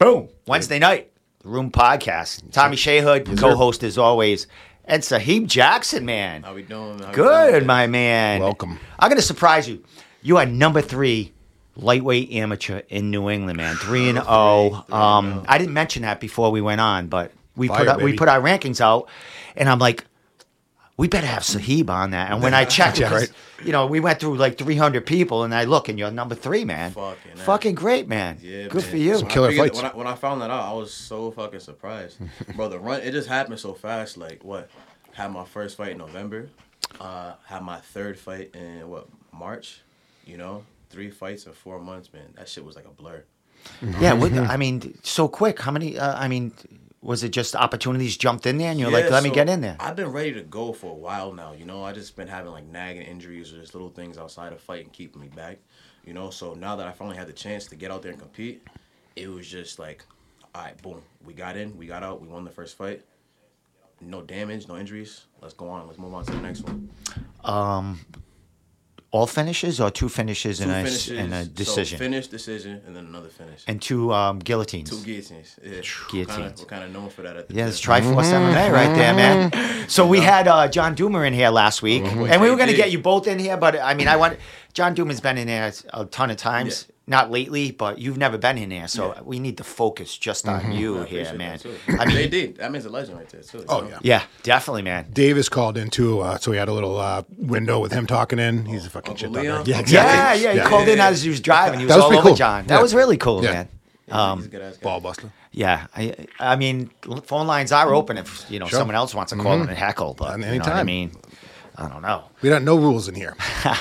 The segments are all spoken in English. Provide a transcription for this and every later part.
Boom. Wednesday night, the Room Podcast. Tommy Shayhood, co-host as always, and Saheeb Jackson, man. How we doing? How we Good, doing? my man. Welcome. I'm gonna surprise you. You are number three lightweight amateur in New England, man. Three and zero. Um, I didn't mention that before we went on, but we Fire, put out, we put our rankings out, and I'm like. We better have Saheeb on that. And when I checked, Yeah, right. you know, we went through like 300 people, and I look, and you're number three, man. Fucking. Fucking great, man. Yeah, Good man. for you. Some killer I figured- fights. When I, when I found that out, I was so fucking surprised, bro. The run it just happened so fast. Like what? Had my first fight in November. Uh, had my third fight in what March. You know, three fights in four months, man. That shit was like a blur. Yeah, what, I mean, so quick. How many? Uh, I mean, was it just opportunities jumped in there, and you're like, Yeah, "Let me get in there." I've been ready to go for a while now. You know, I just been having like nagging injuries or just little things outside of fighting keeping me back. You know, so now that I finally had the chance to get out there and compete, it was just like, all right, boom, we got in, we got out, we won the first fight. No damage, no injuries. Let's go on. Let's move on to the next one. Um, All finishes or two finishes Two and a, and a decision, So finish, decision, and then another finish. and two um, guillotines. Two guillotines. Yeah. Guillotines. We're kind of known for that at the Yeah, it's gym. Triforce MMA right there, man. So we had uh, John Doomer in here last week, boy and we were going to get you both in here, but I mean, I want John Doomer's been in here a ton of times. Yeah. Not lately, but you've never been in there, so Yeah. we need to focus just on you I here, man. that, too. I mean, JD, that means a legend right there too. Oh, you know? yeah. yeah, definitely, man. Davis called in too, uh, so we had a little uh, window with him talking in. He's a fucking Uncle shit talker. Leon? Yeah, Yeah, exactly. yeah, he Yeah. called in Yeah. as he was driving. He was, That was all over cool. John. That Yeah. was really cool, Yeah. man. Yeah, he's a good ass guy. Ball buster. Yeah, I, I mean, phone lines are open if you know Sure. someone else wants to call in and heckle, but At you any know what I mean, I don't know. We got no rules in here.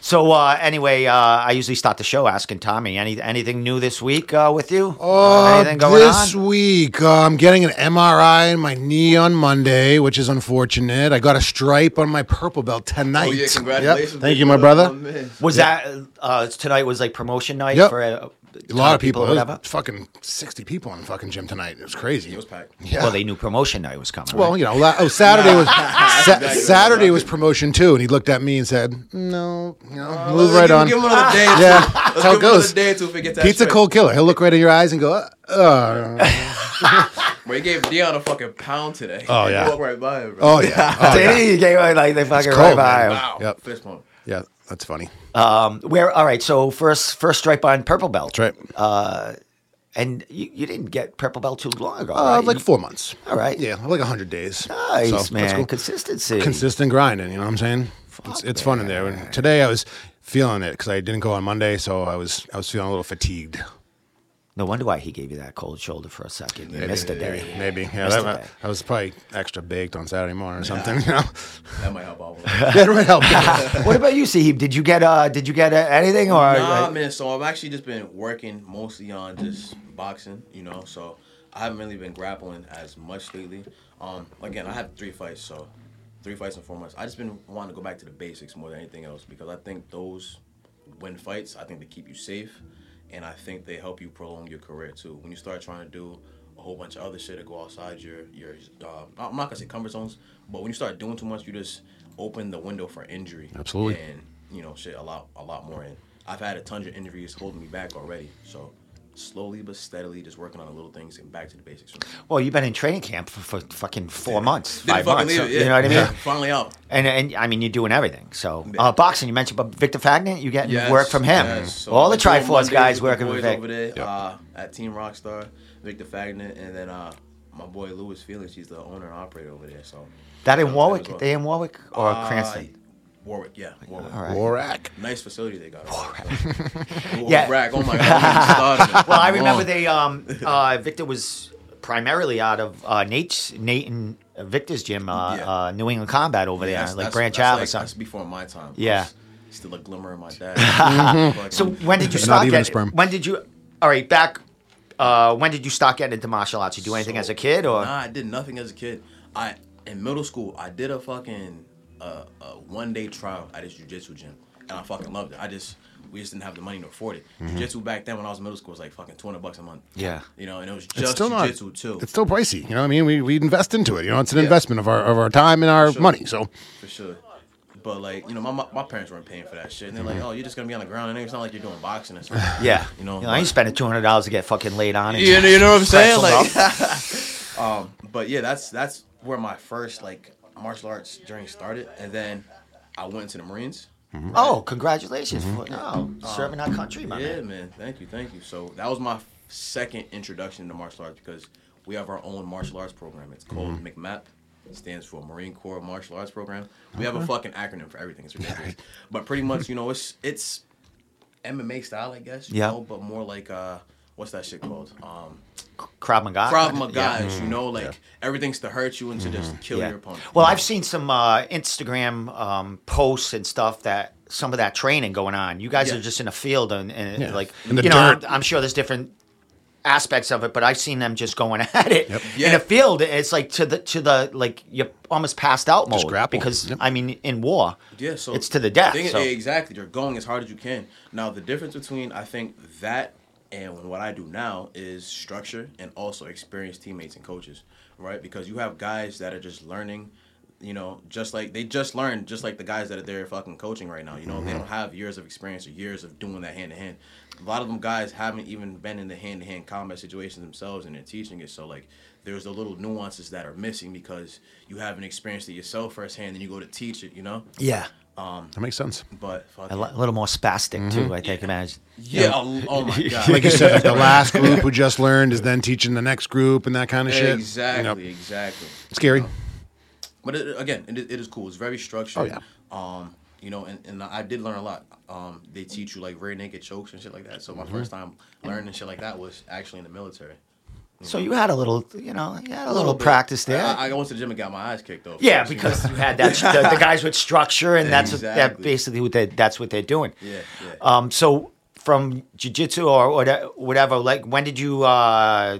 So uh, anyway, uh, I usually start the show asking Tommy any anything new this week uh, with you. Uh, anything going this on? week, uh, I'm getting an MRI in my knee on Monday, which is unfortunate. I got a stripe on my purple belt tonight. Oh yeah, congratulations! Yep. Thank you, my brother. man. Was that uh, tonight? Was like promotion night Yep. for a, A lot of people. or It was fucking 60 people in the fucking gym tonight. It was crazy. It was packed. Yeah. Well, they knew promotion night was coming. Well, right? you know, la- oh, Saturday was Sa- Saturday was promotion too, and he looked at me and said, "No, you know, move Let's right give, on." Give him another day. or two. Yeah, that's how it goes. day or two if it gets that Pizza straight. cold killer. He'll look right in your eyes and go, uh, uh. He gave Dion a fucking pound today. Oh, He yeah. walked right by him, bro. "Oh yeah, oh, Did yeah. he? He gave away, like they fucking right cold, by man. him. Wow. Yep. Fist pump. yeah." That's funny. Um, where? All right. So first, first stripe on purple belt. That's right. Uh, and you, you didn't get purple belt too long ago, Uh, right? like four months. All right. Yeah, like hundred days. Nice, So, that's man. cool. Consistency. Consistent grinding. You know what I'm saying? It's, it's fun in there. And today I was feeling it because I didn't go on Monday, so I was I was feeling a little fatigued. No wonder why he gave you that cold shoulder for a second. You missed a day. Maybe. Yeah, Missed a that, day. I was probably extra baked on Saturday morning or something. You know? That might help out. that might help. what about you, Saheeb? Did you get uh did you get uh, anything or Nah, uh, man. So I've actually just been working mostly on just boxing, you know. So I haven't really been grappling as much lately. Um, again, I have three fights, so three fights in four months. I just been wanting to go back to the basics more than anything else because I think those win fights. I think they keep you safe, and I think they help you prolong your career too. When you start trying to do a whole bunch of other shit to go outside your your, uh, I'm not gonna say comfort zones, but when you start doing too much, you just open the window for injury. Absolutely. And you know, shit, a lot, a lot more. And I've had a ton of injuries holding me back already. So slowly but steadily, just working on the little things and back to the basics. well you've been in training camp for, for fucking four months, Didn't five months. so- yeah. You know what I mean? Yeah, Finally out. And and I mean you're doing everything. So uh, boxing, you mentioned but Victor Fagnet, you getting Yes, work from him. yes. So All the Triforce Mondays guys working with boys Vic. over there uh, at Team Rockstar, Victor Fagnet, and then uh, my boy Louis Felix. He's the owner and operator over there. So That in Warwick? well. They in Warwick or Uh, Cranston? Warwick, yeah, Warwick. All right. Borak. Nice facility they got. Warwick. Yeah. Warwick. Oh my god. we. Well, I remember Long. they um uh Victor was primarily out of uh Nate's Nate and Victor's gym, uh, Yeah. uh New England Combat over there, That's- like that's- Branch that's Ave or like- something. That's before my time. Yeah. Still a glimmer in my dad. So when did you Not start even a getting? sperm. When did you? All right, back. Uh, when did you start getting into martial arts? You do anything So, as a kid, or Nah, I did nothing as a kid. I in middle school I did a fucking uh, a one day trial at this jujitsu gym, and I fucking loved it. I just we just didn't have the money to afford it. Jiu-jitsu back then when I was in middle school was like fucking two hundred bucks a month. Yeah. You know, and it was It's just still jiu-jitsu too. It's still pricey. You know what I mean? We we invest into it. You know, it's an Yeah. investment of our of our time and our Sure. money. So for sure. But like, you know, my my parents weren't paying for that shit, and they're like, "Oh, you're just gonna be on the ground, and it's not like you're doing boxing or something." Yeah. You know, I ain't spending two hundred dollars to get fucking laid on. and you know, you know what I'm saying? Like, um, but yeah, that's that's where my first like martial arts journey started, and then I went into the Marines. oh, congratulations for oh, serving our country, my yeah, man. man. Thank you, thank you. So that was my second introduction to martial arts because we have our own martial arts program. It's called McMAP. It stands for Marine Corps Martial Arts Program. We have a fucking acronym for everything. It's ridiculous. but pretty much, you know, it's it's MMA style, I guess. You Yeah. know, but more like uh, what's that shit called? Um, Krav Maga. Krav kinda? Maga. Yeah. You know, like everything's to hurt you and to just kill Yeah. your opponent. Well, I've seen some uh, Instagram um, posts and stuff that some of that training going on. You guys Yeah. are just in a field and, and Yeah. like In the you know, I'm. I'm sure there's different aspects of it, but I've seen them just going at it in Yeah. the field. It's like to the to the like you're almost passed out mode grapple. because Yep. I mean in war, Yeah, so it's to the death. thing is- exactly, you're going as hard as you can. Now, the difference between I think that and what I do now is structure and also experienced teammates and coaches, right? Because you have guys that are just learning, you know, just like they just learned, just like the guys that are there fucking coaching right now. You know, they mm-hmm. don't have years of experience or years of doing that hand to hand. A lot of them guys haven't even been in the hand to hand combat situations themselves and they're teaching it. So like there's the little nuances that are missing because you haven't experienced it yourself firsthand and you go to teach it, you know? yeah, That makes sense. But fuck a, li- little more spastic too. I think imagine. yeah, oh, oh my god, Like you said, like the last group who just learned is then teaching the next group and that kind of shit. exactly, Yep. exactly. Scary. But it, again, it, it is cool. It's very structured. Oh, yeah. Um, you know, and, and I did learn a lot. Um, they teach you like rear naked chokes and shit like that. So my Mm-hmm. first time learning shit like that was actually in the military. So you had a little, you know, you had a, A little, bit. practice there. I, I went to the gym and got my eyes kicked off. Yeah, because you had that the, the guys with structure, and that's what, that basically what they that's what they're doing. Yeah, yeah. Um. So from jujitsu or whate- whatever, like when did you uh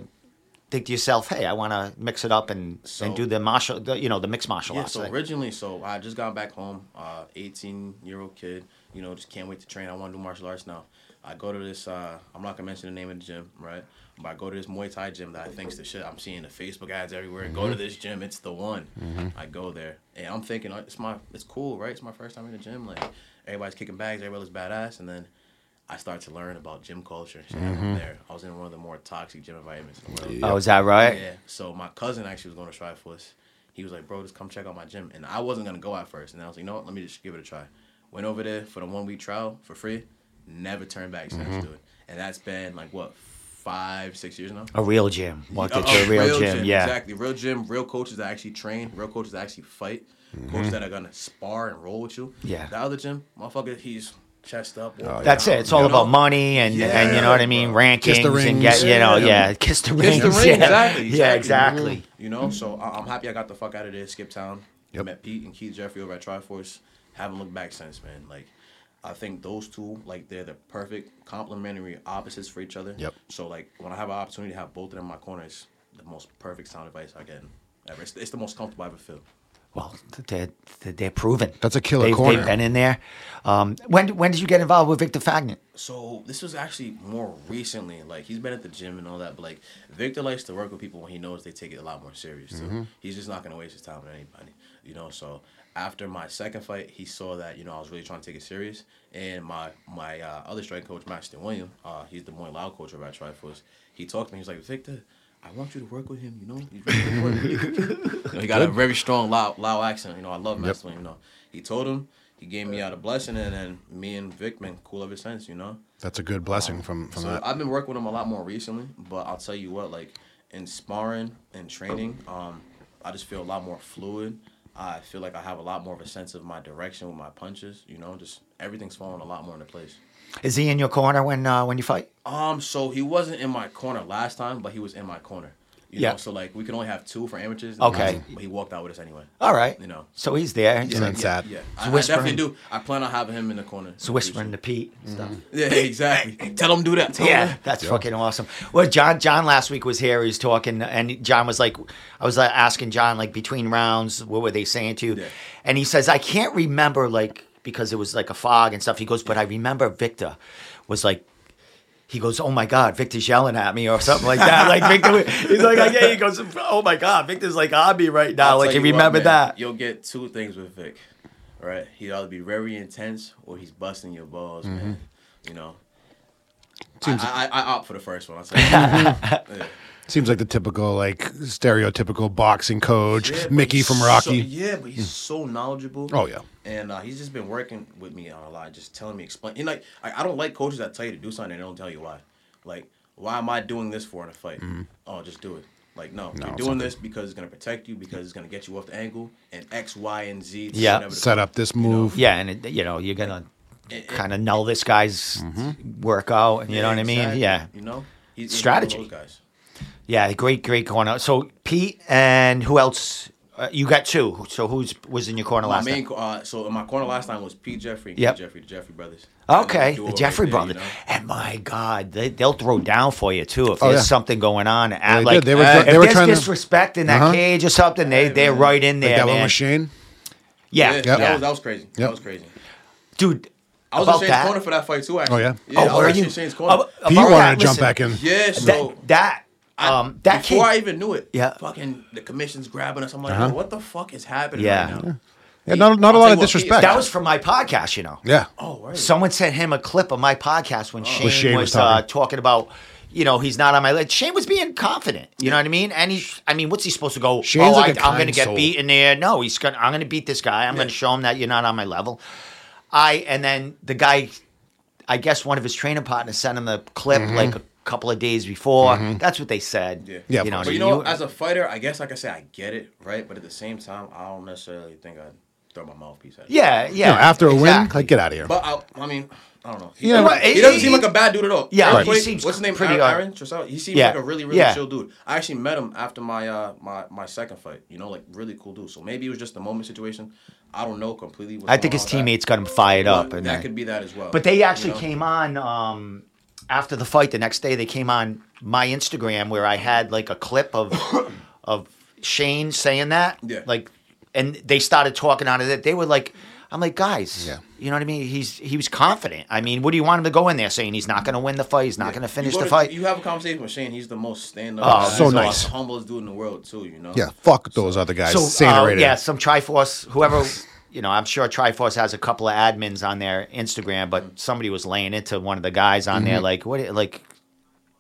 think to yourself, hey, I want to mix it up and So- and do the martial, the, you know, the mixed martial Yeah, arts? so like- originally, so I just got back home, uh, 18 year old kid, you know, just can't wait to train. I want to do martial arts now. I go to this, uh, I'm not gonna mention the name of the gym, right? But I go to this Muay Thai gym that I think's the shit. I'm seeing the Facebook ads everywhere. Go to this gym, it's the one. I go there, and I'm thinking uh, it's my, it's cool, right? It's my first time in the gym. Like everybody's kicking bags, everybody's badass, and then I start to learn about gym culture. I'm there. I was in one of the more toxic gym environments in the world. oh, is that right? Yeah. So my cousin actually was going to Triforce. He was like, bro, just come check out my gym. And I wasn't gonna go at first. And I was like, you know what? Let me just give it a try. Went over there for the one week trial for free. Never turned back since, Mm-hmm. dude. And that's been like what five, six years now. A real gym. Walked into a uh, real, gym. Yeah. Exactly. Real gym, real coaches that actually train, real coaches that actually fight, coaches that are gonna spar and roll with you. Mm-hmm. Yeah. The other gym, motherfucker, he's chest up. walking That's it. It's all you about know? money and, and you know what I mean, rankings the and get you know, yeah, Yeah. kiss the Kiss the ring, yeah. exactly, Yeah, exactly. exactly. You know, so I- I'm happy I got the fuck out of there, skip town. Yep. Met Pete and Keith Jeffrey over at Triforce. Haven't looked back since, man. Like, I think those two, like, they're the perfect complementary opposites for each other. Yep. So, like, when I have an opportunity to have both of them in my corner, it's the most perfect sound advice I get ever. It's, it's the most comfortable I ever feel. Well, they're, they're proven. That's a killer they've, corner. They've been in there. Um, when when did you get involved with Victor Fagnet? So this was actually more recently. Like he's been at the gym and all that, but like Victor likes to work with people when he knows they take it a lot more serious. Too. He's just not gonna waste his time with anybody, you know. So after my second fight, he saw that you know I was really trying to take it serious, and my my uh, other strike coach, Master William, uh, he's the Muay Lao coach over at Triforce. He talked to me. He's like, Victor. I want you to work with him, you know. He's really you." Know, he got a very strong Lao, Lao accent. You know, I love Master William. You know, he told him, he gave me out a blessing, and then me and Vic been cool ever since. You know. That's a good blessing from from So that. I've been working with him a lot more recently, but I'll tell you what, like in sparring and training, um, I just feel a lot more fluid. I feel like I have a lot more of a sense of my direction with my punches. You know, just everything's falling a lot more into place. Is he in your corner when uh, when you fight? Um, so he wasn't in my corner last time, but he was in my corner. You Yeah. Know? So like we can only have two for amateurs. Okay. But he walked out with us anyway. All right. You know. So he's there. He's, Yeah. like, It's sad. Yeah. He's I, I definitely do. I plan on having him in the corner. he's whispering to Pete and stuff. Yeah, exactly. Tell him do that. Tell Yeah, him. that's fucking awesome. Well, John, John last week was here. He was talking, and John was like, I was uh, asking John like between rounds, what were they saying to you? Yeah. And he says, I can't remember like because it was like a fog and stuff. He goes, but I remember Victor was like. He goes, oh my God, Victor's yelling at me or something like that. Like Victor, he's like, yeah. He goes, oh my God, Victor's like on me right now. I'll like tell he you what, man, that. You'll get two things with Vic, right? He'd either be very intense or he's busting your balls, man. Mm-hmm. You know. Seems- I, I, I opt for the first one. I'll say. yeah. Seems like the typical, like stereotypical boxing coach, Yeah, Mickey he's from so- Rocky. yeah, but he's so knowledgeable. Oh, yeah. and uh, he's just been working with me on a lot, just telling me, explain. And like, I, I don't like coaches that tell you to do something and they don't tell you why. Like, why am I doing this for in a fight? Oh, just do it. Like, no, Mm-hmm. No, you're doing not this because it's gonna protect you, because it's gonna get you off the angle, and X, Y, and Z. Yeah. Set up this move. Yeah, and it, you know you're gonna It- it- kind of null this guy's workout, and you know what I mean? Yeah, You know, he's, he's Strategy. one of those guys. Yeah, great, great corner. So Pete and who else? Uh, you got two. So who's was in your corner My last main, time? uh, so my corner last time was Pete Jeffrey. and Yep. Jeffrey, the Jeffrey brothers. Okay, Duo the right Jeffrey there, brothers. you know? And my God, they, they'll throw down for you too if Oh, there's yeah. something going on. they like, did. They were uh, try- if were there's trying to- disrespect in that Uh-huh. cage or something, they they're right in Like there, that one man. with Shane. Yeah, Yeah, yeah, that, was, that was crazy. That was crazy. dude. I was about in Shane's that, corner for that fight too. Actually. Oh, yeah? Yeah, Oh, I was were you? in Shane's corner. About- Pete wanted to jump back in. yeah, That so that I- um that before kid. I even knew it, Yeah. fucking the commission's grabbing us. I'm like, Uh-huh. What the fuck is happening Yeah. right now? Yeah, not, not a I'll lot of disrespect. that was from my podcast, you know. yeah. Oh, right. Someone sent him a clip of my podcast when Shane, When Shane was, was uh, talking. talking about, you know, he's not on my list. Shane was being confident. You know what I mean? And he's, I mean, what's he supposed to go? Shane's oh, like I, a I'm going to kind get soul. beaten there. No, he's going. to I'm going to beat this guy. I'm going to show him that you're not on my level. I and then the guy, I guess one of his training partners sent him the clip Mm-hmm. like a couple of days before. That's what they said. Yeah. Yeah, you know. But you you- as a fighter, I guess like I say, I get it, right? But at the same time, I don't necessarily think I'd throw my mouthpiece at it. yeah, yeah. No, after a win, exactly. like get out of here. But I, I mean, I don't know. He, Yeah, he, but he he- doesn't he- seem like a bad dude at all. Yeah, right. he seems what's his name? pretty, Aaron, Aaron He seems yeah, like a really, really yeah. chill dude. I actually met him after my uh my my second fight. You know, like really cool dude. So maybe it was just a moment situation. I don't know completely. What's I think going his on with that. teammates got him fired up, and that then- could be that as well. But they actually you know? came on um, after the fight. The next day, they came on my Instagram where I had like a clip of of Shane saying that. Yeah. Like, and they started talking on it. They were like, "I'm like, guys, Yeah. you know what I mean? He's he was confident. I mean, what do you want him to go in there saying he's not going to win the fight? He's not going to finish go the to- fight? You have a conversation with Shane. He's the most stand up. Oh, so nice. The humblest dude in the world too. You know. yeah, fuck those other guys. so uh, yeah, some Triforce, whoever. You know, I'm sure Triforce has a couple of admins on their Instagram, but somebody was laying into one of the guys on Mm-hmm. there, like what, like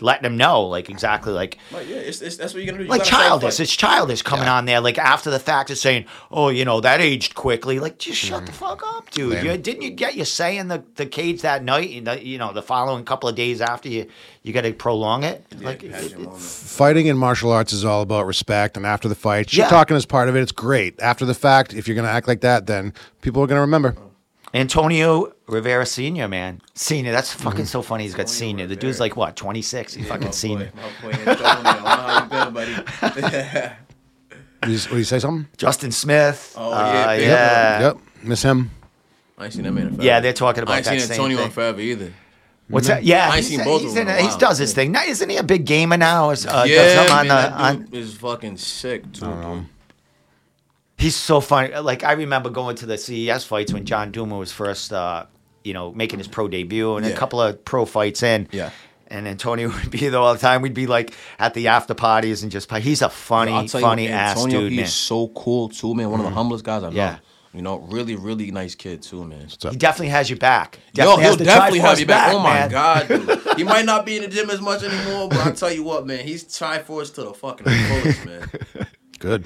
letting them know, like exactly, like Like yeah, it's, it's, that's what you're gonna do. You like gotta childish. It's childish coming Yeah. on there like after the fact of saying, "Oh, you know that aged quickly." Like, just shut the fuck up, dude. Mm-hmm. You, didn't you get your say in the, the cage that night? And the, you know, the following couple of days after you, you got to prolong it. Yeah, like, you it- it- Fighting in martial arts is all about respect, and after the fight, shit Yeah. talking is part of it. It's great. After the fact, if you're gonna act like that, then people are gonna remember. Antonio Rivera Senior, man, senior. That's Mm-hmm. fucking so funny. He's got Antonio senior. The Rivera. dude's like what, twenty six? He's Yeah, fucking my senior. Boy, boy Antonio. Don't how you been, buddy. Did you, say something? Justin Smith. Oh, uh, yeah, big yeah. Yep, miss him. I ain't seen that man in forever. Yeah, they're talking about I ain't that seen Antonio thing. in forever either. What's that? Yeah, I ain't he's- seen both of them in in a He does his thing. Now, isn't he a big gamer now? Is, uh, yeah, does man, on the, that on, dude is fucking sick too. Dude. He's so funny. Like I remember going to the CES fights when John Duma was first, uh, you know, making his pro debut, and a couple of pro fights in. Yeah. And Antonio would be there all the time. We'd be like at the after parties and just. He's a funny, I'll tell you funny what, ass Antonio, dude, he's man. so cool too, man. One of the humblest guys I know. Yeah. You know, really, really nice kid too, man. He definitely has your back. Yo, he'll definitely have Triforce you back. Oh my man. god, dude. he might not be in the gym as much anymore, but I tell you what, man, he's Triforce to the fucking fullest, man. Good.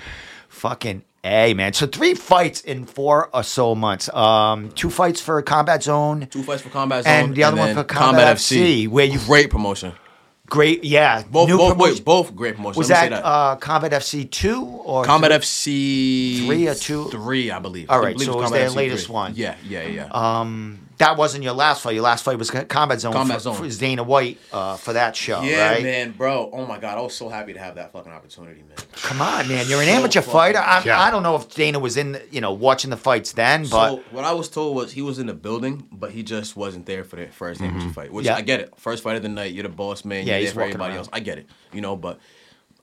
Fucking a man. So three fights in four or so months. Um, two fights for Combat Zone. Two fights for Combat Zone, And the other one for Combat FC, where you- great promotion. Great, yeah. Both, both, promotion. wait, both great promotions. Was that, that. Uh, Combat FC two or Combat three? FC Three or two? Three, I believe. All I believe so it was Combat their FC latest three. one. Yeah, yeah, yeah. Um, that wasn't your last fight. Your last fight was Combat Zone. Combat for, Zone. for was Dana White uh, for that show, yeah, right? man, bro. Oh my god, I was so happy to have that fucking opportunity, man. Come on, man. You're an So amateur fighter. I, Yeah. I don't know if Dana was in, you know, watching the fights then, but so what I was told was he was in the building, but he just wasn't there for the 1st amateur fight. Which Yeah. I get it. First fight of the night, you're the boss man. Yeah, you're he's there for everybody around. else. I get it. You know, but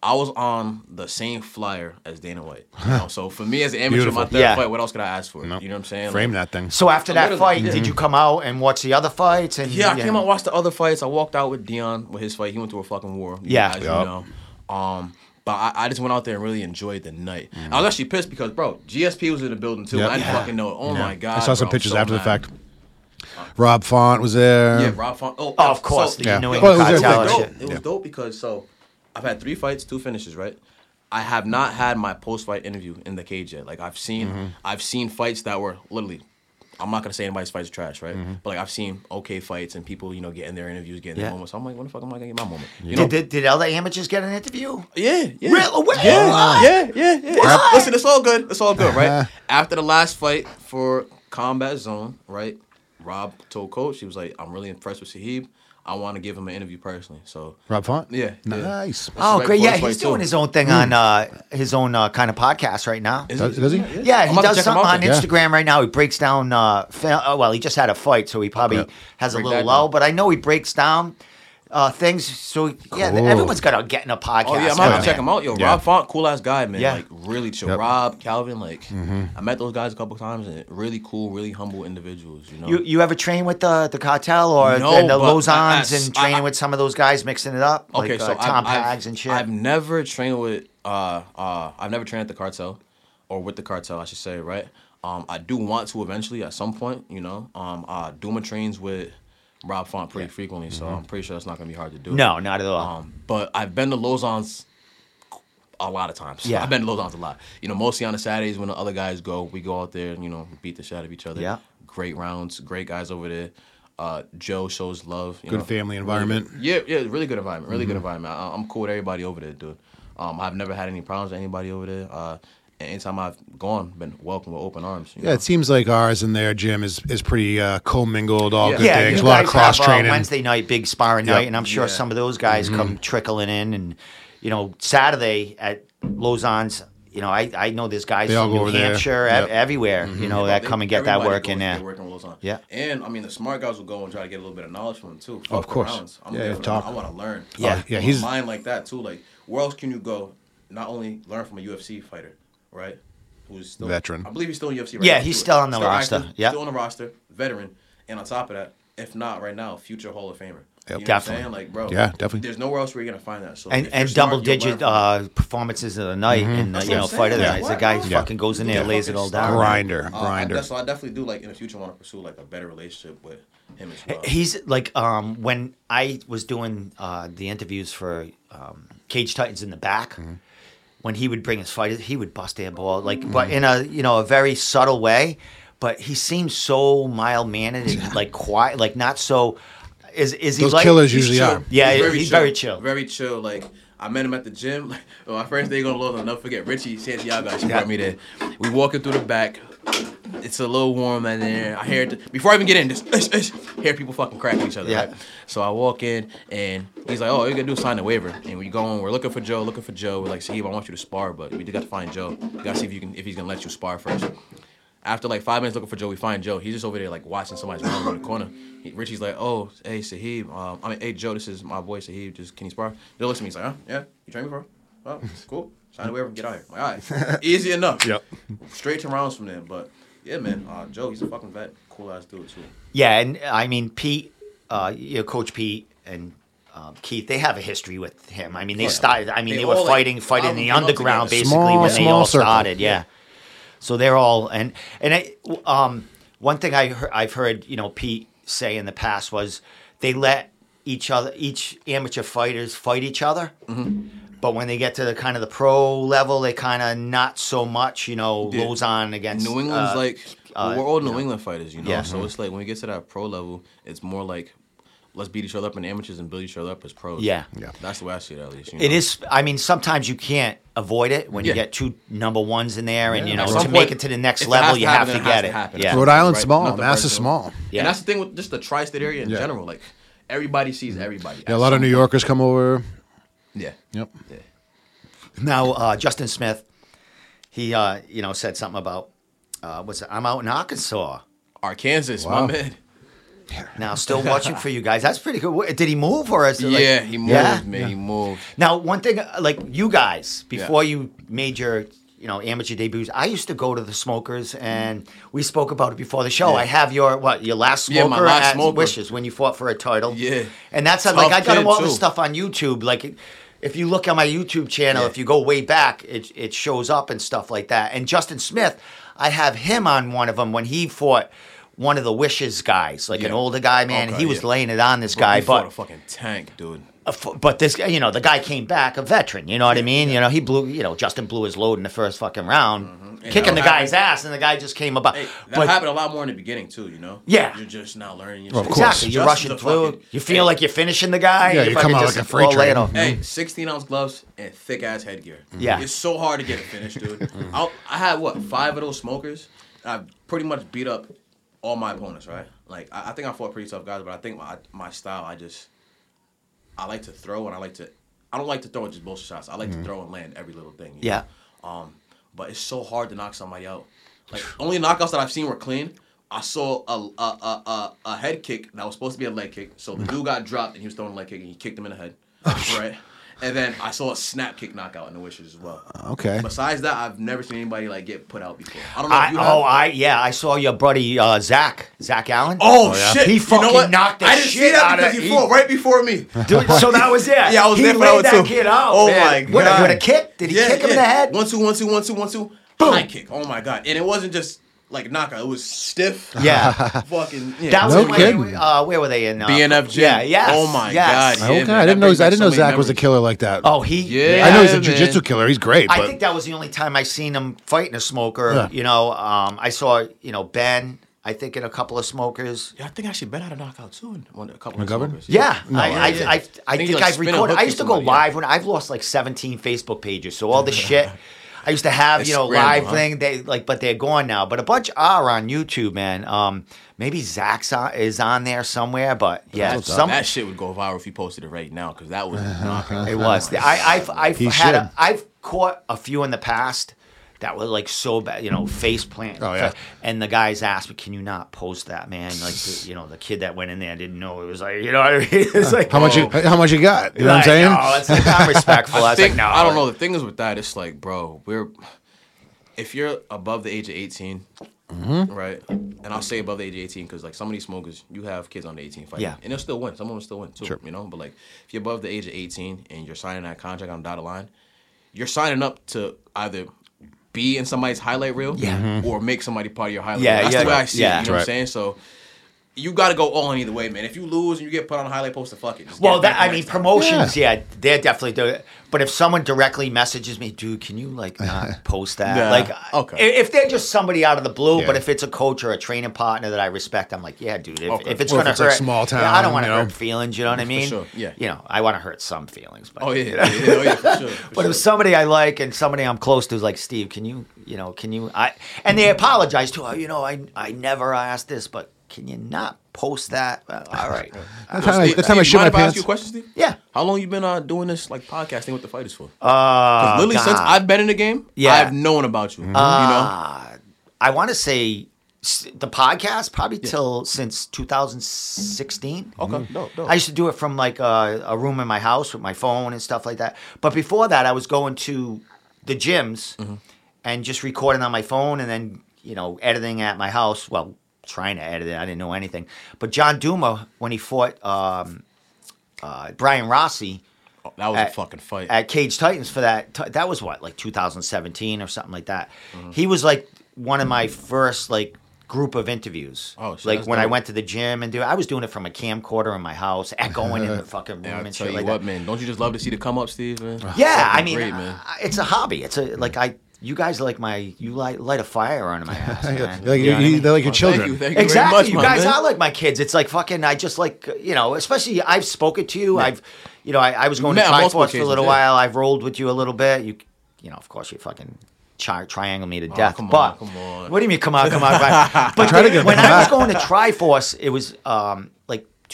I was on the same flyer as Dana White. You know, so for me as an amateur, Beautiful. my third Yeah. fight, what else could I ask for? No. You know what I'm saying? Frame Like, that thing. so after that literally- fight, yeah. did you come out and watch the other fights? And Yeah, I came out, watched the other fights. I walked out with Dion with his fight. He went through a fucking war. you Yeah. guys Yup. know. Um, But I, I just went out there and really enjoyed the night. I was actually pissed because, bro, GSP was in the building too. Yep. I didn't Yeah. fucking know. it. Oh my god! I saw some bro, pictures so after the fact. Rob Font was there. Yeah, Rob Font. Oh, Oh, of course, So, the Yeah. New Well, it was cartel everything. and dope. It was Yeah. dope because so I've had three fights, two finishes, right? I have not had my post fight interview in the cage yet. Like I've seen, Mm-hmm. I've seen fights that were literally. I'm not gonna say anybody's fights are trash, right? Mm-hmm. But like I've seen okay fights and people, you know, getting their interviews, getting Yeah. their moments. So I'm like, when the fuck am I gonna get my moment? You know? Did, did, did other amateurs get an interview? Yeah, yeah. Real- wait, yeah, what? yeah, yeah, yeah. Listen, it's all good. It's all good, right? Uh-huh. After the last fight for Combat Zone, right? Rob told coach, he was like, I'm really impressed with Saheeb. I want to give him an interview personally. So Rob Font. Yeah, yeah. Nice. Oh, great! Yeah, he's fight, doing too. his own thing on uh, his own uh, kind of podcast right now. Is Does, does he? Yeah, I'm he does check something on then. Yeah. Instagram right now. He breaks down. Uh, fil- oh, well, he just had a fight, so he probably Yep. has a little that low. down. But I know he breaks down uh, things. So yeah, Cool. everyone's got to get in a podcast. Oh yeah, I'm gonna check him out. Yo, Yeah. Rob Font, cool ass guy, man. Yeah. Like really chill. Yep. Rob, Calvin, like Mm-hmm. I met those guys a couple times and really cool, really humble individuals. You know. You you ever train with the the cartel or No, the, the but Lauzons I- I- and training I- with some of those guys, mixing it up? Okay, like, so uh, Tom I've, Pags and shit. I've never trained with uh uh I've never trained at the cartel or with the cartel I should say right. Um, I do want to eventually at some point, you know. Um, uh, Duma trains with Rob Font pretty frequently, so I'm pretty sure that's not gonna be hard to do. Mm-hmm. no, not at all. Um, but I've been to Lauzon's a lot of times. Yeah. I've been to Lauzon's a lot. You know, mostly on the Saturdays when the other guys go, we go out there and you know beat the shit out of each other. Yeah. Great rounds, great guys over there. Uh, Joe shows love. You Good know, family environment. good- yeah, yeah, really good environment. Really good environment. I, I'm cool with everybody over there, dude. Um, I've never had any problems with anybody over there. Uh, anytime I've gone, been welcomed with open arms. you Yeah, know? it seems like ours in their gym is is pretty uh, commingled, all Yeah. good yeah, things, you a lot of cross have, uh, training. Wednesday night big sparring Yep. Mm-hmm. night, and I'm sure Yeah. some of those guys come trickling in, and you know Saturday at Lauzon's. You know, I, I know there's guys They all from go New. Hampshire, Yep. ev- everywhere. You know, Yeah, that they- come and get that everybody work goes in there. get work in Lauzon. Yeah. And I mean, the smart guys will go and try to get a little bit of knowledge from them too. Oh, of course. I'm Yeah, there yeah, talk. I want to learn. Yeah. yeah, he's- mind like that too. Like, where else can you go? Not only learn from a UFC fighter, right? Who's still Veteran. I believe he's still in UFC. Right Yeah, now, he's too. still on the roster. active, Yeah. still on the roster, veteran, and on top of that, if not right now, future Hall of Famer. Yep. You know Definitely. What I'm? Like, bro. Yeah, definitely. There's nowhere else where you're gonna find that. So And and double you'll learn digit uh, performances of the night, and uh, you know fight of the saying. night. Yeah, The guy what? Yeah. fucking goes in there, Yeah, and lays it all down. Grinder, Uh, I- grinder. so I definitely do like in the future want to pursue like a better relationship with him as well. He's like um, when I was doing uh, the interviews for um, Cage Titans in the back. Mm-hmm. When he would bring his fighters, he would bust their ball like, Mm-hmm. but in a you know a very subtle way. But he seems so mild mannered and like quiet, like not so. Is is he Those like killers He's usually chill. are. Yeah, he's very chill. Very chill. Like I met him at the gym. Like well, my first day going to London. I'll never forget Richie Santiago. She Yeah. brought me there. We walking through the back. It's a little warm in there. I hear it before I even get in. Just ish, ish, hear people fucking cracking each other. Yeah. Right? So I walk in and he's like, "Oh, you gotta do sign a waiver." And we go in. We're looking for Joe. Looking for Joe. We're like, "Steve, I want you to spar, but we got to find Joe. We gotta see if you can if he's gonna let you spar first. After like five minutes looking for Joe, we find Joe. He's just over there like watching somebody's round in the corner. He, Richie's like, "Oh, hey Saheeb, um, I mean, hey Joe, this is my boy Saheeb. Just can you spar?" Joe looks at me. He's like, "Huh? Yeah, you train before? Oh, cool. Sign the waiver, get out here. I'm like, all right, easy enough. Yep. Straight to rounds from there. But yeah, man, uh, Joe, he's a fucking vet. Cool ass dude too. Yeah, and I mean Pete, uh, you know, Coach Pete and um, Keith, they have a history with him. I mean, they Oh, yeah. started. I mean, They they, were all, like, fighting, a fighting in the them came up underground together. basically Small- when they all circle. started. Yeah. So they're all and and I, um, one thing I heard, I've heard you know Pete say in the past was they let each other each amateur fighters fight each other. Mm-hmm. But when they get to the kind of the pro level, they kind of not so much. You know, Yeah. Lauzon against New England's uh, like uh, we're all New England fighters, you know. Yeah. So it's like when we get to that pro level, it's more like let's beat each other up in amateurs and build each other up as pros. Yeah. Yeah. That's the way I see it at least. You It know? is. I mean, sometimes you can't avoid it when you get two number ones in there, and Yeah. you know to some make it to the next if it level, to you happen, have to then it get to it. happen. Yeah. Rhode Island's Right? small, Nothing Mass is small. Yeah. And that's the thing with just the tri-state area in Yeah. general. Like everybody sees everybody. Yeah, a lot of New Yorkers come over. Yeah. Yep. Yeah. Now, uh, Justin Smith, he uh, you know said something about uh, what's it? I'm out in Arkansas Arkansas, Wow. my man. now, still watching for you guys. That's pretty cool. Wh- Did he move or is it like- yeah, he moved, Yeah? man. He moved. Now, one thing, uh, like you guys, before you made your, you know, amateur debuts, I used to go to the Smokers, and we spoke about it before the show. Yeah. I have your what your last smoker Yeah, my last at smoker. Wishes when you fought for a title. Yeah. and that's how, Tough like I got kid, all the too. stuff on YouTube. Like if you look on my YouTube channel, Yeah. if you go way back, it it shows up and stuff like that. And Justin Smith, I have him on one of them when he fought one of the Wishes guys, like an older guy, man. Okay, he was yeah. laying it on this Bro, guy, he fought but a fucking tank, dude. F- but this guy, you know, the guy came back a veteran. You know what I mean? You know, he blew. You know, Justin blew his load in the first fucking round, mm-hmm. And kicking the that guy's ass, and the guy just came about. Hey, that but happened a lot more in the beginning too. You know. Yeah. You're just now learning. Your Well, of course. exactly, you're Justin's rushing through. fucking- you feel like you're finishing the guy. Yeah, you fucking come out just like a freight all lay it train. off. Hey, 16 ounce gloves and thick ass headgear. Mm-hmm. Yeah. It's so hard to get a finish, dude. Mm-hmm. I, I had what five of those smokers. I pretty much beat up all my opponents, right? Like I, I think I fought pretty tough guys, but I think my my style, I just I like to throw and I like to. I don't like to throw just bullshit shots. I like to throw and land every little thing. Yeah. know? Um, but it's so hard to knock somebody out. Like only knockouts that I've seen were clean. I saw a a, a, a, a head kick that was supposed to be a leg kick. So the dude got dropped and he was throwing a leg kick and he kicked him in the head. right. And then I saw a snap kick knockout in the wishes as well. Okay. Besides that, I've never seen anybody like get put out before. I don't know. if I, you have. oh, I yeah, I saw your buddy uh, Zach Zach Allen. Oh, yeah? shit! He You fucking know what? knocked the I didn't see shit that out of- because he he- fought right before me. Dude, so that was it. Yeah, I was he there for that that too. kid out. Oh, man. my What, God. With a kick? Did he kick him in the head? One two one two one two one two. High kick. Oh my god! And it wasn't just like knockout. It was stiff. Yeah. Fucking. Yeah. That was No in, like, kidding. uh, where were they in? Uh, BNF gym. Yeah, yes. Oh my yes. God, yeah. okay, man, I that didn't know. brings I back didn't so know many Zach was a memories. killer like that. Oh, he. Yeah. I know he's a man. jujitsu killer. He's great. I but think that was the only time I seen him fighting a smoker. Yeah. You know, um, I saw you know Ben. I think in a couple of smokers. Yeah, I think I actually been out a knockout too. In one, a couple of McGovern? smokers. Yeah, No, I, yeah, I, yeah. I, I, think think he, like, I've spin a recorded. hook I used to go somebody, yeah. live when I've lost like 17 Facebook pages. So all the shit. I used to have, It's you know, scrambled, live huh? thing. They like, but they're gone now. But a bunch are on YouTube, man. Um, maybe Zach's on, is on there somewhere. But yeah, some that shit would go viral if he posted it right now because that was a knockout. it was. I, I've, I've had, a, should. I've caught a few in the past that was like so bad, you know, face plant. Oh, yeah. And the guys asked me, "Can you not post that, man?" Like, the, you know, the kid that went in there didn't know it was like, you know what I mean? It's like how much? You, how much you got? You know what I'm saying? No, it's like I'm respectful. I was think, like, no, I don't know. The thing is with that, it's like, bro, we're if you're above the age of 18, Mm-hmm. right? And I'll say above the age of 18 because like some of these smokers, you have kids under 18 fighting, Yeah. and they'll still win. Some of them still win too, Sure. you know. But like if you're above the age of 18 and you're signing that contract on the dotted line, you're signing up to either be in somebody's highlight reel, Yeah. Mm-hmm. or make somebody part of your highlight. Yeah, reel. That's yeah, the way I see yeah. it. You know what I'm saying? So. You got to go all in either way, man. If you lose and you get put on a highlight poster, fuck it. Just Well, that I mean, time. promotions, yeah. they're definitely doing it. But if someone directly messages me, dude, can you like not post that? Yeah, Like, okay. if they're just somebody out of the blue, Yeah. but if it's a coach or a training partner that I respect, I'm like, yeah, dude. If, Okay. if it's Or if gonna it's, like, hurt, small yeah, I don't want to you know. hurt feelings. You know what I mean? sure, yeah. You know, I want to hurt some feelings, but Oh yeah, yeah, yeah, oh, yeah, for sure. for But sure. if somebody I like and somebody I'm close to is like Steve, can you, you know, can you? I and they apologize to, oh, you know, I I never asked this, but can you not post that? Well, all right. That's how I, Steve, that's how I Steve, shit mind my if I ask pants. you a question, Steve? Yeah. How long you been uh, doing this like podcasting with the fighters for? Uh, Literally since God. I've been in the game, Yeah. I've known about you. You know, Uh, I want to say s- the podcast probably till since 2016. okay, dope, dope. I used to do it from like a, a room in my house with my phone and stuff like that. But before that, I was going to the gyms Mm-hmm. and just recording on my phone and then, you know, editing at my house. Well, trying to edit it. I didn't know anything. But John Duma, when he fought um, uh, Brian Rossi Oh, that was a fucking fight. at Cage Titans for that, t- that was what, like 2017 or something like that. Mm-hmm. He was like one of my first like group of interviews. Oh, shit, like when I went to the gym and do I was doing it from a camcorder in my house, echoing in the fucking room yeah, and tell shit you like what, that. man. Don't you just love to see the come up, Steve? Man? Yeah, I mean, great, man. it's a hobby. It's a like I. You guys are like my you light light a fire under my ass. man. They're like, You know what I you- mean? they're like your Well, children. Thank you, thank you Exactly, very much, you guys man. are like my kids. It's like fucking. I just like you know, especially I've spoken to you. I've, you know, I, I was going to met on multiple Triforce for a little yeah. while. I've rolled with you a little bit. You, you know, of course, you fucking tri- triangle me to death. Oh, come on, but come on. what do you mean? Come on, come on. Right. But Try to get when them I was going to Triforce, it was um, like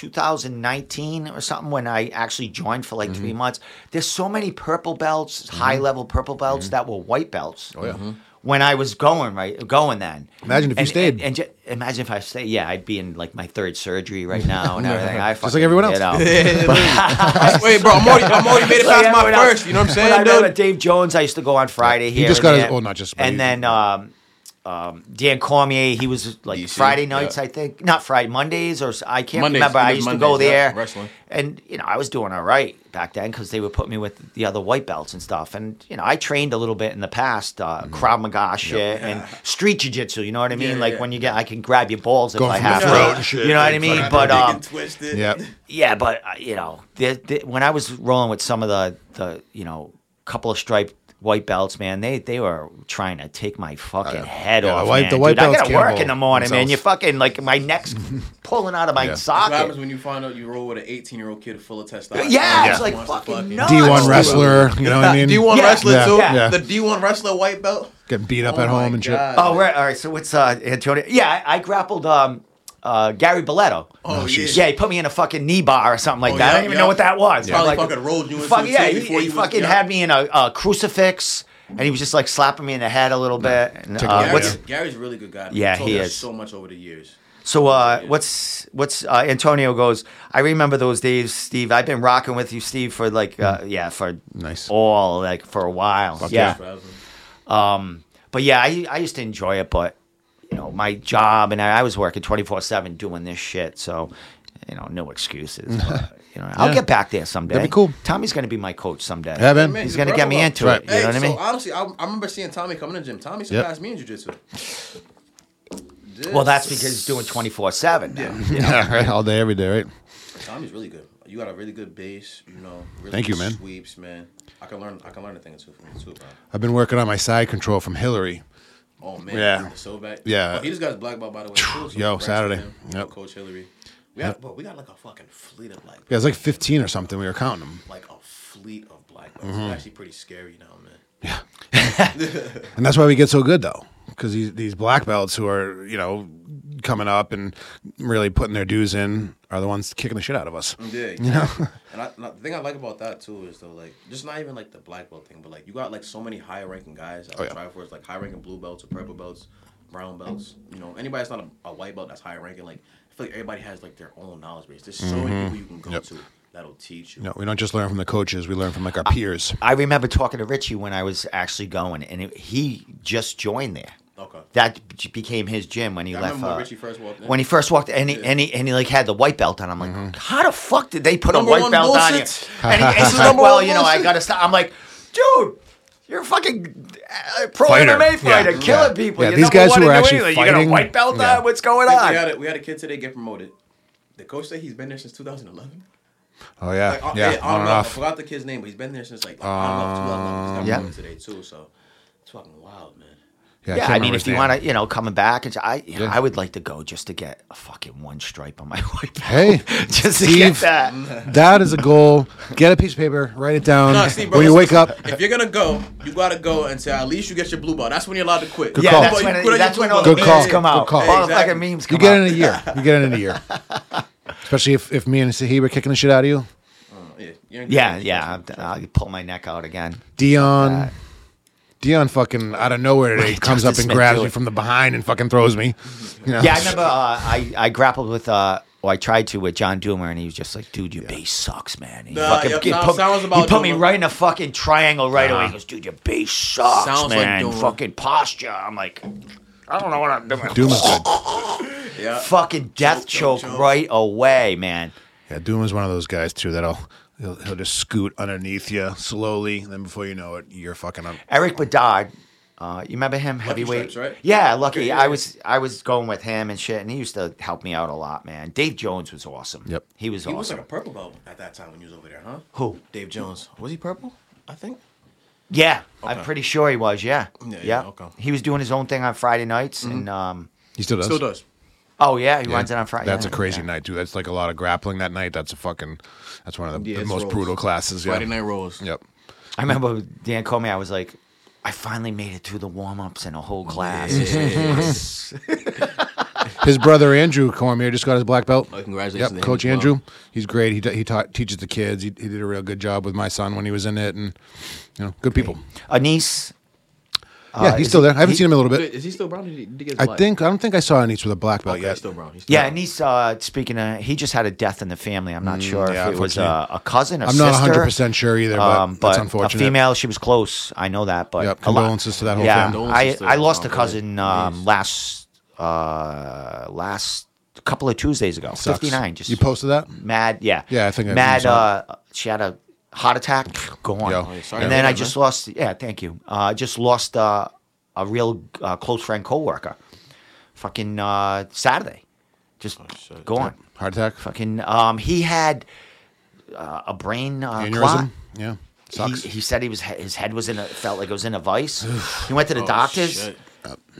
2019 or something when I actually joined for like Mm-hmm. three months. There's so many purple belts, high level purple belts that were white belts. Mm-hmm. Oh yeah. When I was going right, going then. Imagine if you stayed. And, and ju- imagine if I stayed. Yeah, I'd be in like my third surgery right now and everything. I Just like everyone else. fucking, you know. Wait, bro, I'm already, I'm already made it Like past my everyone else. first. You know what I'm But I saying, remember dude? Dave Jones. I used to go on Friday here. just got his- there. well, not just- but And he- then um, um, Dan Cormier. He was like DC, Friday nights, yeah. I think, not Friday Mondays or I can't Mondays, remember. I did used to Mondays, go yeah, there, wrestling. and you know I was doing all right back then because they would put me with the other white belts and stuff. And you know I trained a little bit in the past, uh, Krav Maga shit and street jiu-jitsu. You know what I mean? Yeah, like yeah. when you get, I can grab your balls if I have to. shit, You know what I mean? But Big um, and twisted. Yep. yeah, but uh, you know, the, the, when I was rolling with some of the the you know couple of striped white belts, man, they they were trying to take my fucking head Yeah, the off. white- man. the white Dude, I gotta work in the morning, man. themselves. You fucking like my neck's pulling out of my Yeah. That's what happens when you find out you roll with an 18 year old kid full of testosterone. Yeah, it's He like fucking fuck nuts. D1 wrestler, you know what I mean? D1 Yeah. wrestler Yeah. too. Yeah. The D1 wrestler white belt. Getting beat up Oh at my home and shit. God. Oh, right. All right. So what's uh, Antonio? Yeah, I, I grappled um, uh, Gary Belletto. Oh, yeah. Yeah, he put me in a fucking knee bar or something like Oh, that. I don't even yeah. know what that was. Probably Like, fucking rolled you into fuck, it, yeah, he, before he you was- fucking yeah. had me in a, a crucifix, and he was just like slapping me in the head a little bit. And, uh, it Gary's, what's Gary's a really good guy. Yeah, told he is. so much over the years. so? Uh, what's what's uh, Antonio goes? I remember those days, Steve. I've been rocking with you, Steve, for like uh, yeah, for Nice. all like for a while. yeah. yeah. Um, but yeah, I, I used to enjoy it, but you know, my job and I, I was working twenty four seven doing this shit, so you know, no excuses. But, you know, I'll Yeah. get back there someday. That'd be cool. Tommy's going to be my coach someday. Yeah, man. Man, He's gonna get me brother. into Right. it. You know what I so mean? honestly, I, I remember seeing Tommy coming to the gym. Tommy Yep. surpassed me in jiu-jitsu. well, that's because he's doing twenty four seven. Yeah, right. All day, every day, right? Tommy's really good. You got a really good base, you know. Really Thank you, man. Sweeps, man. I can learn. I can learn a thing or two from you too, bro. I've been working on my side control from Hillary. Oh man, Yeah. so back. Yeah. Oh, he just got his black belt by the way. So Yo, Saturday. Yep. Coach Hillary. We got, bro, we got like a fucking fleet of black belts. Yeah, it's like 15 or something. We were counting them. Like a fleet of black belts. Mm-hmm. It's actually pretty scary now, man. Yeah, and that's why we get so good, though. Because these, these black belts who are, you know, coming up and really putting their dues in are the ones kicking the shit out of us. Yeah, exactly. and, I, and I- the thing I like about that too is though, like, just not even like the black belt thing, but like you got like so many high ranking guys that Oh, yeah. try for like high ranking blue belts or purple belts, brown belts. You know, anybody that's not a, a white belt that's high ranking, like I feel like everybody has like their own knowledge base. There's so many people you can go Mm-hmm. Yep. to that'll teach you. No, we don't just learn from the coaches. We learn from like our peers. I remember talking to Richie when I was actually going, and it, he just joined there. Okay. That b- became his gym when he I left. remember when uh, Richie first walked in. when he first walked, and he, Yeah. and he and he like had the white belt on. I'm like, how the fuck did they put Number a white one belt on you? bullshit. And, he, and he's like, Number well, one you know, I bullshit. gotta stop. I'm like, dude. You're a fucking uh, pro Fighter. MMA fighter, Yeah. killing Yeah. people. Yeah, You're these number guys one who in are New actually England. You got a fighting- white belt Yeah. on? What's going we on? had a, we had a kid today get promoted. The coach said he's been there since 2011. Oh, yeah. Like, uh, yeah, I, on and I off. forgot the kid's name, but he's been there since like, like on and off 2011. He's got Yeah. promoted today too, so it's fucking wild, man. Yeah, Yeah, can't I mean, if you want to, you know, coming back, and I, I would like to go just to get a fucking one stripe on my white. Hey, just to get Steve. that. That is a goal. Get a piece of paper, write it down. No, see, bro, when you wake up, If you're gonna go, you gotta go and say at least you get your blue ball. That's when you're allowed to quit. Good yeah, call. that's You when, put it, on your that's when all ball. the Good memes call. come out. Good call. All the Exactly. fucking memes come you come get out. it in a year. You get it in a year. Especially if, if me and Sahi were kicking the shit out of you. Uh, yeah, Yeah, yeah. I'll, I'll pull my neck out again. Dion. That. Dion fucking out of nowhere today Right, comes Justin up and Smith grabs do me it. from the behind and fucking throws me. You know? Yeah, I remember uh, I, I grappled with, uh, well, I tried to with John Doomer, and he was just like, dude, your base sucks, man. He, Nah, fucking, yep, he sounds- put, sounds he put me Doomer. right in a fucking triangle right away. He goes, dude, your base sucks, Sounds like man. Doomer. fucking posture. I'm like, I don't know what I'm doing. Doom is good. Yeah. fucking death Choke, choke, choke, choke. right away, man. Yeah, Doom is one of those guys too that'll he'll, he'll just scoot underneath you slowly, and then before you know it, you're fucking up. Eric Bedard, uh, you remember him? Heavyweight, Stripes, right? Yeah, Lucky. Okay, yeah, I was I was going with him and shit, and he used to help me out a lot, man. Dave Jones was awesome. Yep. he was He awesome. was like a purple belt at that time when you was over there, huh? Who? Dave Jones. Was he purple? I think. Yeah, I'm pretty sure he was. Yeah, Yeah, yeah. yeah, okay. He was doing his own thing on Friday nights, and um, He still does. Still does. oh yeah, he Yeah. runs it on Friday. That's yeah, a crazy yeah. night too. That's like a lot of grappling that night. That's a fucking. That's one of the, Yeah, the most rolls. brutal classes. Yeah. Friday night rolls. Yep. I remember Dan called me. I was like, I finally made it through the warm ups and a whole class. His brother Andrew Cormier just got his black belt. Oh, congratulations Yep, him Coach as well. Andrew. He's great. He he taught teaches the kids. He, he did a real good job with my son when he was in it, and you know, good people. Anise, yeah, he's still there. I haven't he- seen him in a little Wait, bit. Is he still brown? Did he, did he get I black? think I don't think I saw Anish with a black belt Okay, yet. he's still brown. He's still Yeah, brown. and he's uh, speaking of. He just had a death in the family. I'm not sure Mm, yeah, if it was a, unfortunately. a cousin, a I'm not 100 percent sure either, but um, that's unfortunate. a female. She was close. I know that, but Yep, a lot- condolences to that whole yeah, family. I I lost a cousin um, last uh, last couple of Tuesdays ago. Sucks. 59. Just you posted that? mad. Yeah, Yeah, I think I did. mad. saw Uh, she had a heart attack. Go on. Yo. Oh, sorry and then I just man. lost. Yeah, thank you. Uh, I just lost uh, a real uh, close friend, coworker. Fucking uh, Saturday. Just Oh, shit. go on. Heart attack, Fucking. Um, he had uh, a brain uh, aneurysm. clot. Yeah, He, he said he was his head was in a felt like it was in a vice. he went to the Oh, doctors shit.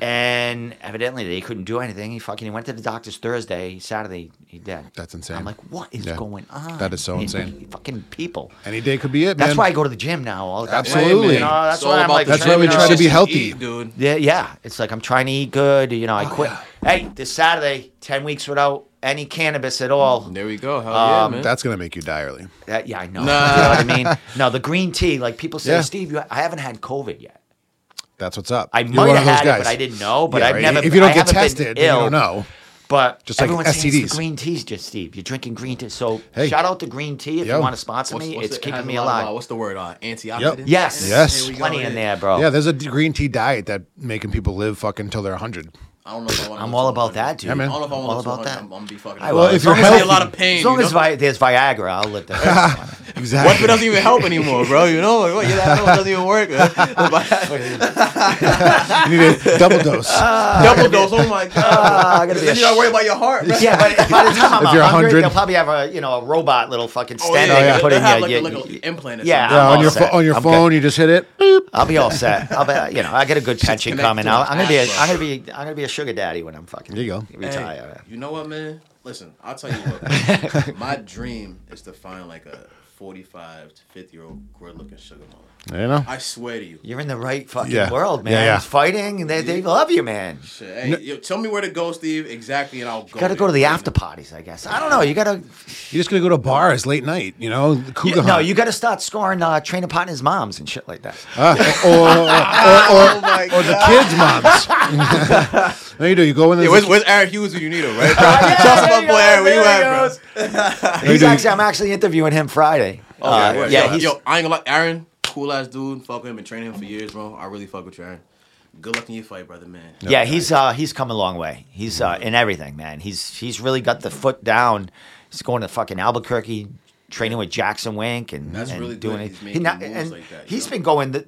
And evidently they couldn't do anything. He fucking he went to the doctors Thursday, Saturday he dead. That's insane. I'm like, what is Yeah. going on? That is so You- insane. you fucking people. Any day could be it, man. That's why I go to the gym now. all the Absolutely. You know, that's It's why I'm like That's why we try to be healthy. eat, dude. yeah, yeah. It's like I'm trying to eat good. You know, Oh, I quit. Hey, this Saturday, ten weeks without any cannabis at all. There we go. Hell Um, yeah, man. That's gonna make you die early. That, yeah, I know. Nah. You know what I mean? No, the green tea. Like people say, Yeah. Steve, you, I haven't had COVID yet. That's what's up. I You're might one have of those had it, guys. but I didn't know. But Yeah, I've right. never. If you don't I get haven't been tested, you don't know. But Just like everyone's saying it's STDs. the green teas, just Steve. You're drinking green tea. So Hey. shout out to green tea if Yo. you want to sponsor What's- me. what's it's the- it keeping has a me lot of, alive. What's the word? Uh, antioxidants. Yes, Yes. Here we go. plenty in there, bro. Yeah, there's a d- green tea diet that making people live fucking until they're 100. I don't know if I want I'm all about that, dude. Yeah, man. I don't know if I want All to about that. I'm, I'm gonna be fucking. I Well, if you're long as healthy- a lot of pain. As long you as? Vi- there's Viagra, I'll live there. Exactly. What if it doesn't even help anymore, bro? You know, like what? Yeah, that doesn't even work. you need a double dose. Ah. Double dose. Oh my god. I gotta be then you gotta sh- worry about your heart, bro. yeah, but by the time I'm If you're 100, 100. they'll probably have a you know a robot little fucking Oh, stent yeah, they yeah. put in have your, like, your- a, implant. Yeah, yeah, on your on your phone, you just hit it. Boop. I'll be all set. I'll be, you know, I get a good pension coming. I'll, an I'm gonna be, I'm gonna be, I'm gonna be a sugar daddy when I'm fucking. There you go. Retire. Hey, you know what, man? Listen, I'll tell you what. my dream is to find like a 45 to 50 year old good looking sugar mama. You know. I swear to you. You're in the right fucking Yeah. world, man. Yeah, yeah. It's fighting, and they, they love you, man. Shit, hey, yo, tell me where to go, Steve, exactly, and I'll go. Gotta go to the after parties, I guess. I don't know. You gotta. You're just gonna go to bars late night. You know, You, no, you gotta start scoring uh, trainer partners' moms and shit like that. Uh, or, or, or, Oh or the kids' moms. no, you do. You go in there. Yeah, where's, where's Aaron Hughes when you need him, right? Oh, yeah, Shout out to there my boy go, Aaron. Where you at, bro? He's actually, I'm actually interviewing him Friday. Uh, Okay, yeah, yo, he's, yo, I ain't gonna lie, Aaron, cool ass dude. Fuck him, been training him for years, bro. I really fuck with you, Aaron. Good luck in your fight, brother, man. yeah, he's uh, he's come a long way. He's uh, in everything, man. He's he's really got the foot down. He's going to fucking Albuquerque, training with Jackson Wink, and That's and really doing good. it. He's He making not- and like that, you he's know? been going the,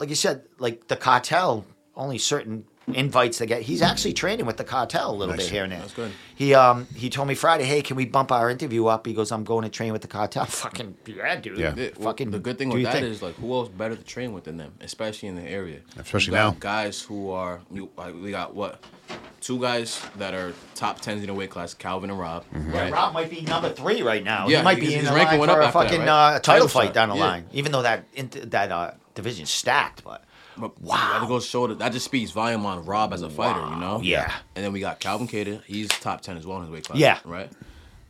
like you said, like the cartel. Only certain invites they get. He's actually training with the cartel a little Nice. bit here and there. That's good. He um he told me Friday, hey, can we bump our interview up? He goes, I'm going to train with the cartel. Fucking yeah, dude. Yeah. Yeah, well, Fucking the good thing with your that thing. is like who else better to train with than them, especially in the area. Especially You got now. guys who are you, like, we got what two guys that are top tens in the weight class, Calvin and Rob. Mm-hmm. Yeah, Right? Rob might be number three right now. Yeah, he might his- be in the ranking line went for up a after that, fucking right? uh, title Title fight shot, down the yeah. line. Even though that int- that uh, division's stacked, but But Wow. that goes to show that that just speaks volume on Rob as a fighter, you know. yeah. And then we got Calvin Kattar. He's top ten as well in his weight class. Yeah. Right.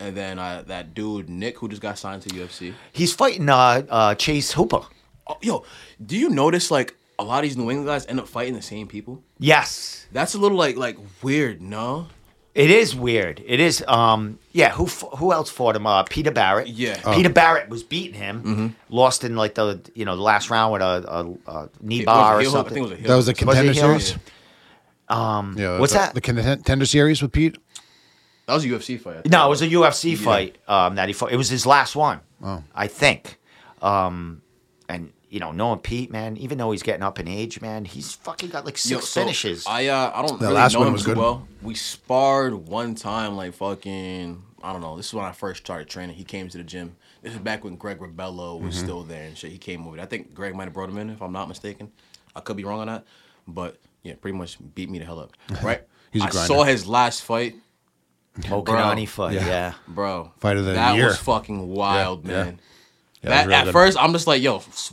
And then uh, that dude Nick, who just got signed to UFC. he's fighting uh, uh, Chase Hooper. Oh, yo, do you notice like a lot of these New England guys end up fighting the same people? Yes, That's a little like like weird, no? It is weird. It is. Um, yeah. Who who else fought him? Uh, Peter Barrett. Yeah. Peter Barrett was beating him. Lost in like the you know the last round with a, a, a knee It bar or heel something. was That was a contender Was it Hill? series. Um, Yeah, what's the, that? The contender series with Pete. That was a UFC fight. No, it was a UFC fight um, that he fought. It was his last one, Oh. I think. Um, and you know, knowing Pete, man, even though he's getting up in age, man, he's fucking got like six Yo, so finishes. I uh, I don't The really last know one him was too good. well. We sparred one time, like fucking. I don't know. This is when I first started training. He came to the gym. This is back when Greg Rebello was Mm-hmm. still there and shit. He came over. I think Greg might have brought him in, if I'm not mistaken. I could be wrong on that, but yeah, pretty much beat me the hell up. Right. He's a I grinder. saw his last fight, Mo bro. Kanani fight, Yeah. yeah. bro. Fight of the that year. was fucking wild, Yeah, yeah. man. Yeah, it that, real at good. first, I'm just like, yo, s-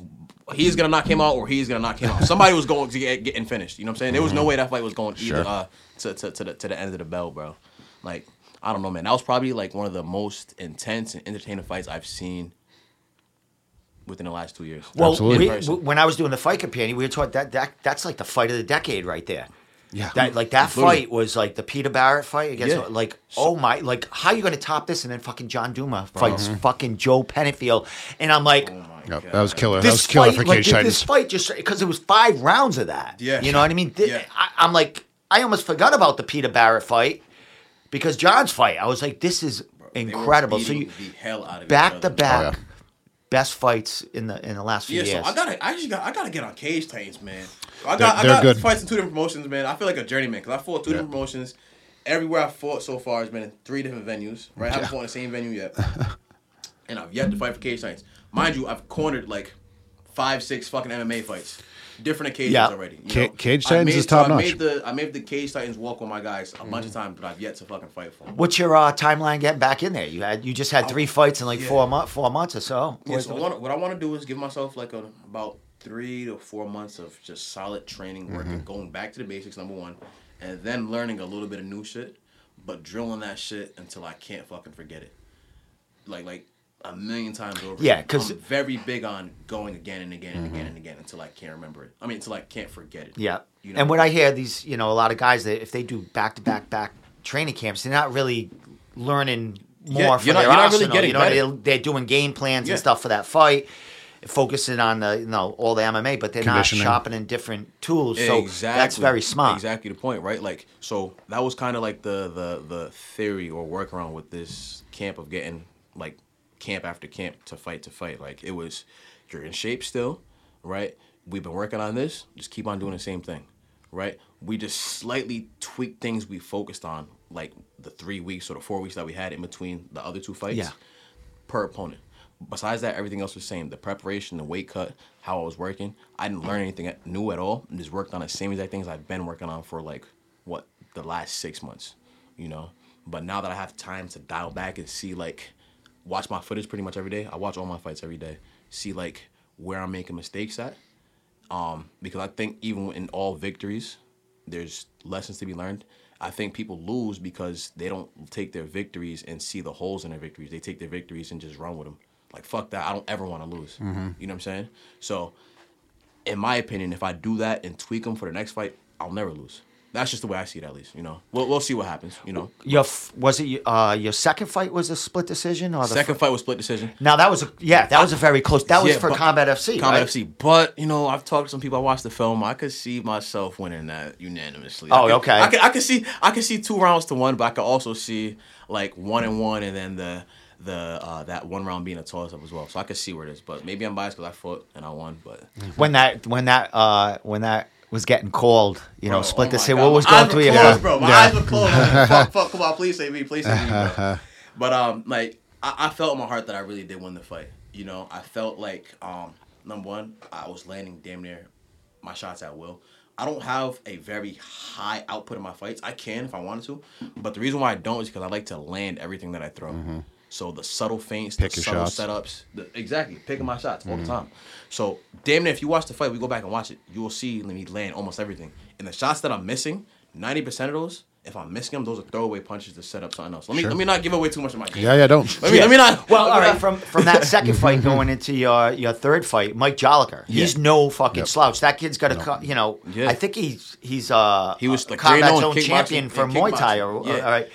he's gonna knock him out or he's gonna knock him out. Somebody was going to get getting finished. You know what I'm saying? There was no way that fight was going either Sure. uh, to, to, to the to the end of the bell, bro. Like, I don't know, man. That was probably like one of the most intense and entertaining fights I've seen within the last two years. Well, Absolutely. we, when I was doing the fight companion, we were taught that, that that's like the fight of the decade right there. Yeah. That like that Literally. fight was like the Peter Barrett fight against Yeah. like oh my like how you gonna top this and then fucking John Duma uh-huh. fights fucking Joe Pennefield and I'm like Oh my Yep, God. that was killer. that this was killer fight for like this fight just because it was five rounds of that Yeah. you know what I mean Th- Yeah. I, I'm like I almost forgot about the Peter Barrett fight because John's fight I was like this is They were incredible so you the hell out of back to back Oh, yeah. Best fights in the in the last few Yeah, years so I gotta, I just got, I gotta get on Cage Titans, man. I They're- got, I they're got good. fights in two different promotions, man. I feel like a journeyman because I fought two Yeah. different promotions. Everywhere I fought so far has been in three different venues. Right, I haven't fought in the same venue yet, and I've yet to fight for Cage Titans. Mind you, I've cornered like five, six fucking MMA fights, different occasions Yeah. already. you know? Cage Titans made- is top so I notch. made the, I made the Cage Titans walk with my guys a bunch of times, but I've yet to fucking fight for them. What's your uh, timeline getting back in there? You had you just had three fights in like yeah. four months, four months or so. Yeah, so I wanna, what I want to do is give myself like a, about three to four months of just solid training, work, and going back to the basics, number one, and then learning a little bit of new shit, but drilling that shit until I can't fucking forget it. Like like a million times over. Yeah, 'cause- I'm very big on going again and again and again mm-hmm. and again until I can't remember it. I mean, until I can't forget it. Yeah. You know? And when I hear these, you know, a lot of guys that if they do back to back back training camps, they're not really learning more Yeah, from you're not- their you're not really arsenal. getting you know, better. they're, they're doing game plans Yeah. and stuff for that fight, focusing on the you know all the MMA, but they're not Conditioning. sharpening different tools. So that's very smart. Exactly the point, right? Like, so that was kind of like the the the theory or workaround with this camp of getting like camp after camp to fight to fight. Like, it was you're in shape still, right? We've been working on this. Just keep on doing the same thing, right? We just slightly tweaked things we focused on, like the three weeks or the four weeks that we had in between the other two fights Yeah. per opponent. Besides that, everything else was the same. The preparation, the weight cut, how I was working. I didn't learn anything new at all. I just worked on the same exact things I've been working on for like what the last six months, you know. But now that I have time to dial back and see like, watch my footage pretty much every day. I watch all my fights every day. See like where I'm making mistakes at. Um, because I think even in all victories, there's lessons to be learned. I think people lose because they don't take their victories and see the holes in their victories. They take their victories and just run with them. Like fuck that. I don't ever want to lose. You know what I'm saying? So, in my opinion, if I do that and tweak them for the next fight, I'll never lose. That's just the way I see it, at least. You know, we'll we'll see what happens. You know, Your f- was it uh, your second fight was a split decision or the second fir- fight was split decision. Now that was a yeah that was a very close. That was Yeah, for Combat FC. Combat right? FC. But you know, I've talked to some people. I watched the film. I could see myself winning that unanimously. Oh, I could, okay. I could, I could see, I could see two rounds to one, but I could also see like one and one, and then the the uh, that one round being a toss up as well. So I could see where it is. But maybe I'm biased because I fought and I won. But when that when that uh when that was getting called, you know, Bro, split oh the city. What was going through your head? bro? My Yeah. eyes were closed. Like, fuck, fuck, come on, please save me, please save me. Bro. But um, like I, I felt in my heart that I really did win the fight. You know, I felt like um, number one, I was landing damn near my shots at will. I don't have a very high output in my fights. I can if I wanted to, but the reason why I don't is because I like to land everything that I throw. So the subtle feints, Pick the subtle shots. setups, the, exactly picking my shots all the time. So damn near, if you watch the fight, we go back and watch it, you will see me land almost everything. And the shots that I'm missing, ninety percent of those, if I'm missing them, those are throwaway punches to set up something else. Let me Sure. let me not give away too much of my game. Yeah, yeah, don't. Let me Yeah. let me not. Well, let all me right. not- From from that second fight going into your your third fight, Mike Jolliker. He's Yeah. no fucking Yep. slouch. That kid's got a co- you know. Yeah. I think he's he's uh He was a like combat great zone kickboxing champion for and Muay Thai. Or. Yeah. all right.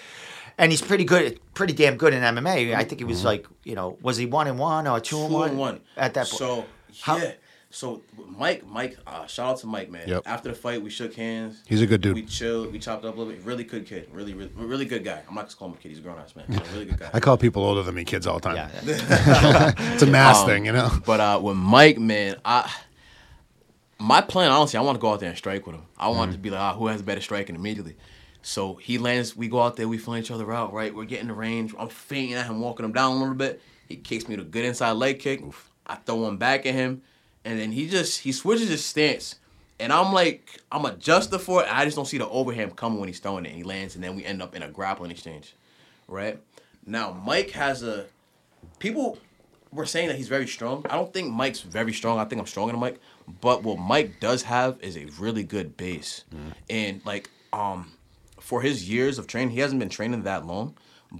And he's pretty good, pretty damn good in MMA. I think he was like, you know, was he one and one or two, and two one? and one at that point? So How- yeah. So Mike, Mike, uh, shout out to Mike, man. Yep. After the fight, we shook hands. He's a good dude. We chilled. We chopped up a little bit. Really good kid. Really, really, really good guy. I'm not just calling him a kid. He's a grown ass man. He's a really good guy. I call people older than me kids all the time. yeah, yeah. It's a mass Um, thing, you know. But uh, with Mike, man, I my plan honestly, I want to go out there and strike with him. I want to be like, ah, who has better striking immediately. So he lands. We go out there. We fill each other out. Right, we're getting the range. I'm fainting at him, walking him down a little bit. He kicks me with a good inside leg kick. I throw one back at him, and then he just he switches his stance. And I'm like, I'm adjusted for it. I just don't see the overhand coming when he's throwing it. And he lands, and then we end up in a grappling exchange. Right now, Mike has a people were saying that he's very strong. I don't think Mike's very strong. I think I'm stronger than Mike. But what Mike does have is a really good base. And like um for his years of training, he hasn't been training that long,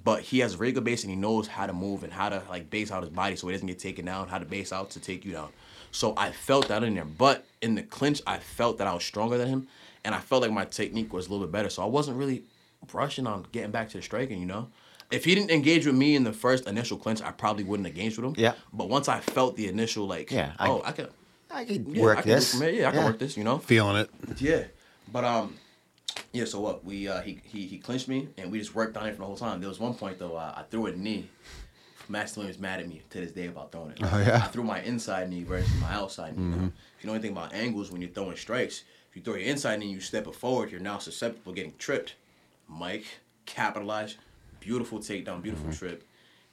but he has a very good base and he knows how to move and how to like base out his body so he doesn't get taken down, how to base out to take you down. So I felt that in there. But in the clinch, I felt that I was stronger than him and I felt like my technique was a little bit better. So I wasn't really rushing on getting back to the striking, you know? If he didn't engage with me in the first initial clinch, I probably wouldn't engage with him. Yeah. But once I felt the initial like, Yeah, I- oh, I, could I could yeah, work I can this. from here. Yeah, I can work this, you know? Feeling it. Yeah, but um, yeah. So what? We uh, he he he clinched me, and we just worked on it for the whole time. There was one point though, uh, I threw a knee. Max Williams mad at me to this day about throwing it. Oh, yeah? I threw my inside knee versus my outside knee. Now, If you know anything about angles, when you're throwing strikes, if you throw your inside knee, you step it forward, you're now susceptible to getting tripped. Mike capitalized, beautiful takedown, beautiful trip,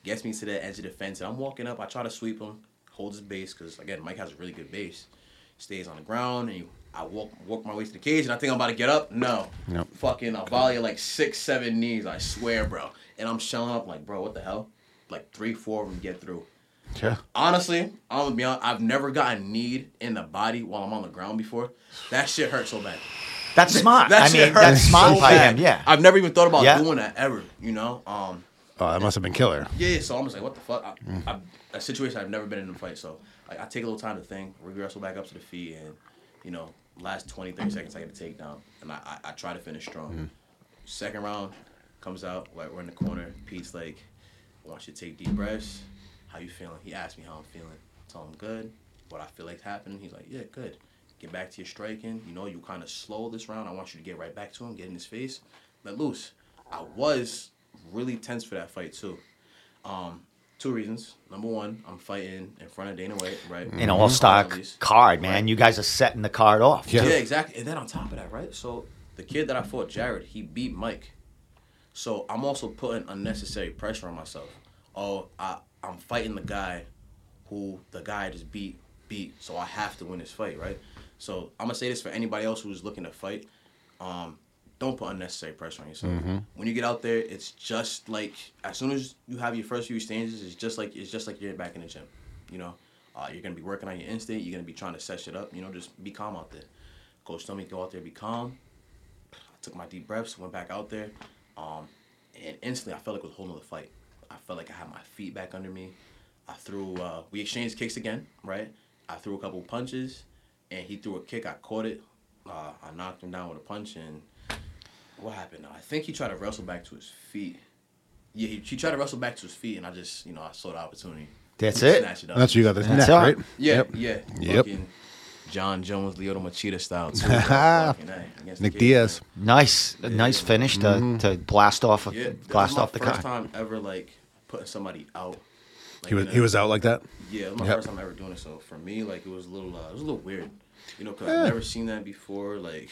gets me to the edge of the fence, and I'm walking up. I try to sweep him, holds his base because again, Mike has a really good base stays on the ground and you, I walk walk my way to the cage and I think I'm about to get up. No. Nope. Fucking a volley of like six, seven knees, I swear, bro. And I'm shelling up like, bro, what the hell? Like three, four of them get through. Yeah. Honestly, I'm gonna be honest, I've never gotten kneed in the body while I'm on the ground before. That shit hurt so bad. That's smart. That I shit mean, hurt that's smart so by bad. him. Yeah. I've never even thought about Yeah. doing that ever, you know? Um Oh, that must have been killer. yeah, so I'm just like, what the fuck? I, I, a situation I've never been in a fight, so like, I take a little time to think, regress back up to the feet, and you know, last 20, 30 seconds I get a takedown, and I, I, I try to finish strong. Second round comes out, like we're in the corner. Pete's like, I want you to take deep breaths. How you feeling? He asked me how I'm feeling. Tell him good. What I feel like's happening. He's like, yeah, good. Get back to your striking. You know, you kind of slow this round. I want you to get right back to him, get in his face, let loose. I was really tense for that fight too. Um, two reasons. Number one, I'm fighting in front of Dana White, right? An all star At least. card, man. Right. You guys are setting the card off. Yeah. Yeah, exactly. And then on top of that, right? So the kid that I fought, Jared, he beat Mike. So I'm also putting unnecessary pressure on myself. Oh, I, I'm fighting the guy who the guy just beat beat, so I have to win this fight, right? So I'm gonna say this for anybody else who's looking to fight. Um, don't put unnecessary pressure on yourself. When you get out there, it's just like as soon as you have your first few exchanges, it's just like it's just like you're back in the gym. You know, uh, you're gonna be working on your instinct. You're gonna be trying to set shit up. You know, just be calm out there. Coach told me go out there, be calm. I took my deep breaths, went back out there, um, and instantly I felt like it was holding the fight. I felt like I had my feet back under me. I threw. Uh, we exchanged kicks again, right? I threw a couple punches, and he threw a kick. I caught it. Uh, I knocked him down with a punch, and what happened? I think he tried to wrestle back to his feet. Yeah, he, he tried to wrestle back to his feet, and I just, you know, I saw the opportunity. That's it? Snatch it up. That's you got this That's neck, all. right? Yeah, Yep. yeah. Yep. Fucking Jon Jones, Lyoto Machida style too. Fucking A, against Nick kid, Diaz. Nice, a nice finish to, to blast off, man. Yeah, that was blast my off the first card. time ever like putting somebody out. Like, He was in a- he was out like that. Yeah, it was my Yep. first time ever doing it. So for me, like it was a little, uh, it was a little weird, you know, because Yeah. I've never seen that before. Like,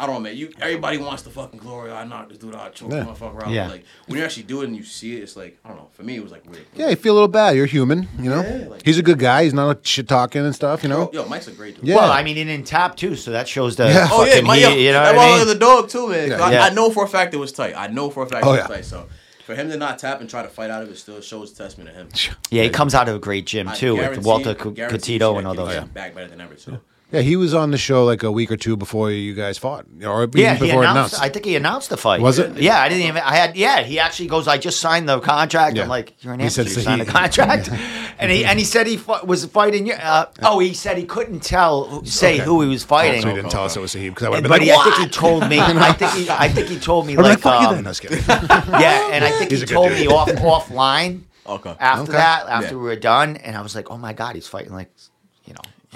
I don't know, man. You everybody wants the fucking glory. I knocked this dude out, choked Yeah. the motherfucker out. Yeah. Like when you actually do it and you see it, it's like I don't know. For me, it was like weird. Yeah, you feel a little bad. You're human, you know. Yeah, like- He's a good guy. He's not like shit talking and stuff, you know. Yo, Mike's a great dude. Yeah. Well, I mean, he didn't tap too, so that shows the Yeah. Oh yeah, fucking my, yo, you know that what I was mean? the dog too, man. 'Cause I, Yeah. I know for a fact it was tight. I know for a fact Oh, it was yeah. tight. So for him to not tap and try to fight out of it still shows testament to him. Yeah, he comes out of a great gym too with Walter I C- Catito and all those. is back better than ever too. Yeah, he was on the show like a week or two before you guys fought, or Yeah, he before announced. announced. I think he announced the fight. Was it? Yeah, I didn't even. I had. Yeah, he actually goes. I just signed the contract. Yeah. I'm like, you're an He amateur. said You so signed he- the contract, and he and he said he fought, was fighting. you- Uh, oh, he said he couldn't tell, who- say Okay. who he was fighting. so he didn't tell us it was Saheeb because I would have been but like, he, I think he told me. I think he. I think he told me like, like. "Fuck you um, then." No, yeah, and I think He's he a told dude. me off offline Okay. after Okay. that, after Yeah. we were done, and I was like, oh my god, he's fighting like,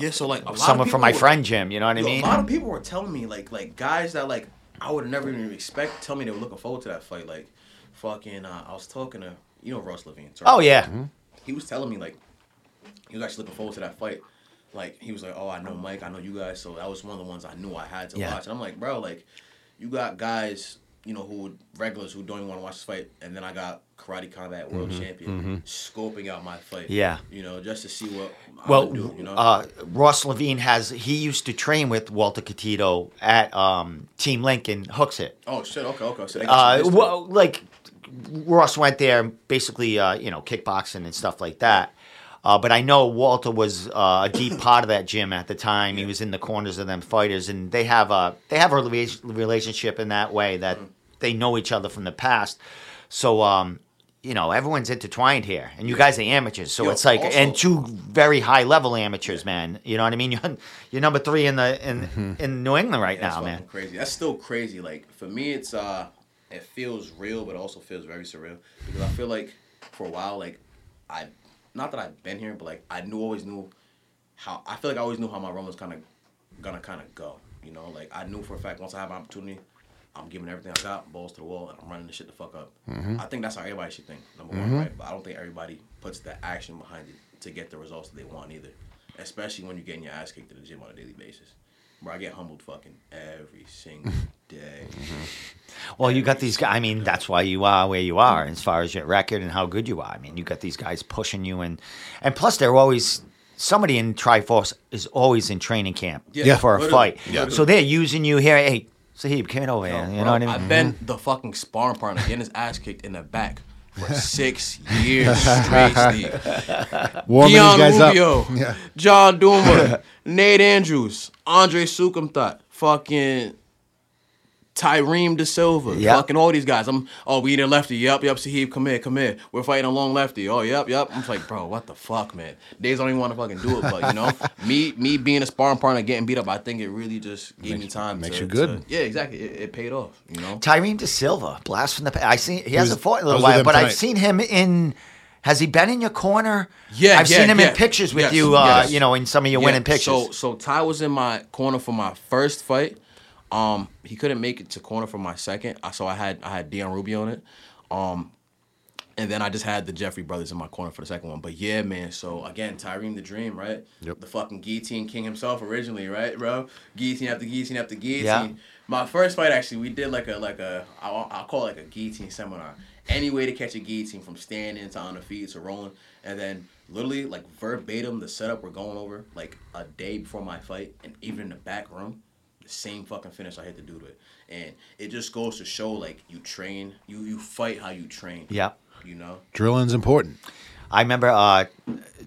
Yeah, so like a lot of someone from my were- friend Jim. You know what I mean? A lot of people were telling me like like guys that like I would never even expect tell me they were looking forward to that fight. Like fucking uh, I was talking to you know Ross Levine. Oh yeah. He was telling me like he was actually looking forward to that fight. Like he was like, Oh, I know Mike, I know you guys, so that was one of the ones I knew I had to Yeah. watch. And I'm like, bro, like you got guys, you know, who would regulars who don't even want to watch this fight and then I got karate combat world champion scoping out my fight. Mm-hmm. Yeah. You know, just to see what I Well, do, you know. uh, Ross Levine has he used to train with Walter Catito at um, Team Lincoln Hooks It. oh shit, okay, okay. So Uh, well, like Ross went there, basically, uh, you know, kickboxing and stuff like that. Uh, but I know Walter was uh, a deep part of that gym at the time. He was in the corners of them fighters, and they have a they have a rela- relationship in that way that they know each other from the past. So um, you know, everyone's intertwined here, and you guys are amateurs, so Yo, it's like also- and two very high level amateurs, man. You know what I mean? You're, you're number three in the in in New England right That's now, man. crazy. That's still crazy. Like for me, it's uh, it feels real, but also feels very surreal because I feel like for a while, like I, not that I've been here, but like I knew always knew how I feel like I always knew how my run was kind of gonna kind of go. You know, like I knew for a fact once I have an opportunity, I'm giving everything I got, balls to the wall, and I'm running the shit the fuck up. Mm-hmm. I think that's how everybody should think. Number one, mm-hmm. right? But I don't think everybody puts the action behind it to get the results that they want either. Especially when you're getting your ass kicked to the gym on a daily basis. Where I get humbled fucking every single day. Mm-hmm. Well, you got these guys. I mean, that's why you are where you are as far as your record and how good you are. I mean, you got these guys pushing you, and and plus they're always somebody in Triforce is always in training camp Yeah. for a Literally. fight. Yeah. So they're using you here. Hey, Saheeb, come over here. You Bro, know what I mean? I've been mm-hmm. the fucking sparring partner getting his ass kicked in the back for six years straight, Steve. Warming Keon these guys Rubio, up. Yeah. John Duma, Nate Andrews, Andre Sukumthot, fucking Tyreem De Silva, Yep. fucking all these guys. I'm oh we need a lefty. Yep, yep, Saheeb, come here, come here. We're fighting a long lefty. Oh, yep, yep. I'm just like, bro, what the fuck, man? Days don't even want to fucking do it, but you know, me me being a sparring partner, getting beat up, I think it really just gave me time. makes to- you good. to- yeah, exactly. It, it paid off. You know. Tyreem De Silva, blast from the past. I seen he hasn't was- fought in a little while, him but I've seen him in. Has he been in your corner? Yeah, I've yeah, seen him yeah. in pictures with Yes, you. Uh, yes. You know, in some of your Yeah, winning pictures. So so Ty was in my corner for my first fight. Um, he couldn't make it to corner for my second. So I had I had Dion Ruby on it. Um, and then I just had the Jeffrey brothers in my corner for the second one. But yeah, man. So again, Tyrene the Dream, right? Yep. The fucking guillotine king himself originally, right, bro? Guillotine after guillotine after guillotine. Yeah. My first fight actually, we did like a like a I'll, I'll call it like a guillotine seminar. Any way to catch a guillotine from standing to on the feet to rolling, and then literally like verbatim the setup we're going over like a day before my fight, and even in the back room, the same fucking finish I hit the dude with, and it just goes to show like you train, you you fight how you train. Yeah. You know. Drilling's important. I remember uh,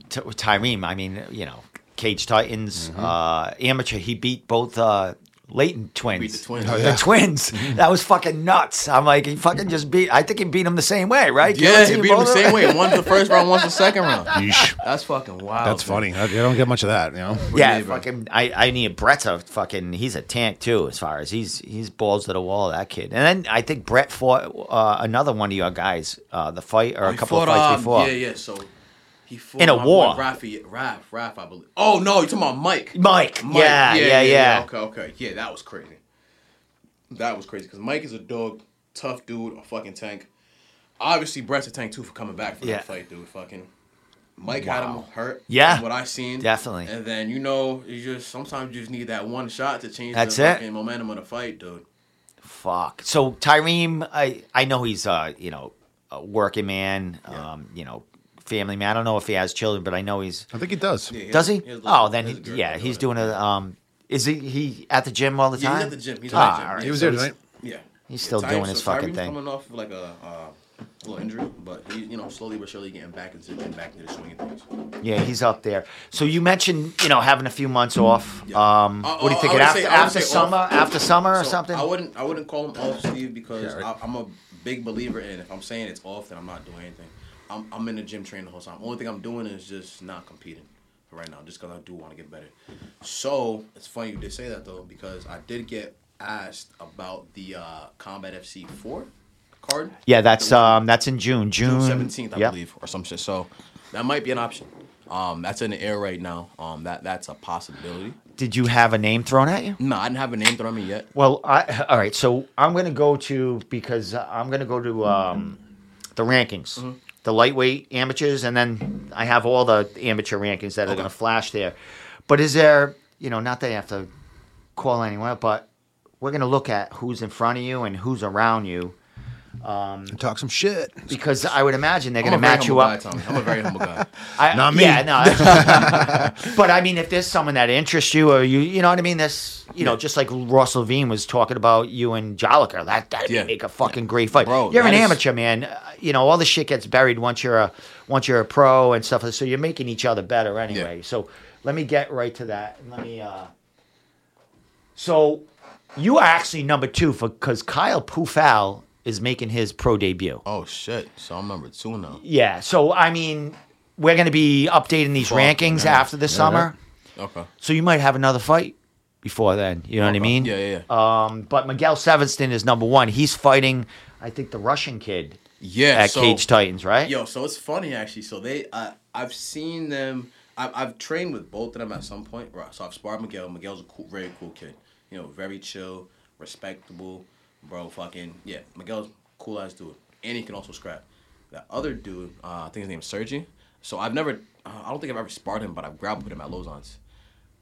T- Tyrene. I mean, you know, Cage Titans Mm-hmm. uh, amateur. He beat both uh, Leighton twins. Beat the twins. Oh, The yeah. twins. That was fucking nuts. I'm like, he fucking just beat. I think he beat them the same way, right? Yeah, Guillotine he beat him the same way. One's the first round, one's the second round. Yeesh. That's fucking wild. That's man. funny. I, I don't get much of that, you know. Yeah, Yeah, bro. fucking. I, I need Brett's a fucking. He's a tank too, as far as he's he's balls to the wall. That kid. And then I think Brett fought uh, another one of your guys, uh, the fight or a He couple of fights um, before. Yeah, yeah. So he fought In a war. Rafi, Raf, Raf, I believe. Oh no, you talking about Mike? Mike. Yeah, yeah, yeah. yeah Okay, okay. Yeah, that was crazy. That was crazy because Mike is a dog, tough dude, a fucking tank. Obviously, Brett's a tank too for coming back for Yeah. that fight, dude. Fucking. Mike had him hurt. Yeah. from what I seen. Definitely. And then you know, you just sometimes you just need that one shot to change That's the it. fucking momentum of the fight, dude. Fuck. So Tyrene, I I know he's uh you know a working man, Yeah. um you know family man. I don't know if he has children, but I know he's. I think he does. Yeah, Does he? has little- Oh, then he he, has a girl- yeah, he's doing a um. Is he he at the gym all the Yeah, time? he's at the gym. He's Ah, at the gym. all right. He was there tonight. Yeah. He's Yeah, still Ty- doing his so fucking Tyreem's thing. coming off of like a uh, little injury, but he, you know, slowly but surely getting back into getting back into the swing of things. Yeah, he's up there. So you mentioned, you know, having a few months off. Yeah. Um, Uh, what do you uh, think? I would After, say- I after summer, off. after summer or So, something? I wouldn't I wouldn't call him off, Steve, because Yeah, right. I, I'm a big believer in if I'm saying it's off, then I'm not doing anything. I'm I'm in the gym training the whole time. Only thing I'm doing is just not competing for right now, just because I do want to get better. So it's funny you did say that though, because I did get asked about the uh, Combat FC four card. yeah, that's um, that's in June. June June seventeenth, I yep. believe, or some shit. So that might be an option. Um, that's in the air right now. Um, that that's a possibility. Did you have a name thrown at you? No, I didn't have a name thrown at me yet. Well, I, all right. So I'm going to go to because I'm going to go to um, the rankings, Mm-hmm. The lightweight amateurs, and then I have all the amateur rankings that are going to flash there. But is there, you know, not that I have to call anyone, but we're going to look at who's in front of you and who's around you And talk some shit. because I would imagine they're going to match you up. Tommy. I'm a very humble guy. I, Not me. Yeah, no. that's- but I mean, if there's someone that interests you, or you, you know what I mean. This, you know, just like Ross Levine was talking about you and Joliker, that that Yeah. make a fucking great fight. Bro, you're an that is- amateur, man. Uh, You know, all the shit gets buried once you're a once you're a pro and stuff. So you're making each other better anyway. So let me get right to that. Let me. uh So you are actually number two for because Kyle Pufal is making his pro debut. Oh shit! So I'm number two now. Yeah. So I mean, we're going to be updating these Fuck, rankings after the summer. Okay. So you might have another fight before then. You know what I mean? Yeah, yeah, yeah. Um, but Miguel Sevenston is number one. He's fighting, I think, the Russian kid Yeah. at so, Cage Titans, right? Yo, so it's funny actually. So they, uh, I've seen them. I've, I've trained with both of them at some point. Right. So I've sparred Miguel. Miguel's a cool, very cool kid. You know, very chill, respectable, bro. Fucking yeah. Miguel's cool ass dude, and he can also scrap. That other dude, uh, I think his name's Sergi. So I've never, uh, I don't think I've ever sparred him, but I've grappled with him at Lauzon's.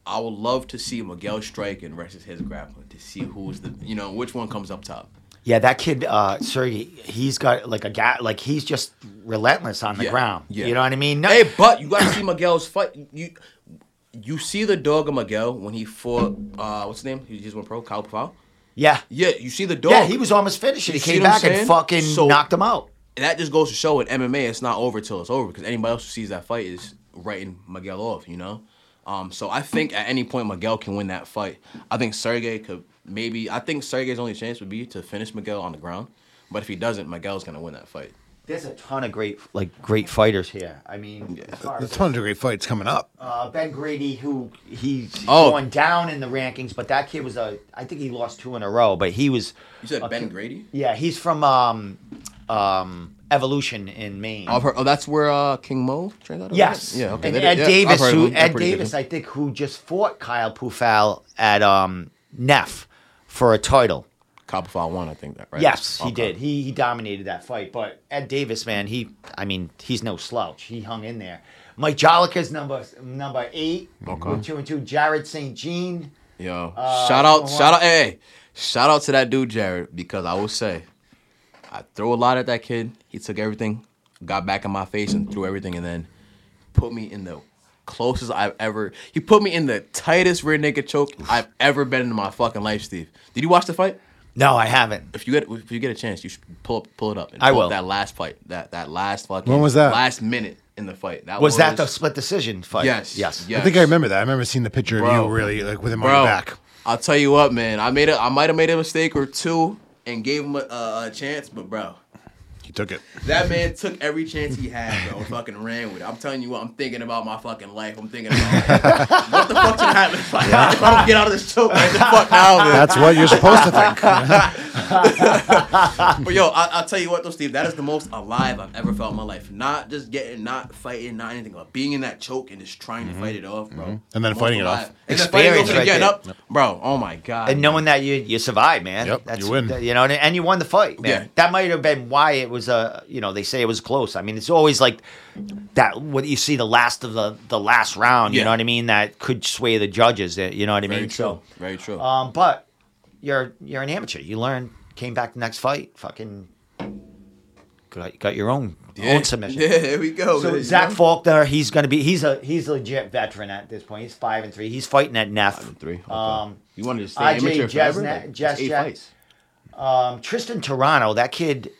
I would love to see Miguel strike and versus his grappling to see who's the, you know, which one comes up top. Yeah, that kid, uh, Sergey, he's got like a guy, like he's just relentless on the Yeah, ground. yeah. You know what I mean? No- Hey, but you gotta see Miguel's fight. You you see the dog of Miguel when he fought uh what's his name? He just went pro, Kyle Pafal. Yeah. Yeah, you see the dog. Yeah, he was almost finished. He came back and fucking So- knocked him out. And that just goes to show in MMA it's not over till it's over because anybody else who sees that fight is writing Miguel off, you know? Um, so I think at any point Miguel can win that fight. I think Sergey could maybe I think Sergey's only chance would be to finish Miguel on the ground. But if he doesn't, Miguel's gonna win that fight. There's a ton of great, like, great fighters here. I mean, as There's as, a ton of great fights coming up. uh, Ben Grady, who he's Oh. going down in the rankings, but that kid was a, I think he lost two in a row, but he was, You said a Ben kid- Grady? Yeah, he's from um, um, Evolution in Maine. Heard, oh, that's where uh, King Mo trained out of? Yes. Yeah. Okay. And Ed yeah, Davis, who Ed pretty good. Davis, I think, who just fought Kyle Pufal at um, NEF for a title. Kyle Pufal won, I think that right. Yes, he did. He he dominated that fight. But Ed Davis, man, he I mean, he's no slouch. He hung in there. Mike Jollica's number number eight. Okay. Two and two. Jared St. Jean. Yo, Uh, shout out, shout out, hey, shout out to that dude Jared because I will say, I throw a lot at that kid. He took everything, got back in my face and threw everything, and then put me in the closest I've ever. He put me in the tightest rear naked choke I've ever been in my fucking life, Steve. Did you watch the fight? No, I haven't. If you get if you get a chance, you should pull up, pull it up. And I pull will. Up that last fight, that that last fucking. When was that? Last minute in the fight. That Was that the split decision fight? Yes, Yes. yes. I think I remember that. I remember seeing the picture Bro. of you really like with him on Bro, your back. I'll tell you what, man. I made a, I might have made a mistake or two and gave him a, a, a chance, but bro, He took it. that man took every chance he had, bro. and fucking ran with it. I'm telling you what, I'm thinking about my fucking life. I'm thinking about like, what the fuck's gonna happen if I, if I don't get out of this choke right the fuck now, man. That's what you're supposed to think. But yo, I, I'll tell you what though, Steve, that is the most alive I've ever felt in my life. Not just getting, not fighting, not anything, but being in that choke and just trying to fight it off, bro. Mm-hmm. And then Most fighting it off. And then fighting it Experience off right getting there. up, bro. Oh my god. And knowing that you you survived, man. Yep, That's, you win. that- you know, and- and you won the fight, man. Yeah. That might have been why it was a. You know, they say it was close. I mean, it's always like that. What you see the last of the the last round. You Yeah. know what I mean? That could sway the judges. uh, You know what I very mean? true. So, Very true. um, but you're you're an amateur. You learn. Came back the next fight. Fucking got, got your own own submission. Yeah, here we go. So man. Zach? Faulkner, he's gonna be he's a he's a legit veteran at this point. He's five and three. He's fighting at NEF. Five and three. Okay. Um, you wanted to stay IJ amateur forever? Jesna- Like, that's eight Jesjet- fights. Um, Tristan Toronto, that kid,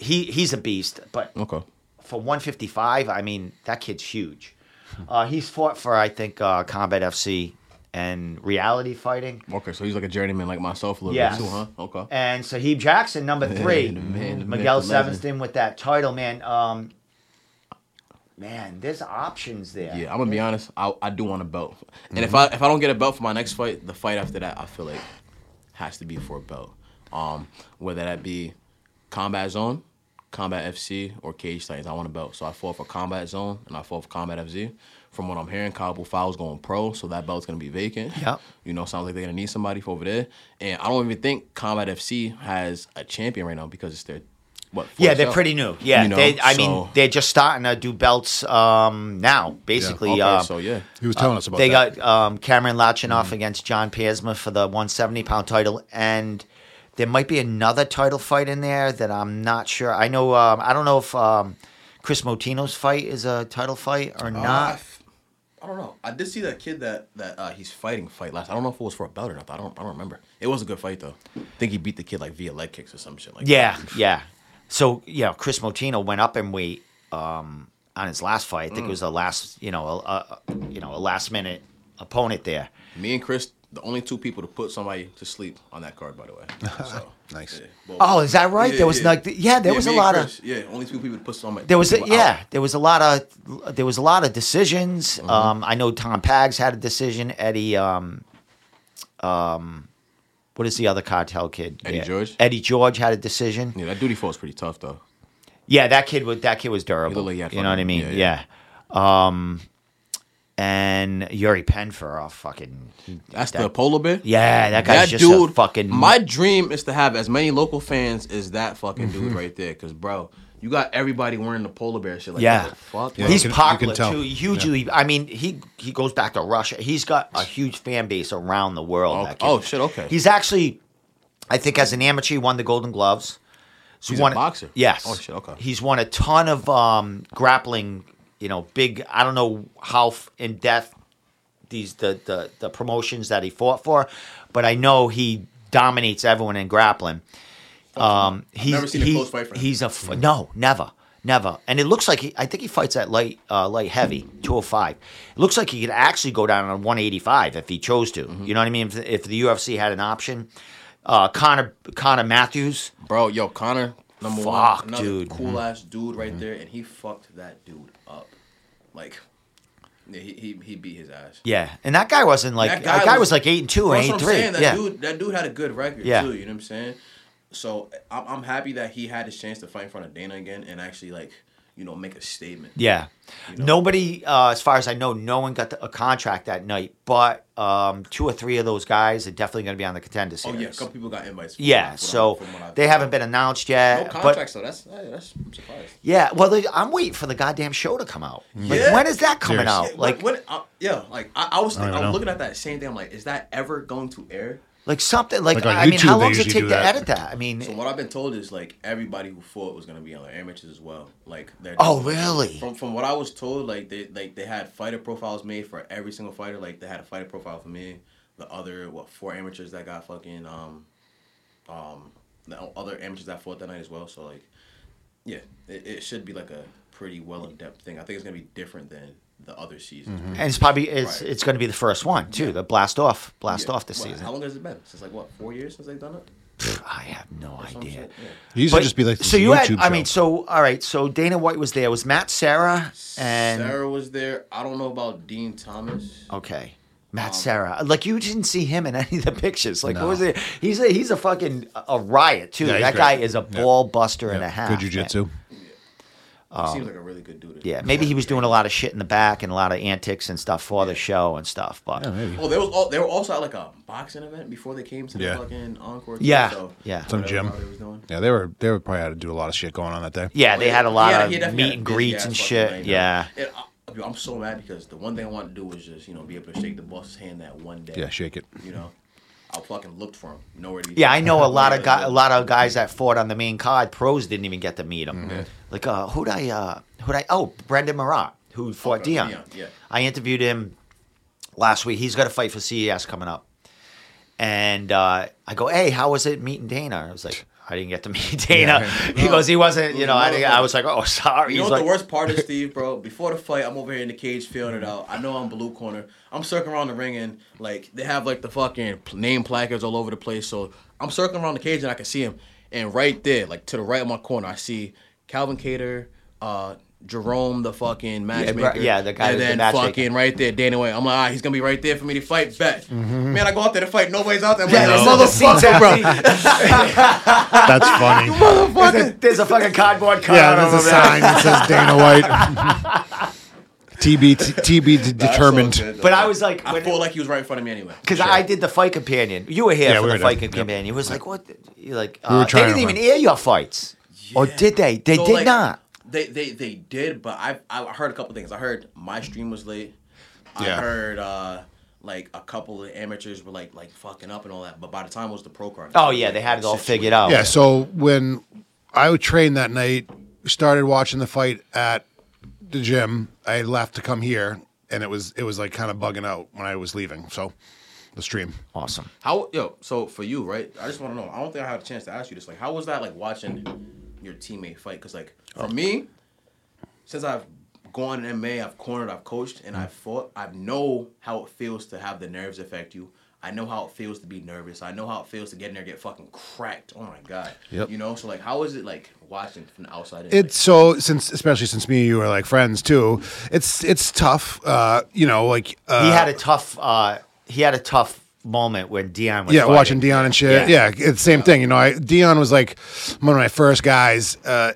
he he's a beast. But Okay. for 155, I mean, that kid's huge. Uh, he's fought for I think uh, Combat FC and Reality Fighting. Okay, so he's like a journeyman like myself a little Yes. bit too, huh? Okay. And Saheeb Jackson, number three. The man, Miguel myth, the legend. Sevenston with that title, man. Um, man, there's options there. Yeah, I'm gonna be honest. I, I do want a belt, and if I if I don't get a belt for my next fight, the fight after that, I feel like has to be for a belt. Um, whether that be Combat Zone, Combat FC, or Cage Titans, I want a belt. So I fought for Combat Zone and I fought for Combat FC. From what I'm hearing, Kyle Pufal's going pro, so that belt's gonna be vacant. Yeah. You know, sounds like they're gonna need somebody for over there. And I don't even think Combat FC has a champion right now because it's their what? Yeah, they're belt. pretty new. Yeah, You know, they, I so- mean, they're just starting to do belts um, now, basically. Okay, uh, so yeah. He was telling us about that. they that. got um, Cameron Lachinoff Mm-hmm. against John Piersma for the 170 pound title, and there might be another title fight in there that I'm not sure. I know. Um, I don't know if um, Chris Motino's fight is a title fight or Uh, I not. f- I don't know. I did see that kid that that uh, he's fighting fight last. I don't know if it was for a belt or not. I don't. I don't remember. It was a good fight though. I think he beat the kid like via leg kicks or some shit like yeah, that. yeah. So yeah, Chris Motino went up in weight um, on his last fight. I think Mm. it was a last, you know, a, a, you know, a last minute opponent there. Me and Chris the only two people to put somebody to sleep on that card, by the way. So, Nice. yeah, both. Oh, is that right? There was like- yeah, there was a and lot of- yeah, only two people to put somebody. There was a, people out. yeah, there was a lot of there was a lot of decisions. Mm-hmm. Um, I know Tom Pags had a decision. Eddie, um, um, what is the other cartel kid? Eddie Yeah. George? Eddie George had a decision. Yeah, that duty fall is pretty tough though. Yeah, that kid was that kid was durable. looked like he you know what I fun. mean? Yeah, Yeah. Um, and Yuri Penfer, oh fucking, he- That's that- the polar bear. Yeah, that guy's that just dude. a fucking. My dream is to have as many local fans as that fucking Mm-hmm. dude right there. Cause bro, you got everybody wearing the polar bear shit. Like, Yeah. fuck. Yeah. He's can- popular too. Hugely. I mean, he he goes back to Russia. He's got a huge fan base around the world. Oh, oh, shit, okay. He's actually, I think, as an amateur, he won the Golden Gloves. He's a boxer? Yes. Oh, shit, okay. He's won a ton of um, grappling. You know, big. I don't know how f- in depth these the, the the promotions that he fought for, but I know he dominates everyone in grappling. Um, he's never seen a he- close fight for him. He's a f- no, never, never. And it looks like he, I think he fights at light uh, light heavy, two hundred five. It looks like he could actually go down on one eighty five if he chose to. Mm-hmm. You know what I mean? If, if the UFC had an option, uh, Connor Connor Matthews. Bro, yo, Connor, number Fuck, one, another dude. Mm-hmm. cool ass dude right there, and he fucked that dude up. Like, yeah, he he, he beat his ass. Yeah, and that guy wasn't like that guy, was, like eight and two eight and three. saying. That yeah, dude, that dude had a good record Yeah. too. You know what I'm saying? So I'm, I'm happy that he had his chance to fight in front of Dana again and actually like you know make a statement. yeah. know? Nobody, uh, as far as I know, no one got the, a contract that night. But um, two or three of those guys are definitely going to be on the contender Oh yeah, a couple people got invites. from Yeah, what I- so from what I- they haven't been announced yet. no but contracts though. That's hey, that's I'm surprised. yeah, well, they, I'm waiting for the goddamn show to come out. Like, Yeah. when is that coming Seriously. out? Yeah, Like, when, when, uh, yeah, like I, I was, I don't I was looking at that same thing. I'm like, is that ever going to air? Like something. Like, Like on I mean, how long does it take to that. edit that? I mean, So what I've been told is like everybody who fought was gonna be on the amateurs as well. Like they're Oh, really? From from what I was told, like they like they had fighter profiles made for every single fighter. Like they had a fighter profile for me. The other what four amateurs that got fucking um um the other amateurs that fought that night as well. So like yeah, it, it should be like a pretty well in depth thing. I think it's gonna be different than the other seasons. and it's probably it's Right. it's going to be the first one too. The blast off, blast Yeah. off this What, season. How long has it been? Since like what four years since they've done it? Pfft, I have no Or idea. shit? Yeah. It used to just be like so this you had, YouTube I mean, so all right, so Dana White was there. Was Matt Serra and Serra was there. I don't know about Din Thomas. okay, Matt Um, Serra. Like you didn't see him in any of the pictures. Like No. what was it? He's a he's a fucking a riot too. Yeah, that great. guy is a Yeah. ball buster and a half. good jujitsu. He seems like a really good dude. Um, Yeah, maybe he was doing a lot of shit in the back and a lot of antics and stuff for the show and stuff. But Yeah, maybe. Oh, there was. al- They were also at like a boxing event before they came to the Yeah. fucking encore. too, Yeah, so yeah. Some whatever gym. they was doing. Yeah, they were they were probably had to do a lot of shit going on that day. yeah, they had a lot Yeah, of definitely meet had a and busy greets ass and fucking shit. night, Yeah. And I- I'm so mad because the one thing I wanted to do was just you know be able to shake the boss's hand that one day. Yeah, shake it. You know, I fucking looked for him. Nowhere to be. Yeah, I know a lot of guy, a lot of guys that fought on the main card. Pros didn't even get to meet him. Mm-hmm. Like, uh, who'd I, uh, who'd I? Oh, Brendan Marat, who fought Okay, Dion. Dion, yeah. I interviewed him last week. He's got a fight for CES coming up, and uh, I go, "Hey, how was it meeting Dana?" I was like, "I didn't get to meet Dana." He No. goes, "He wasn't." You know, I, No. I was like, "Oh, sorry." You know He's what like, the worst part is, Steve, bro? Before the fight, I'm over here in the cage feeling it out. I know I'm blue corner. I'm circling around the ring and like they have like the fucking name placards all over the place. So I'm circling around the cage and I can see him. And right there, like to the right of my corner, I see Calvin Kattar, uh, Jerome, the fucking matchmaker. yeah, the guy And who's the then fucking right there, Dana White. I'm like, ah, he's gonna be right there for me to fight. Bet. Mm-hmm. Man, I go out there to fight. Nobody's out there. I'm Yeah, like, no motherfucker, bro. That's funny. there's, a, there's a fucking cardboard cutout yeah, there's a there. sign that says Dana White. TB TB de- That's so determined. good. But I was like, I when- feel like he was right in front of me anyway. Because I did the fight companion. You were here Yeah, for we the were fight there. Yep. companion. It was like, what? the- You're like, We were uh, they didn't even run. air your fights, or did they? They So, did like, not. They they they did, but I I heard a couple things. I heard my stream was late. I Yeah. heard uh like a couple of amateurs were like like fucking up and all that. But by the time it was the pro card. Oh yeah, they had it all figured out. Yeah, so when I would train that night, started watching the fight at the gym. I left to come here, and it was it was like kind of bugging out when I was leaving. So the stream. awesome. How yo? So for you, right? I just want to know. I don't think I had a chance to ask you this. Like, how was that like watching your teammate fight? Because like for me, since I've gone in MMA, I've cornered, I've coached, and I've fought. I know how it feels to have the nerves affect you. I know how it feels to be nervous. I know how it feels to get in there and get fucking cracked. Oh my god. Yep. You know, so like, how is it like watching from the outside? in? It's so since especially since me and you are like friends too. It's it's tough. Uh, you know, like uh, he had a tough. Uh, he had a tough moment when Dion was. yeah, fighting. watching Dion and shit. Yeah. Yeah, it's the same thing. You know, I, Dion was like one of my first guys. Uh,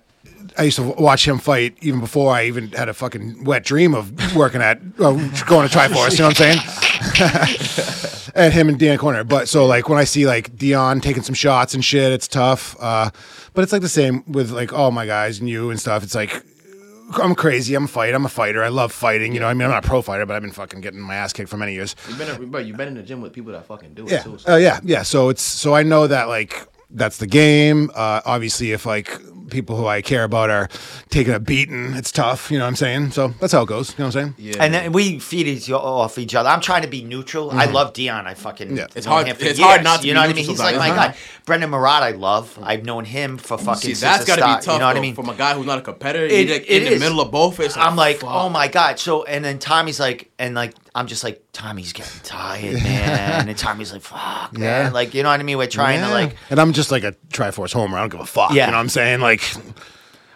I used to watch him fight even before I even had a fucking wet dream of working at uh, going to Triforce. You know what I'm saying? and him and Dion Corner. But so like when I see like Dion taking some shots and shit, it's tough. Uh, but it's like the same with like all my guys and you and stuff. It's like I'm crazy. I'm a fight. I'm a fighter. I love fighting. You know, I mean, I'm not a pro fighter, but I've been fucking getting my ass kicked for many years. You've been, bro, you've been in the gym with people that fucking do it Yeah. too. Oh yeah, yeah. So it's so I know that like that's the game. Uh, obviously, if like people who I care about are taking a beating, it's tough. You know what I'm saying? So that's how it goes. You know what I'm saying? yeah. And then we feed each, off each other. I'm trying to be neutral. I love Dion. I fucking Mm-hmm. Yeah. It's known hard- him for it's hard not to You be know what I mean? He's like my sometimes. guy. Brendan Marat, I love. I've known him for fucking. See, since that's the got to start, be tough You know what I mean? from a guy who's not a competitor. It- like it in the middle of both. It's I'm like, fuck. oh my god. So and then Tommy's like, and like I'm just like, Tommy's getting tired, man. and Tommy's like, fuck, Yeah. man. Like you know what I mean? We're trying to like. and I'm just like a Tri-Force homer. I don't give a fuck. Yeah. You know what I'm saying? Like, so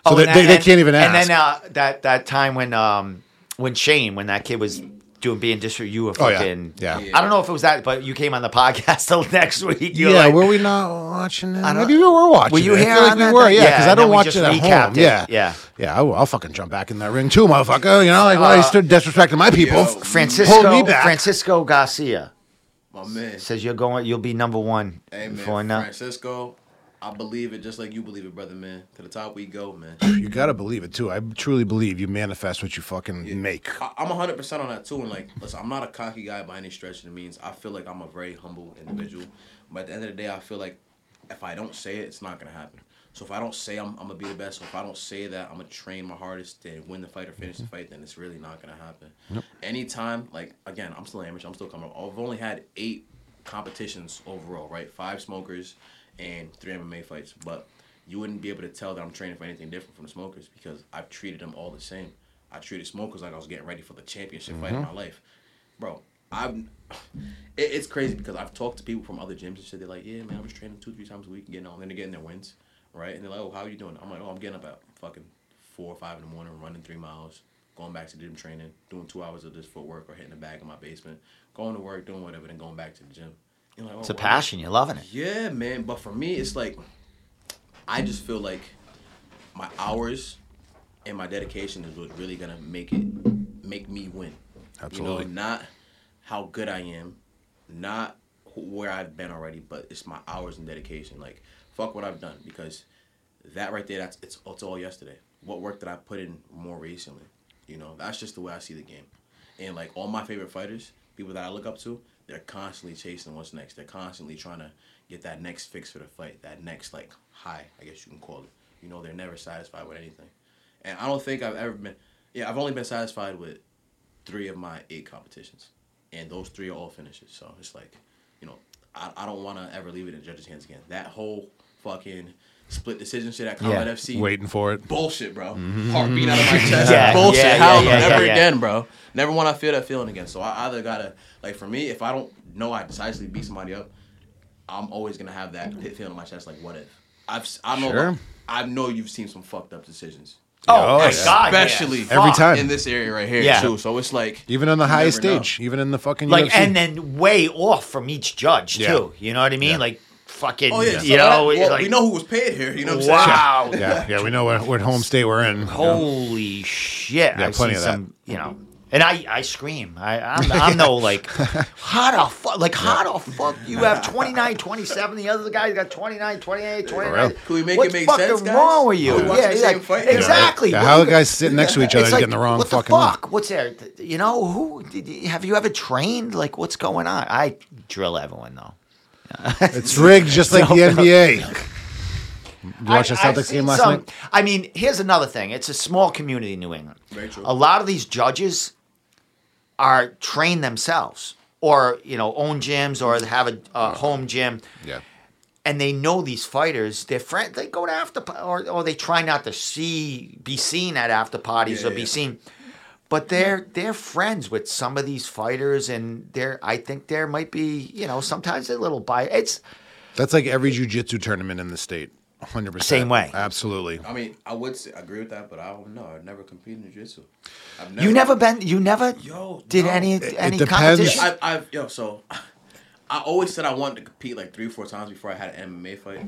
Oh, they, and they, they can't even ask. And then uh, that that time when um when Shane when that kid was doing being disrespectful, you were Oh, yeah. fucking. Yeah. I don't know if it was that, but you came on the podcast till next week. You were yeah, like, were we not watching it? I don't- Maybe we were watching. Were you it. I here feel like on we were, night? yeah, Yeah, I don't watch it at home. It. Yeah, yeah, yeah. I will, I'll fucking jump back in that ring too, motherfucker. You know, like why you uh, stood disrespecting my people. Yo, Hold Francisco me back. Francisco Garcia my man. says you're going. You'll be number one Hey before now. Francisco, I believe it just like you believe it, brother man. To the top we go, man. You gotta believe it too. I truly believe you manifest what you fucking make. I, I'm 100 percent on that too. And like, listen, I'm not a cocky guy by any stretch of the means. I feel like I'm a very humble individual. But at the end of the day, I feel like if I don't say it, it's not gonna happen. So if I don't say I'm, I'm gonna be the best, or if I don't say that I'm gonna train my hardest to win the fight or finish the mm-hmm. fight, then it's really not gonna happen. Anytime, like again, I'm still amateur. I'm still coming. up. I've only had eight competitions overall, right? Five smokers and three MMA fights, but you wouldn't be able to tell that I'm training for anything different from the smokers because I've treated them all the same. I treated smokers like I was getting ready for the championship fight of mm-hmm. my life, bro. I've it, it's crazy because I've talked to people from other gyms and shit. They're like, "Yeah, man, I was training two, three times a week and getting on." Then they're getting their wins, right? And they're like, "Oh, how are you doing?" I'm like, "Oh, I'm getting up at fucking four or five in the morning, running three miles, going back to the gym training, doing two hours of this footwork or hitting the bag in my basement, going to work, doing whatever, then going back to the gym." You're like, oh, It's a wow. passion. You're loving it. Yeah, man. But for me, it's like I just feel like my hours and my dedication is what's really gonna make it make me win. Absolutely. You know, not how good I am, not where I've been already, but it's my hours and dedication. Like fuck what I've done because that right there, that's it's, it's all yesterday. What work did I put in more recently? You know, that's just the way I see the game. And like all my favorite fighters, people that I look up to, they're constantly chasing what's next. They're constantly trying to get that next fix for the fight, that next like high, I guess you can call it. You know, they're never satisfied with anything. And I don't think I've ever been. Yeah, I've only been satisfied with three of my eight competitions, and those three are all finishes. So it's like, you know, I, I don't want to ever leave it in judges' hands again. That whole fucking split decision shit at Combat Yeah. FC, Waiting for it. bullshit, bro. Mm-hmm. Heart beating out of my chest, Yeah, bullshit. yeah, Hell, yeah, yeah, never yeah. again, bro. Never want to feel that feeling again. So I either gotta, like, for me, if I don't know I decisively beat somebody up, I'm always gonna have that pit feeling in my chest. Like, what if? I've s- I know Sure. I know you've seen some fucked up decisions. Oh, Oh, my yeah. God. yeah. Especially Every time. in this area right here Yeah. too. So it's like Even on the highest never know. stage, even in the fucking Like, UFC. and then way off from each judge, Yeah. too. You know what I mean? Yeah. Like, fucking, Oh yeah, so you know, that- well, like, we know who was paid here. You know what I'm saying? wow. yeah, yeah, we know what, what home state we're in. Holy shit! Yeah, I've plenty of that. some, you know, and I, I scream. I, I'm, I'm no like, how the fuck, like how the fuck you have 29, 27, the other guy's got 29, 28, 29. real. Can we make it What's make fucking sense, guys? wrong with you? Are yeah, yeah, like, fight? Yeah, right. exactly. Yeah, how the guys sitting next to each other like, getting the wrong what fucking the one. fuck? What's there? You know who? Did you, have you ever trained? Like, what's going on? I drill everyone though. It's rigged just like the NBA. You watch the I- I've Celtics game last some- night? I mean, here's another thing. It's a small community in New England. Very true. A lot of these judges are trained themselves, or you know, own gyms, or have a, a home gym, Yeah. and they know these fighters. They're friend. They go to after, pa- or or they try not to see, be seen at after parties, Yeah, or be seen. But they're they're friends with some of these fighters, and they're I think there might be you know sometimes a little bias. It's That's like every jujitsu tournament in the state. 100%. Same way. Absolutely. I mean, I would say, agree with that, but I don't know. I've never competed in jiu-jitsu. I've you never been you never Yo, did no. any It- it any depends. competition. I've, I've yo, so I always said I wanted to compete like three or four times before I had an MMA fight,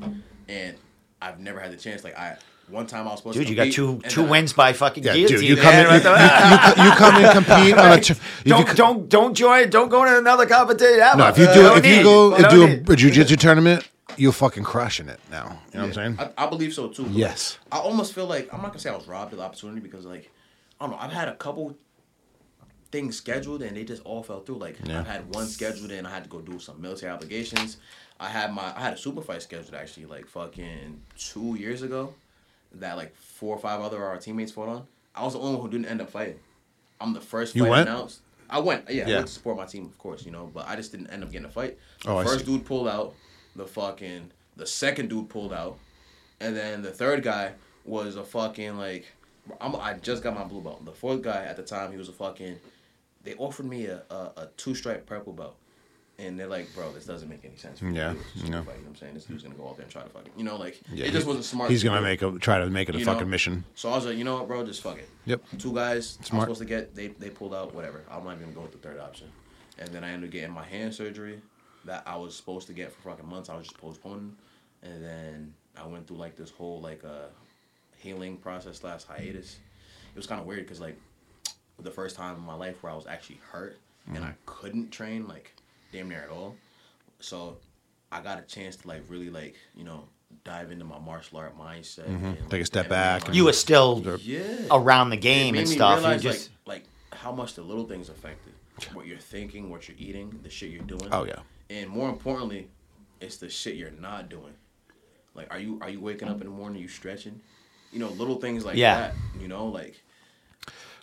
and I've never had the chance. Like I, one time I was supposed Dude, to you got two two I- wins by fucking Yeah, guillotine. dude, you come in, you, you, you come and compete on a. T- if you don't co- don't don't join. Don't go to another competition. ever. No, if you uh, do, don't if you need- go and don't do a, need. a jujitsu tournament, you're fucking crushing it now. You know what I'm saying? I, I believe so too. Yes. I almost feel like I'm not gonna say I was robbed of the opportunity because like I don't know. I've had a couple things scheduled and they just all fell through. Like Yeah. I've had one scheduled and I had to go do some military obligations. I had my I had a super fight scheduled actually like fucking two years ago that like four or five other of our teammates fought on. I was the only one who didn't end up fighting. I'm the first You fight went? announced. I went, yeah, I Yeah. went to support my team, of course, you know, but I just didn't end up getting a fight. Oh, the Oh, I first dude pulled out, the fucking the second dude pulled out, and then the third guy was a fucking like I'm, I just got my blue belt. The fourth guy at the time he was a fucking. They offered me a, a, a two stripe purple belt, and they're like, bro, this doesn't make any sense. You Yeah, do this fight, you know what I'm saying? This dude's gonna go out there and try to fucking, you know, like Yeah, it just wasn't smart. He's gonna make a try to make it a You fucking know? mission. So I was like, you know what, bro, just fuck it. Yep. Two guys I'm supposed to get, they they pulled out, whatever. I'm not even gonna go with the third option. And then I ended up getting my hand surgery that I was supposed to get for fucking months. I was just postponing, and then I went through like this whole like uh healing process last hiatus. It was kind of weird because like the first time in my life where I was actually hurt and I couldn't train like damn near at all. So I got a chance to like really like you know dive into my martial art mindset. Mm-hmm. Take a step back you were still yeah around the game and me stuff. You realize, just like like how much the little things affected what you're thinking, what you're eating, the shit you're doing. Oh yeah. And more importantly, it's the shit you're not doing. Like, are you are you waking up in the morning? you stretching? You know, little things like Yeah. that. You know, like,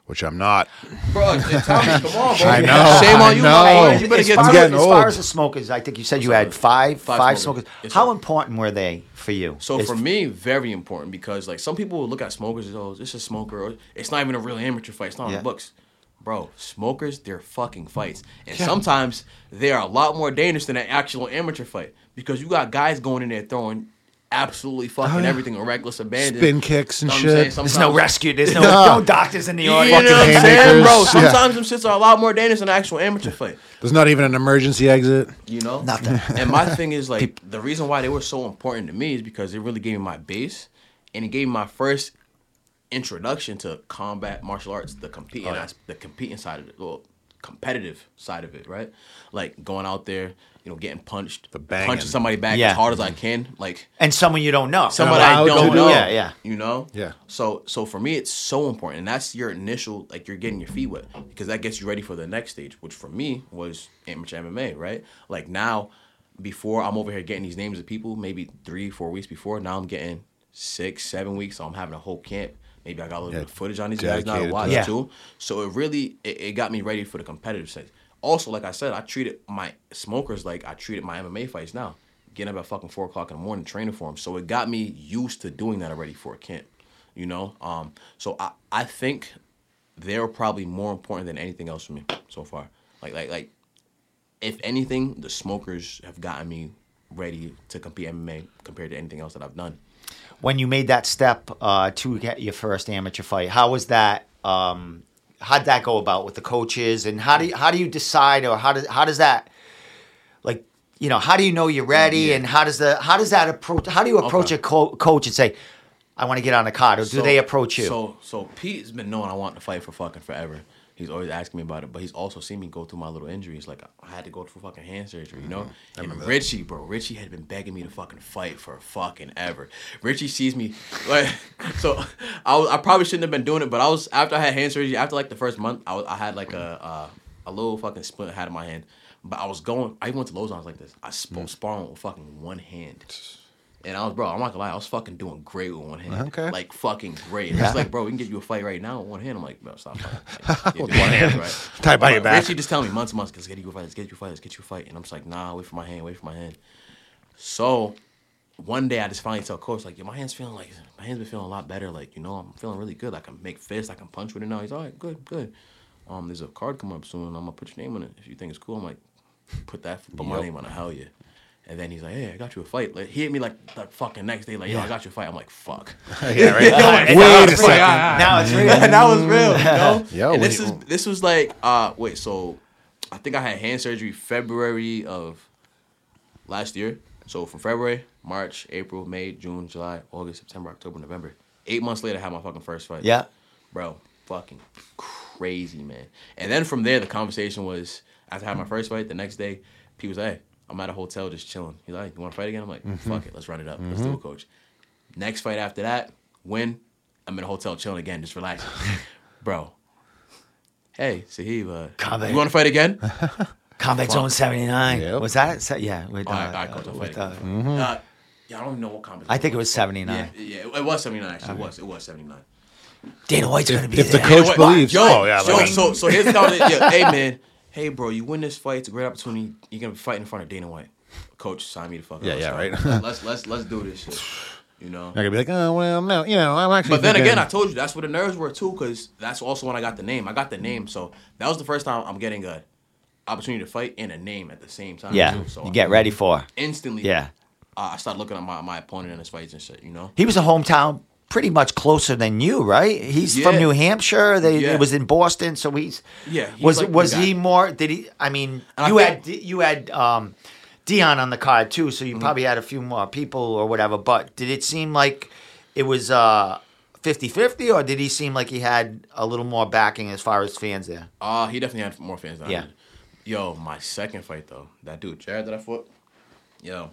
Which I'm not. bro, Tommy, come on, bro. I know, Shame on you, know. my. You as, better get far, I'm getting as old. far as the smokers, I think you said you had five Five five, smokers. smokers. How important were they for you? So Is- for me, very important because like some people will look at smokers as oh, it's a smoker. Or, it's not even a real amateur fight. It's not on Yeah. the books. Bro, smokers, they're fucking fights. And sometimes they are a lot more dangerous than an actual amateur fight. Because you got guys going in there throwing absolutely oh, fucking Oh, yeah. everything, reckless abandon. Spin kicks and Know shit. there's no rescue. There's no, No. no doctors in the You audience. know what I'm Fucking saying, bro? haymakers. Yeah. Sometimes them shits are a lot more dangerous than an actual amateur fight. There's not even an emergency exit. You know? Nothing. And my thing is like the reason why they were so important to me is because it really gave me my base and it gave me my first introduction to combat martial arts, the competing oh, as- the competing side of it, well, competitive side of it, right? Like going out there, you know, getting punched, The banging. punching somebody back Yeah. as hard as I can, like and someone you don't know. somebody I allowed to don't do know. it. Yeah, yeah. You know? Yeah. So so for me it's so important. And that's your initial like you're getting your feet wet because that gets you ready for the next stage, which for me was amateur MMA, right? Like now, before I'm over here getting these names of people, maybe three, four weeks before, now I'm getting six, seven weeks. So I'm having a whole camp. Maybe I got a little Yeah, bit of footage on these guys now to dedicated to watch that. too. So it really it, it got me ready for the competitive side. Also, like I said, I treated my smokers like I treated my MMA fights now. Getting up at fucking four o'clock in the morning training for them. So it got me used to doing that already for a camp. You know? Um, so I, I think they're probably more important than anything else for me so far. Like like like if anything, the smokers have gotten me ready to compete MMA compared to anything else that I've done. when you made that step uh, to get your first amateur fight, how was that? Um, how'd that go about with the coaches, and how do you, how do you decide, or how does how does that like you know how do you know you're ready, Yeah. and how does the how does that approach? How do you approach Okay. a co- coach and say, I want to get on the card, or do So- they approach you? So so Pete's been knowing I want to fight for fucking forever. He's always asking me about it, but he's also seen me go through my little injuries. Like I had to go through fucking hand surgery, you know. And Richie, bro, Richie had been begging me to fucking fight for fucking ever. Richie sees me like, so I was, I probably shouldn't have been doing it, but I was after I had hand surgery. After like the first month, I was I had like a a, a little fucking splint had in my hand, but I was going. I went to Lowe's. I was like this. I sp- sparring with fucking one hand. And I was, bro, I'm not gonna lie, I was fucking doing great with one hand. Okay. Like fucking great. It's like, bro, we can get you a fight right now with one hand. I'm like, bro, stop. With one hand, right? Tied by your back. Richie just tell me months, months, let's get you a fight, let's get you a fight, let's get you a fight. And I'm just like, nah, wait for my hand, wait for my hand. So one day I just finally tell coach like, yo, my hands feeling like my hands been feeling a lot better. Like you know, I'm feeling really good. I can make fists. I can punch with it now. He's all right, good, good. Um, there's a card coming up soon. I'm gonna put your name on it if you think it's cool. I'm like, put that, put my name on it. Hell yeah. And then he's like, "Hey, I got you a fight." Like, he hit me like the fucking next day, like, "Yo, I got you a fight." I'm like, "Fuck." yeah, right. And Wait now a it's real. second. Now it's real. that was real. You know? Yo, and this you- is this was like uh wait, so I think I had hand surgery February of last year. So from February, March, April, May, June, July, August, September, October, November. Eight months later I had my fucking first fight. Yeah. Bro, fucking crazy, man. And then from there the conversation was after I had my first fight, the next day, P was like, hey, I'm at a hotel just chilling. He's like, You wanna fight again? I'm like, Mm-hmm. fuck it, let's run it up. Let's do it, coach. Next fight after that, win. I'm in a hotel chilling again, just relaxing. Bro. Hey, Saheeb, uh, Combat. you want to fight again? Combat Zone 79. Yep. Was that? se- Yeah. With, uh, All right, all right, coach, I'll with, fight uh, again. Uh, yeah, I don't even know what competition. I think it was 79. Yeah, yeah, it was 79 actually. It was, it was 79. Dana White's going to be if the coach Wait, believes- Yo, Oh, yeah, yo, like- so so here's the conversation. Yeah, hey man, hey bro, you win this fight. It's a great opportunity. You're gonna be fighting in front of Dana White. Coach, sign me the fuck. up. Yeah, Let's yeah, right. let's let's let's do this shit. You know. Not gonna be like, oh well, no, you know, I'm actually. But then thinking- again, I told you that's where the nerves were too, because that's also when I got the name. I got the name, so that was the first time I'm getting a opportunity to fight and a name at the same time. Yeah. too. So You get ready for. instantly. Yeah. uh, I started looking at my, my opponent and his fights and shit. You know. He was a hometown pretty much closer than you, right? He's from New Hampshire. They Yeah. it was in Boston, so he's Yeah, he's Was like was he more? Did he? I mean, And I you think- had you had um, Dion on the card too, so you Mm-hmm. probably had a few more people or whatever. But did it seem like it was uh 50-50 or did he seem like he had a little more backing as far as fans there? Uh, he definitely had more fans than Yeah. I did. Yo, my second fight though, that dude Jared that I fought, yo,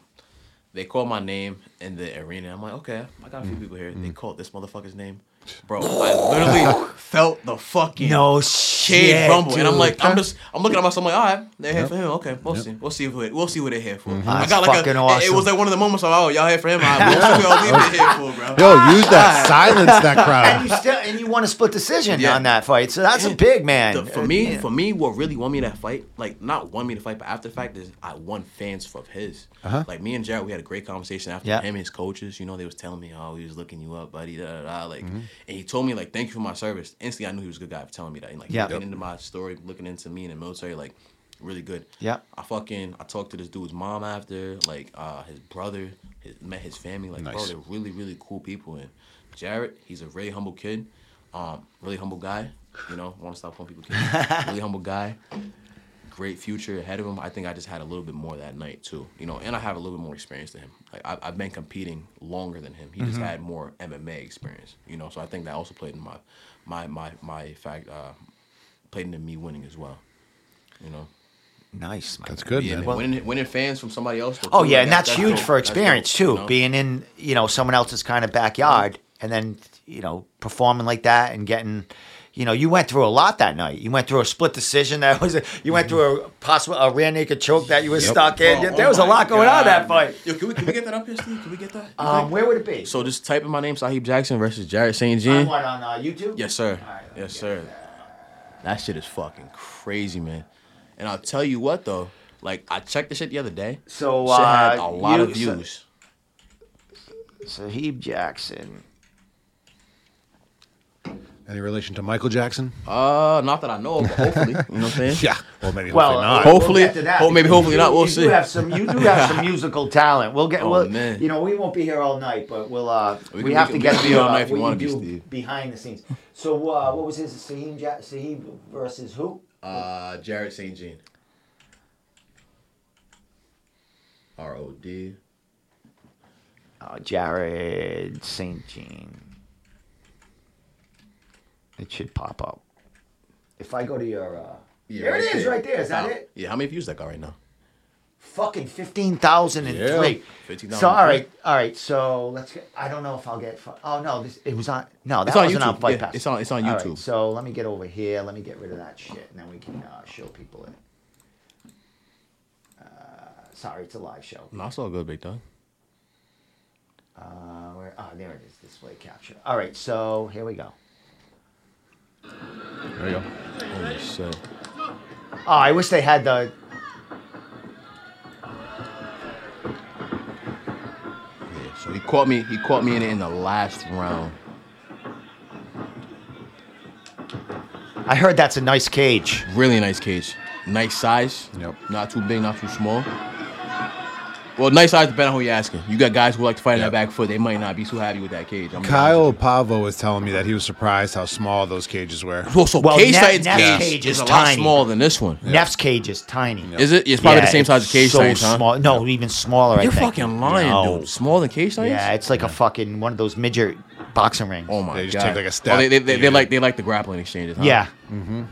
they called my name in the arena. I'm like, okay, I got a Mm. few people here. They called this motherfucker's name, bro. I literally felt the fucking No shade shit, rumble, and I'm like. I'm just, I'm looking at myself, I'm like, all right, they're here for him. Okay, we'll see, we'll see what, we'll see what they're here for. I That's got like fucking a, it- It was like one of the moments of, oh, y'all here for him. All right, we'll see what y'all here for, bro. Yo, use that. Silence that crowd, and crowd. you still and you won a split decision Yeah. on that fight, so that's a big man. The- for Uh, me, yeah. for me, what really won me that fight, like not won me to fight, but after the fact is I won fans of his. Like me and Jared, we had a great conversation after Yeah. him and his coaches. You know, they was telling me, oh, he was looking you up, buddy. Da, da, da. Like, Mm-hmm. And he told me like, thank you for my service. Instantly, I knew he was a good guy for telling me that. And like, Yeah. looking into my story, looking into me in the military, like, really good. Yeah. I fucking I talked to this dude's mom after, like, uh, his brother, his, met his family. Like, bro, they're really really cool people. And Jared, he's a really humble kid, um, really humble guy. You know, want to stop calling people kids. really humble guy. Great future ahead of him. I think I just had a little bit more that night too. You know, and I have a little bit more experience than him. Like I, I've been competing longer than him. He just had more MMA experience. You know, so I think that also played in my, my my my fact uh, played into me winning as well. You know, nice. man. That's good, yeah, man. man, winning winning fans from somebody else. Oh yeah, like, and that- that's, huge dope. for experience dope, too. you know? Being in you know someone else's kind of backyard and then you know performing like that and getting. You know, you went through a lot that night. You went through a split decision that was. A, you went through a possible a rear naked choke that you were stuck in. Bro, there oh was a lot going on God, that fight. Yo, can we, can we get that up here, Steve? Can we get that? Um, where would it be? so just type in my name, Saheeb Jackson versus Jared St. on Jean. on uh, YouTube? Yes, sir. Right, yes, sir. That shit is fucking crazy, man. And I'll tell you what though, like I checked the shit the other day. So Shit had uh, a lot of you- views. Saheeb Jackson. Any relation to Michael Jackson? Uh, not that I know of, but hopefully, you know what I'm saying? Yeah. Well, maybe Well, hopefully not. we'll Hopefully- that oh, maybe hopefully you not, we'll you see. Do have some, you do have some musical talent. We'll get. Oh, we'll, man. You know, we won't be here all night, but we'll. Uh, we, We can- have we to can- get we to all uh, night if you wanna be, Steve. behind the scenes. So, uh, what was his Saheeb, ja- Saheeb versus who? Uh, Jared St. Jean. R O D. Uh, Jared St. Jean. It should pop up. If I go to your. Uh, there it is, right there. Is that it? Yeah, how many views that got right now? Fucking fifteen thousand and three. 15,003. So all right, all right. So let's get. I don't know if I'll get. fu- Oh no, this it was on. No, that It's on wasn't on YouTube. Fight Yeah, Pass. it's on- it's on All right, YouTube. so let me get over here. Let me get rid of that shit, and then we can uh, show people it. Uh, sorry, it's a live show. No, it's all good, big dog. Uh, where? Oh, there it is. Display capture. All right, so here we go. There you go. Holy shit. Oh, I wish they had the. Yeah, so he caught me. He caught me in it in the last round. I heard that's a nice cage. Really nice cage. Nice size. Yep. Not too big, not too small. Well, nice size depending on who you're asking. You got guys who like to fight in Yep. that back foot. They might not be too happy with that cage. I'm gonna Kyle honest Pufal was telling me that he was surprised how small those cages were. Well, so Well, cage NEF- Titans NEF's cage, cage is is a lot tiny. smaller than this one. NEF's cage is tiny. Is it? It's probably Yeah, the same size as it's cage so Titans, huh? small. No, even smaller. You're I think. fucking lying, No. dude. Smaller than cage Titans? Yeah, it's like a fucking one of those midget boxing rings. Oh my god. They just god. take like a step. Oh, they, they, they, Yeah. they like they like the grappling exchanges. Huh? Yeah, mm-hmm.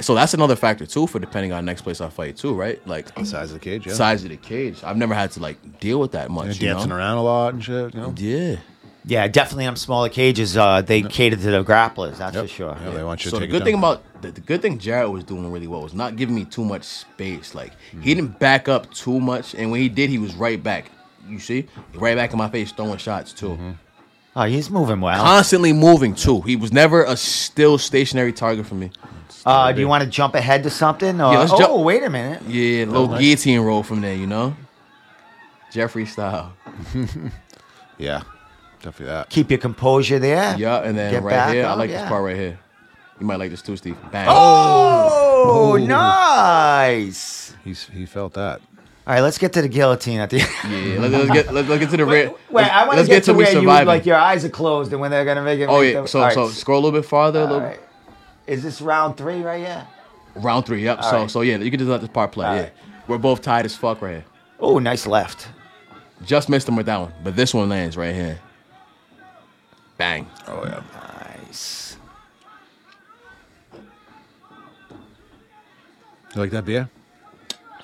So that's another factor too for depending on next place I fight too, right? Like The size of the cage, yeah. size of the cage. I've never had to like deal with that much. And you dancing know? around a lot and shit, you know? Yeah. yeah, definitely. On smaller cages, uh, they cater to the grapplers. That's for sure. Yeah, they want you So to the good thing about the, the good thing Jared was doing really well was not giving me too much space. Like he didn't back up too much, and when he did, he was right back. You see, right back in my face, throwing shots too. Mm-hmm. Oh, he's moving well. Constantly moving too. He was never a still stationary target for me. Uh, do you want to jump ahead to something? Or, Yeah, let's oh, jump- wait a minute. Yeah, little guillotine roll from there, you know. Jeffrey style. Yeah, definitely that. Keep your composure there. Yeah, and then Get right back here, I up, like yeah. this part right here. You might like this too, Steve. Bang. Oh, nice. He's he felt that. All right, let's get to the guillotine at the end. Yeah, let's, let's get let's, let's get to the Wait, rear. wait, I want to let's get, to me where you like your eyes are closed and when they're gonna make it. Oh make yeah, them- so all right, so scroll a little bit farther. a all little right. Is this round three right here? round three. Yep. All so right. so yeah, you can just let this part play. All yeah, right. we're both tied as fuck right here. Oh, nice left. Just missed him with that one, but this one lands right here. Bang. Oh yeah. Nice. You like that beer?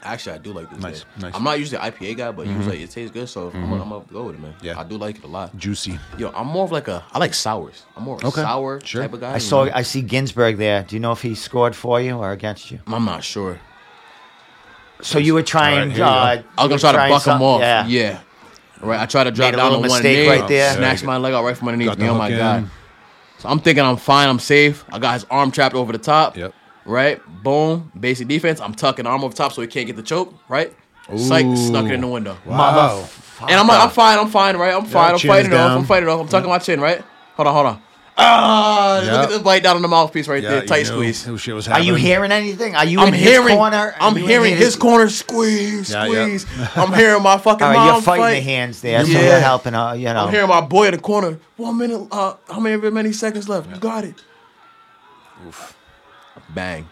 Actually, I do like this. Nice, beer. nice. Mm-hmm. I'm not usually an IPA guy, but usually it tastes good, so I'm, gonna, I'm gonna go with it, man. Yeah. I do like it a lot. Juicy. Yo, I'm more of like a I like sours. I'm more of a Okay, sour sure. type of guy. I you saw. know? I see Ginsburg there. Do you know if he scored for you or against you? I'm not sure. So you were trying. All right, here you go. uh, I was you gonna try to trying buck him something- off. Yeah. Yeah. Right. I tried to drop Made a down little on one mistake knee, right there. snatched my leg out right from underneath Got the me. Oh my hook god. So I'm thinking I'm fine. I'm safe. I got his arm trapped over the top. Yep. Right. Boom. Basic defense. I'm tucking arm over top so he can't get the choke. Right. Psych. Ooh. Snuck it in the window. Wow. And I'm like, I'm fine. I'm fine. Right. I'm fine. I'm fighting is it off. I'm fighting it off. I'm tucking my chin. Right. Hold on. Hold on. Ah! Look at the bite down on the mouthpiece right Yeah, there. you Tight knew squeeze. who shit was Are you happening. hearing anything? Are you I'm in hearing. his corner? Are I'm you in hearing his corner squeeze, Yeah, yeah. squeeze. I'm hearing my fucking All right, mom you're fighting fight. the hands there, so Yeah. you're helping. Uh, you know. I'm hearing my boy in the corner. One minute. Uh, how many many seconds left? You got it. Bang.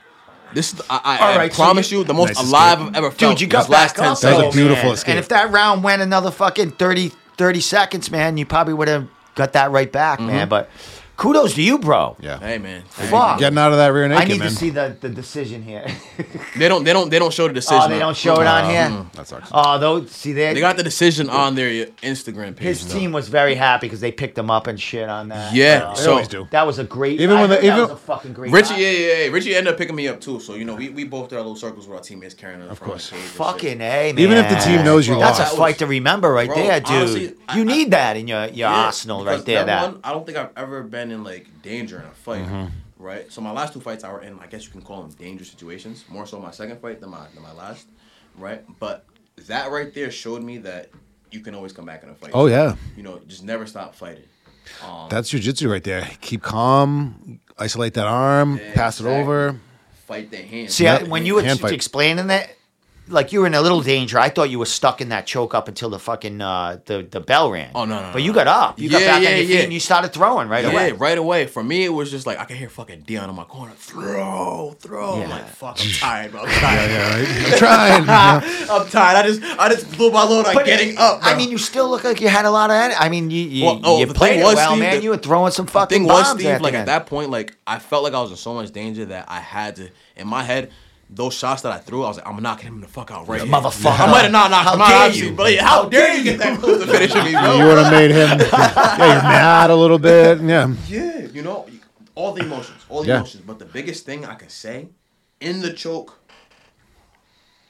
This is. I, I, All I right, so promise you- you, the most Nice alive escape. I've ever felt. Dude, you was got last back 10 up. That was a though, beautiful man. escape. And if that round went another fucking 30, 30 seconds, man, you probably would have got that right back, Mm-hmm. man. But kudos to you, bro. Yeah. Hey man, Fuck. Getting out of that rear naked, I need man. to see the, the decision here. they don't. They don't. They don't show the decision. oh, they don't show it on here. That sucks. Oh, those see there. They got the decision on their Instagram page. his though. team was very happy because they picked him up and shit on that. Yeah, They so always do. that was a great. Even I when the- heard that even- was a fucking great. Richie, guy. yeah, yeah, yeah. Richie ended up picking me up too. So you know, we, we both did our little circles with our teammates carrying us. Of course. Fucking a man. Even if the team knows you that's lost. a fight to remember right Bro, there, dude. honestly, I- you I- need that in your your arsenal right there. That one, I don't think I've ever been in like danger in a fight. Mm-hmm. Right. So my last two fights, I were in. I guess you can call them dangerous situations. More so my second fight than my than my last. Right. But that right there showed me that you can always come back in a fight. Oh yeah. You know, just never stop fighting. Um, That's jujitsu right there. Keep calm, isolate that arm, Yeah, pass it over. fight the hand. See, Yep. I, when you were Hand t- fight. explaining that, like you were in a little danger. I thought you were stuck in that choke up until the fucking uh, the the bell rang. Oh, no, no, But no. you got up. You got back yeah, on your feet yeah. and you started throwing right yeah, away. right away. For me, it was just like I could hear fucking Dion in my corner. Throw, throw. I'm like, fuck, I'm tired, bro. I'm tired. Yeah, right? I'm trying. Yeah. I'm tired. I just, I just blew my load on But getting it- up. Bro. I mean, you still look like you had a lot of. en- I mean, you you, Well, oh, you played thing it was, well, Steve, man. the- you were throwing some fucking thing was, bombs Steve, at like the at end. that point, like I felt like I was in so much danger that I had to. In my head, those shots that I threw, I was like, I'm knocking him the fuck out right here. motherfucker. I might have not knocked How him out, dare obviously, you? but yeah, how dare you get that close to finishing me, bro? You would have made him. Yeah, you're mad a little bit. Yeah. Yeah, you know, all the emotions, all the Yeah. emotions. But the biggest thing I can say, in the choke,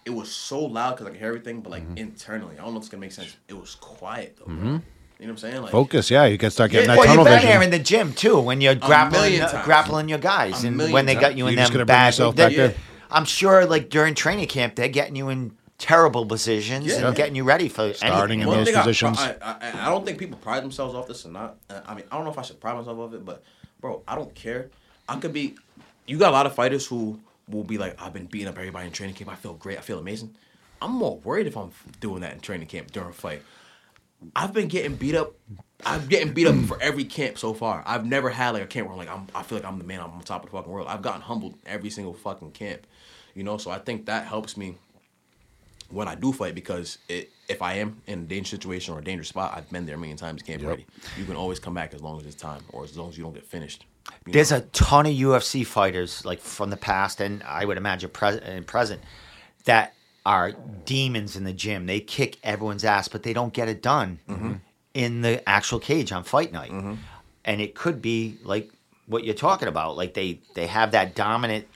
it was so loud because I could hear everything, but like Mm-hmm. internally, I don't know if it's gonna make sense. It was quiet though. bro. You know what I'm saying? Like, Focus. Yeah, you can start getting Yeah, that well, tunnel you've been vision. there in the gym too when you're grappling, million uh, grappling your guys, A and when they got you in You're just them gonna bring bad. yourself they- back there. I'm sure, like during training camp, they're getting you in terrible positions Yeah. and getting you ready for Starting anything. in One those positions. I, I, I don't think people pride themselves off this or not. Uh, I mean, I don't know if I should pride myself off it, but bro, I don't care. I could be. You got a lot of fighters who will be like, I've been beating up everybody in training camp. I feel great. I feel amazing. I'm more worried if I'm doing that in training camp during a fight. I've been getting beat up. I'm getting beat up for every camp so far. I've never had like a camp where I'm like I'm, I feel like I'm the man. I'm on top of the fucking world. I've gotten humbled every single fucking camp, you know. So I think that helps me when I do fight because it, if I am in a dangerous situation or a dangerous spot, I've been there a million times. Camp ready. You can always come back as long as it's time or as long as you don't get finished. There's know? a ton of UFC fighters like from the past, and I would imagine present and present that are demons in the gym. They kick everyone's ass, but they don't get it done Mm-hmm. in the actual cage on fight night. And it could be like what you're talking about. Like they they have that dominant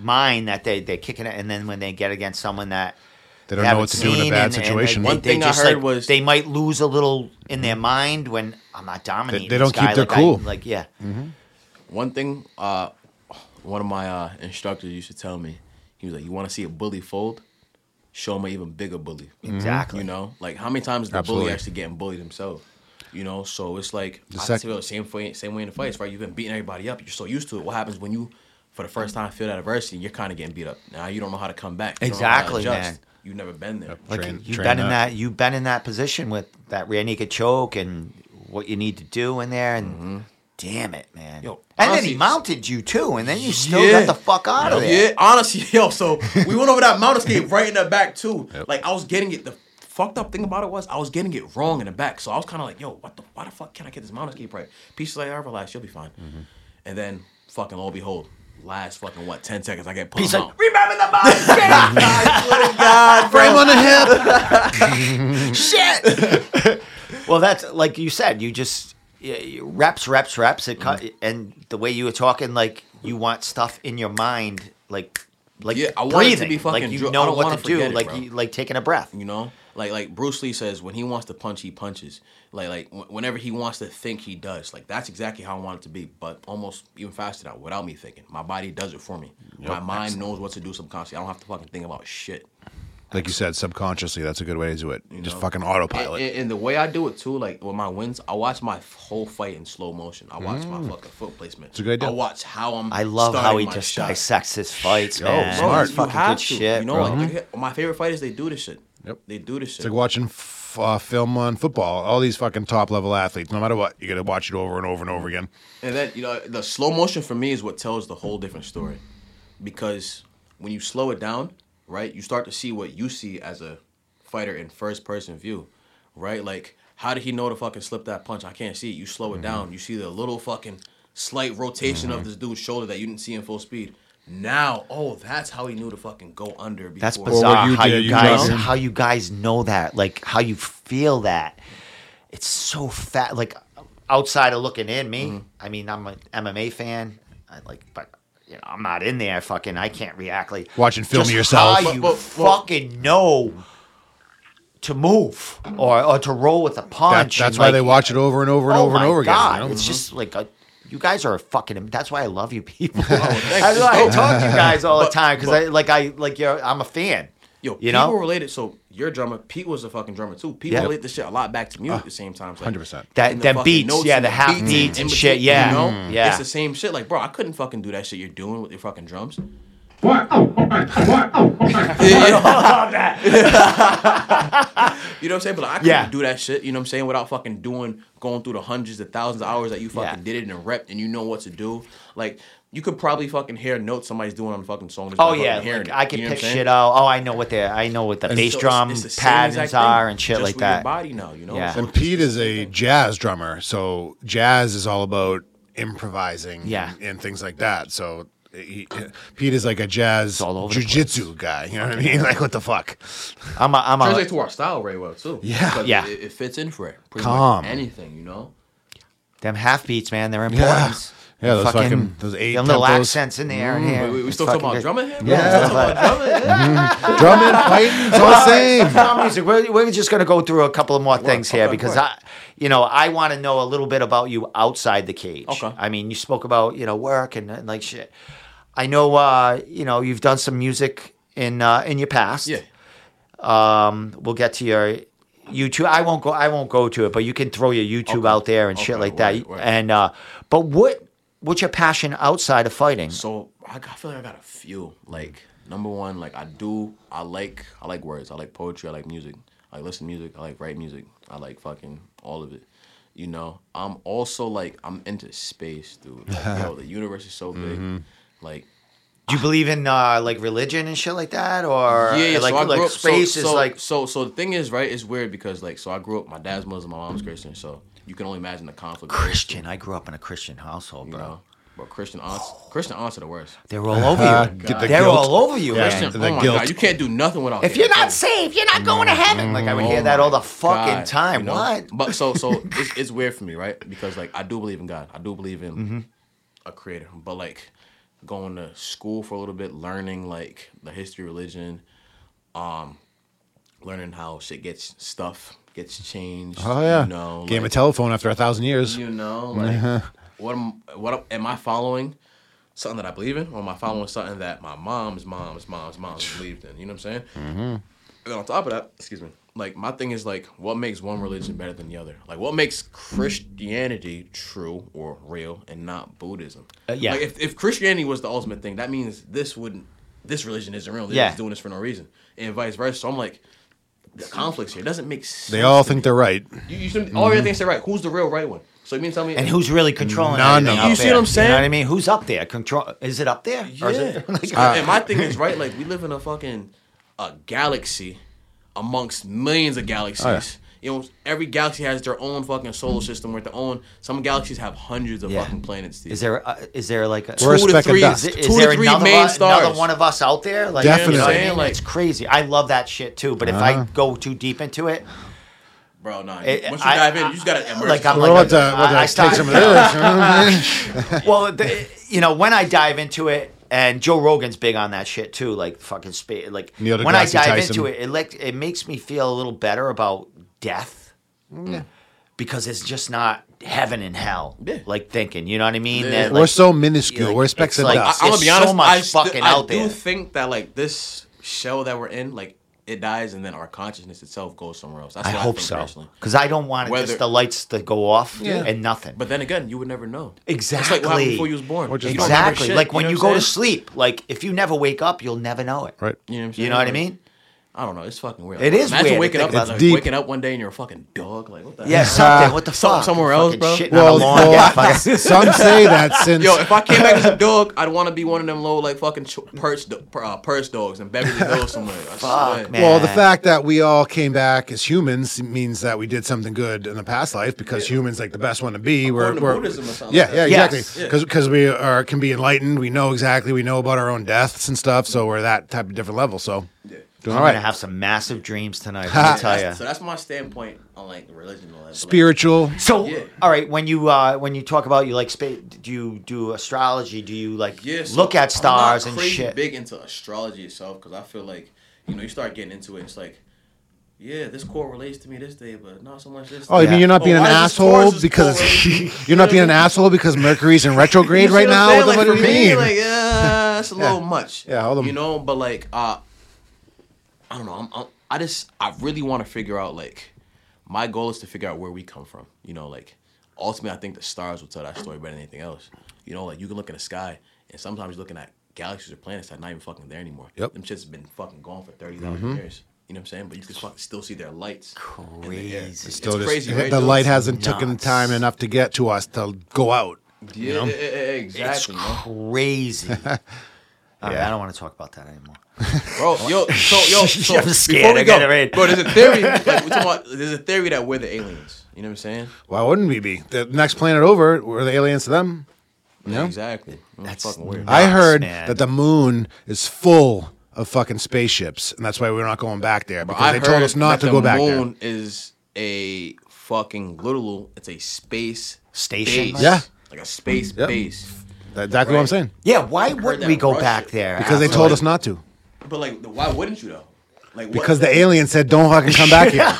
mind that they they're kicking it, and then when they get against someone that They don't know what to do in a bad and- and they- situation. they- One they thing I heard like, was- they might lose a little in their mind when I'm not dominating. they this don't keep guy their like I- cool. like yeah. One thing, uh, one of my uh, instructors used to tell me, he was like, "You want to see a bully fold? Show him an even bigger bully." Exactly. You know, like how many times is the Absolutely. bully actually getting bullied himself? You know, so it's like I sec- feel the same way, same way in the fights, right? You've been beating everybody up. You're so used to it. What happens when you, for the first time, feel that adversity? And you're kind of getting beat up. Now you don't know how to come back. You don't know how to Exactly, man. You've never been there. Like Train- you've train been in that. that you've been in that position with that rear naked choke and what you need to do in there and damn it, man. Yo, and then he mounted you too, and then you still Yeah. got the fuck out of there. Yeah, honestly, yo. So we went over that mount escape right in the back too. Like I was getting it. The fucked up thing about it was I was getting it wrong in the back. So I was kind of like, yo, what the? Why the fuck can I get this mount escape right? Pieces like, I relax, you'll be fine. Mm-hmm. And then fucking lo and behold, last fucking what ten seconds I get pulled He's out. like, remember the mount escape? God, Frame on the hip. Shit. well, that's like you said. You just y- y- reps, reps, reps. It cut, mm-hmm. and the way you were talking, like you want stuff in your mind, like like Yeah, I want it to breathing, be fucking like you dri- I know don't what wanna do, it, like you, like taking a breath. You know, like like Bruce Lee says, when he wants to punch, he punches. Like like wh- whenever he wants to think, he does. Like that's exactly how I want it to be, but almost even faster now, without me thinking. My body does it for me. My mind knows what to do subconsciously. I don't have to fucking think about shit. Like you said, subconsciously, that's a good way to do it. You Just know? fucking autopilot. and- and the way I do it too, like with my wins, I watch my whole fight in slow motion. I watch my mm. fucking foot placement. It's a good idea. I watch how I'm. I love how he just shot. dissects his fights, Yo, man. smart. It's fucking have good to, shit, You know, bro. like, look at- my favorite fighters, they do this shit. Yep. They do this shit. It's like watching f- uh, film on football. All these fucking top level athletes, no matter what, you got to watch it over and over and over again. And then you know the slow motion for me is what tells the whole different story, because when you slow it down, right, you start to see what you see as a fighter in first person view, right? Like how did he know to fucking slip that punch? I can't see it. You slow it down, you see the little fucking slight rotation of this dude's shoulder that you didn't see in full speed. Now, oh, that's how he knew to fucking go under. Before. That's bizarre you how did, you you guys know? how you guys know that, like how you feel that. It's so fat. Like outside of looking in, me. Mm-hmm. I mean, I'm an MMA fan. I like, but you know, I'm not in there. Fucking, I can't react. Like Watching film just yourself. How But- you but- well- fucking know to move or or to roll with a That, punch. that's why like, they watch it over and over and oh over and over God. again. you know? It's just like a, you guys are fucking. That's why I love you people. thanks. that's why I talk to you guys all the time because I like I like you're. I'm a fan. Yo, you people know. related. So your drummer, Pete was a fucking drummer too. People Yeah. relate this shit a lot back to music at the same time. It's like, 100%. That- in the beats, yeah, the half beats beats in and shit, yeah. you know, Mm, yeah. it's the same shit. Like, bro, I couldn't fucking do that shit you're doing with your fucking drums. You know what I'm saying? But like, I couldn't Yeah. do that shit. You know what I'm saying? Without fucking doing, going through the hundreds of thousands of hours that you fucking Yeah. did it and repped and you know what to do. Like, you could probably fucking hear notes somebody's doing on the fucking song. Oh yeah, like. I can You know pick what I'm saying? shit out. Oh, I know what the I know what the bass So drum it's the patterns are and shit just like with your that. body now, you know. Yeah. And Pete is a jazz drummer, so jazz is all about improvising Yeah. and, and things like that. So he, Pete is like a jazz all over jujitsu guy. You know what I mean? Like what the fuck? I'm a, I'm a, translates to our style very well too. Yeah. Because Yeah. It, it fits in for it. Pretty Calm. Much anything, you know. them half beats, man. They're important. Yeah, those fucking- those eight them little tempos. accents in there. and mm. here. Wait, wait, we It's still talking fucking about good. drumming here? Yeah. Bro? We still drumming? Mm-hmm. Yeah. Drumming, fighting, it's all the same. Drum music. We're, we're just going to go through a couple of more things here because I, you know, I want to know a little bit about you outside the cage. Okay. I mean, you spoke about you know work and, and like shit. I know, uh, you know, you've done some music in uh, in your past. Yeah. Um, we'll get to your YouTube. I won't go. I won't go to it, but you can throw your YouTube Okay. out there and shit Okay, like that. word, word. And uh, but what what's your passion outside of fighting? So I, I feel like I got a few. Like number one, like I do. I like I like words. I like poetry. I like music. I listen to music. I like write music. I like fucking all of it. You know. I'm also like I'm into space, dude. Like, yo, the universe is so big. Mm-hmm. Like Do you believe in uh, like religion and shit like that, or yeah, yeah. like so I like grew up, space so, is like so. So the thing is, right? It's weird because like, so I grew up. My dad's Muslim, my mom's Christian. So you can only imagine the conflict. of those two, Christian. I grew up in a Christian household, You bro. know, but Christian aunts, Christian aunts are the worst. They're all over Uh, you. get the They're guilt. all over you, Yeah. Christian, the oh my guilt. god, you can't do nothing without. If you're not killed. saved, you're not going to heaven. Like I would hear that all the fucking God, time. you know? What? But so so it's, it's weird for me, right? Because like I do believe in God. I do believe in Mm-hmm. a creator. But like going to school for a little bit, learning like the history of religion, um, learning how shit gets stuff gets changed. Oh yeah, You know, game like, of telephone after a thousand years. you know, like what am what am- am I following? Something that I believe in, or am I following something that my mom's mom's mom's mom's believed in? You know what I'm saying? Mm-hmm. And then on top of that, excuse me, like my thing is like, what makes one religion better than the other? Like, what makes Christianity true or real and not Buddhism? Uh, yeah. Like, if, if Christianity was the ultimate thing, that means this wouldn't, this religion isn't real. They're Yeah. just doing this for no reason, and vice versa. So I'm like, the conflicts here doesn't make sense. They all think me. they're right. You, you should, all your they're right. Who's the real right one? So you mean tell me? And who's really controlling None of everything them. up You see there? what I'm saying? You saying? know what I mean? Who's up there? Control? Is it up there? Or is Yeah. it- like- and my thing is right. Like we live in a fucking a galaxy amongst millions of galaxies. Oh, yeah. You know, every galaxy has their own fucking solar system. With their own, some galaxies have hundreds of Yeah. fucking planets. dude. is there? Uh, is there like a? We're Two to three- is, is two to there three another, main one- another one of us out there? Like, Definitely. You know what I mean? like- it's crazy. I love that shit too. But if Uh-huh. I go too deep into it, bro? Nah, It- once you I- dive in, you just gotta immerse. like, I'm yourself. We're like about to, a- about I- I take start- some of this. know what I mean? well, the, you know, when I dive into it, and Joe Rogan's big on that shit too, like fucking space. Like Neil when I dive Tyson. into it, it like it makes me feel a little better about death. Mm. Because it's just not heaven and hell, Yeah. like thinking. You know what I mean? Yeah. That, We're so minuscule. like, We're specks of like- dust. I, am gonna be honest. so much I, sti- fucking I out do there. think that like this shell that we're in, like it dies, and then our consciousness itself goes somewhere else. That's I what hope think so. Because I don't want Whether- just the lights to go off Yeah. and nothing. But then again, you would never know. Exactly. It's like before you was born. Or just You don't remember exactly. shit, like when know you go I'm to sleep. Like if you never wake up, you'll never know it. right. You know what I'm You know what I mean? I don't know. It's fucking weird. It is Imagine weird waking up, about like. Deep. waking up one day and you're a fucking dog. Like what the Yeah, hell? something. What the fuck? somewhere else, bro. Shitting Well, on the lawn. well, Yeah, some say that since Yo, if I came back as a dog, I'd want to be one of them little like fucking ch- purse do- uh, purse dogs in Beverly Hills somewhere. I swear. Fuck, man. Well, the fact that we all came back as humans means that we did something good in the past life because humans like the best one to be. We're, to we're Buddhism or something yeah, like yeah. Yes. exactly. Because we are can be enlightened. We know exactly. We know about our own deaths and stuff. So we're that type of different level. So Yeah. Doing I'm all gonna have some massive dreams tonight. Ha. Let me tell you. So that's my standpoint on like religion. and all like, Spiritual. So, Yeah. all right, when you uh, when you talk about you like space, do you do astrology? Do you like Yeah, so look at stars I'm and not crazy shit? Big into astrology itself because I feel like you know you start getting into it. It's like, yeah, this court relates to me this day, but not so much this. Oh, you day. mean you're not Oh, being an why does this asshole because you're not being an asshole because Mercury's in retrograde right now? saying? What, the- Like, what do you me, mean? Like, yeah, that's a little much. Yeah, hold on. You know, but like, uh, I don't know. I'm, I'm, I just, I really want to figure out. Like, my goal is to figure out where we come from. You know, like, ultimately, I think the stars will tell that story better than anything else. You know, like you can look in the sky, and sometimes you're looking at galaxies or planets that are not even fucking there anymore. Yep. Them shits have been fucking gone for thirty thousand years. You know what I'm saying? But you can fucking still see their lights. in the air. Crazy. It's, Still just- crazy, right? the light hasn't taken time enough to get to us to go out. Yeah, know? eh, eh, exactly. It's man. crazy. All right, Yeah. I don't want to talk about that anymore. Bro, yo, so yo, so I'm scared. before we I go, read. bro, there's a theory. Like, we're talking about, there's a theory that we're the aliens. You know what I'm saying? Why wouldn't we be? The next planet over, we're the aliens to them. Yeah, exactly. That's That's fucking weird. nuts. I heard man. that the moon is full of fucking spaceships, and that's why we're not going back there because they told us not to go back there. The moon is a fucking literal. It's a space Station? base. Yeah. like a space Yep. base. That's exactly what I'm saying. Yeah, why heard wouldn't we go Russia. back there? Because they told us not to. But like, why wouldn't you though? Like, what- Because the alien said, "Don't fucking come back here."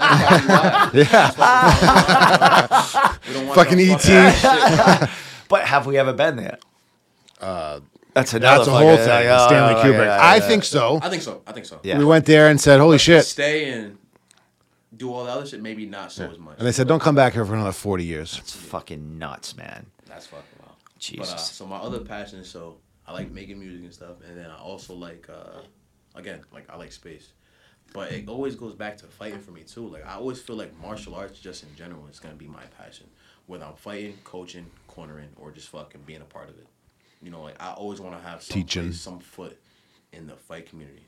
That's probably why. yeah, We don't want Fucking no ET. But have we ever been there? That's That's a whole thing. Stanley Kubrick. I think so. I think so. I think so. Yeah. We went there and said, "Holy shit!" Stay and do all the other shit. Maybe not so as much. And they said, "Don't come back here for another forty years." It's fucking nuts, man. That's fucking wild. But, uh, Jesus. so my other passion, so I like making music and stuff, and then I also like, uh, again, like I like space. But it always goes back to fighting for me too. Like I always feel like martial arts, just in general, is gonna be my passion. Whether I'm fighting, coaching, cornering, or just fucking being a part of it. You know, like I always want to have some Teaching. place, some foot in the fight community.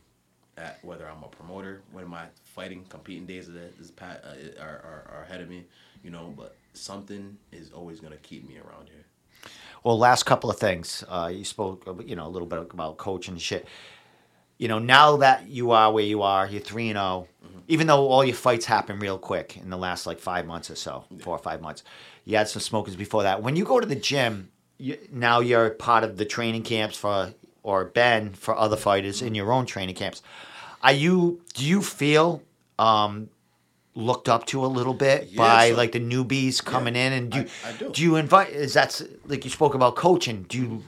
At whether I'm a promoter, when my fighting, competing days of that is pat uh, are, are, are ahead of me, you know. But something is always gonna keep me around here. Well, last couple of things. Uh, you spoke, uh, you know, a little bit about coaching and shit. You know, now that you are where you are, you're three and 0 Even though all your fights happen real quick in the last like five months or so, four or five months, you had some smokers before that. When you go to the gym, you, now you're part of the training camps for or been for other fighters in your own training camps. Are you? Do you feel? Um, looked up to a little bit Yeah, by so- like the newbies coming in and do you, I- I do. do you invite is that like you spoke about coaching do you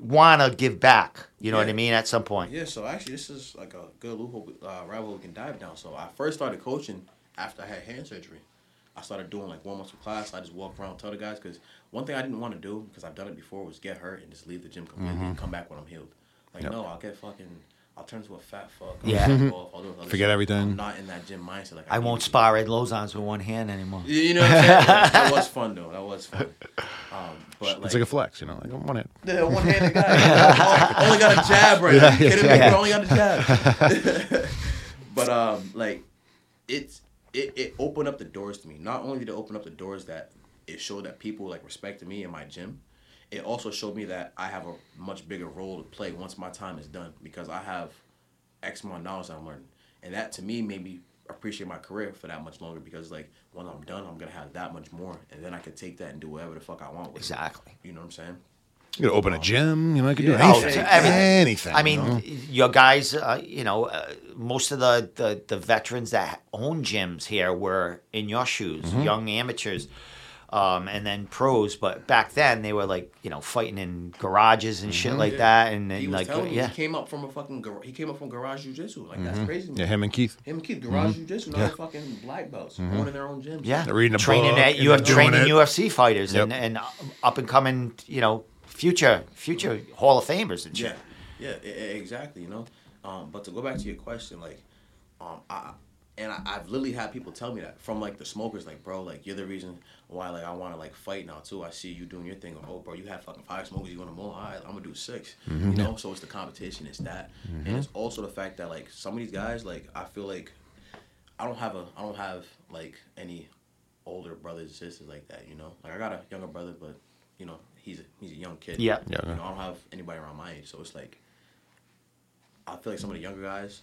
want to give back you know what i mean at some point Yeah, so actually, this is like a good loophole uh, we can dive down. So I first started coaching after I had hand surgery. I started doing like warm ups for class. I just walk around, tell the guys because one thing I didn't want to do because I've done it before was get hurt and just leave the gym completely Mm-hmm. and come back when I'm healed. Like no, I'll get fucking. I'll turn into a fat fuck. I'll Yeah. fuck off, I'll do other Forget shit. everything. I'm not in that gym mindset. Like i need won't to be. spar ed Lauzons with one hand anymore You you know what I'm saying? Like, that was fun though. That was fun. Um, but like, It's like a flex, you know, like one hand. the one-handed guy. only got a jab right now. You kidding me? yeah. Only got a jab. but um, like, it's it, it opened up the doors to me. Not only did it open up the doors that it showed that people like respected me in my gym, it also showed me that I have a much bigger role to play once my time is done because I have X amount of knowledge that I'm learning, and that to me made me appreciate my career for that much longer because like when I'm done, I'm gonna have that much more, and then I can take that and do whatever the fuck I want with it. exactly You know what I'm saying? You could open a gym, you know, I could do Yeah. Oh, anything. it's everything. anything. i you mean know? your guys uh, you know uh, most of the, the the veterans that own gyms here were in your shoes Mm-hmm. young amateurs um, and then pros but back then they were like you know fighting in garages and shit like Yeah. that and, He and was like telling me yeah he came up from a fucking gar- he came up from garage jujitsu. Like that's crazy. to me. yeah, him and Keith. Him and Keith, garage jujitsu, now they're fucking black belts, owning their own gyms. Yeah, They're reading a training book at you have training it. UFC fighters and, Yep. and up and coming, you know, future future Hall of Famers and shit. Yeah, yeah, exactly. You know, um, but to go back to your question, like, um, I and I, I've literally had people tell me that from like the smokers, like, bro, like you're the reason why like I want to like fight now too. I see you doing your thing. Oh, bro, you have fucking five smokers. You want to more? All right, I'm gonna do 6 Mm-hmm. You know, so it's the competition. It's that, and it's also the fact that like some of these guys, like I feel like I don't have a I don't have like any older brothers and sisters like that. You know, like I got a younger brother, but you know he's a, he's a young kid. Yeah. Yeah, You know, I don't have anybody around my age, so it's like I feel like some of the younger guys,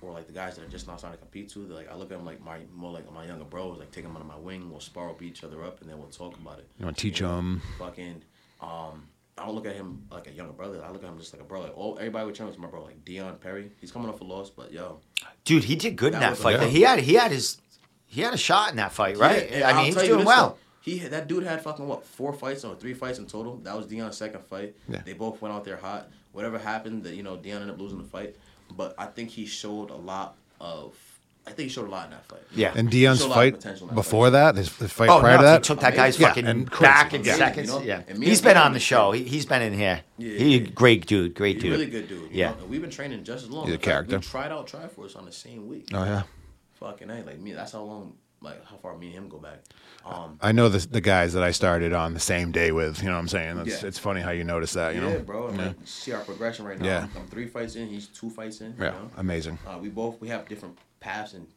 or like the guys that are just not starting to compete too. they're Like I look at them like my more like my younger bros, like take them under my wing. We'll spar, beat each other up, and then we'll talk about it. You wanna teach them? Fucking, um, I don't look at him like a younger brother. I look at him just like a bro. Like all everybody would train with my bro, like Dion Perry. He's coming off a loss, but yo, Dude, he did good in That that was a- fight. He had he had his he had a shot in that fight, right? Yeah, I mean, he's doing well. though. He that dude had fucking what four fights or three fights in total. That was Dion's second fight. Yeah. They both went out there hot. Whatever happened, that you know Dion ended up losing the fight. But I think he showed a lot of. I think he showed a lot in that fight. Yeah. And Dion's Showed a lot of fight that before fight. that, his, his fight Oh prior no, to he that, took that guy's Yeah, fucking and crazy. back in Yeah. seconds. You know? Yeah, And me he's and been on the show. He, he's been in here. Yeah, he yeah. great dude, great He's dude. really good dude. Yeah. know? we've been training just as long. He's a In fact, character. We tried out Tri-Force on the same week. Oh yeah, Fucking a, like me. That's how long. Like how far me and him go back. Um, I know the the guys that I started on the same day with. You know what I'm saying? It's, Yeah. it's funny how you notice that. You yeah, know? bro. Yeah. Like, see our progression right now. Yeah. I'm, three fights in. He's two fights in. you Yeah, know? amazing. Uh, we both we have different paths and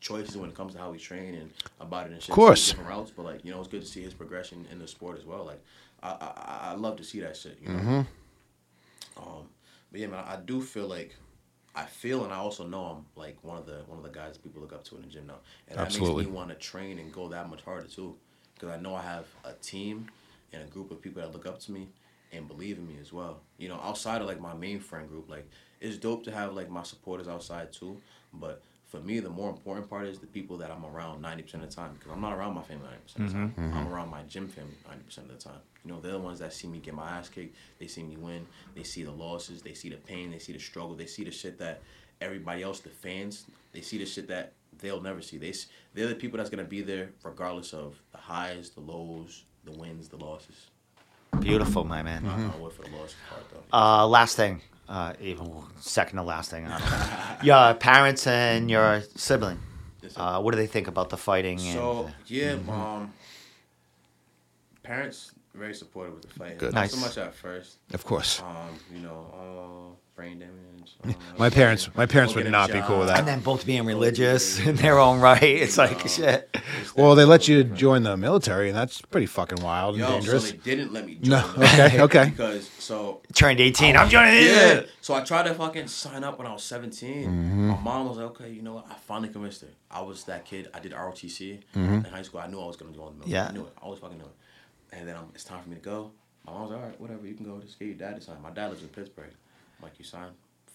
choices when it comes to how we train and about it and shit. Of course. Different routes, but like you know, it's good to see his progression in the sport as well. Like I I, I- I love to see that shit. You know. Mm-hmm. Um, but yeah, man, I do feel like I feel and I also know I'm like one of the one of the guys people look up to in the gym now, and that Absolutely. makes me want to train and go that much harder too, because I know I have a team and a group of people that look up to me and believe in me as well. You know, outside of like my main friend group, like it's dope to have like my supporters outside too, but for me, the more important part is the people that I'm around 90% of the time because I'm not around my family 90% of the time. Mm-hmm. I'm mm-hmm. around my gym family 90% of the time. You know, they're the ones that see me get my ass kicked. They see me win. They see the losses. They see the pain. They see the struggle. They see the shit that everybody else, the fans, they see the shit that they'll never see. They, they're the people that's going to be there regardless of the highs, the lows, the wins, the losses. Beautiful, my man. I mm-hmm. don't for the losses part though. Uh, last thing, uh, even second to last thing. Uh, your parents and your sibling. Uh, what do they think about the fighting? So and, yeah, mom. parents very supportive with the fight. Good. Not Nice. so much at first. Of course. Um, you know, uh, brain damage. uh, My parents, my parents would not be cool with job. and then both being religious in their own right. It's like No. shit. Well, they let you join the military, and that's pretty fucking wild and Yo, so dangerous. they didn't let me No, join. them. okay, okay. Because so Turned 18. I'm joining yeah. it. So I tried to fucking sign up when I was 17. Mm-hmm. My mom was like, okay, you know what? I finally convinced her. I was that kid. I did ROTC Mm-hmm. in high school. I knew I was gonna go in the military. Yeah. I knew it. I always fucking knew it. And then um, it's time for me to go. My mom's was like, all right, whatever. You can go. Just get your dad to sign. My dad lives in Pittsburgh. I'm like, you sign?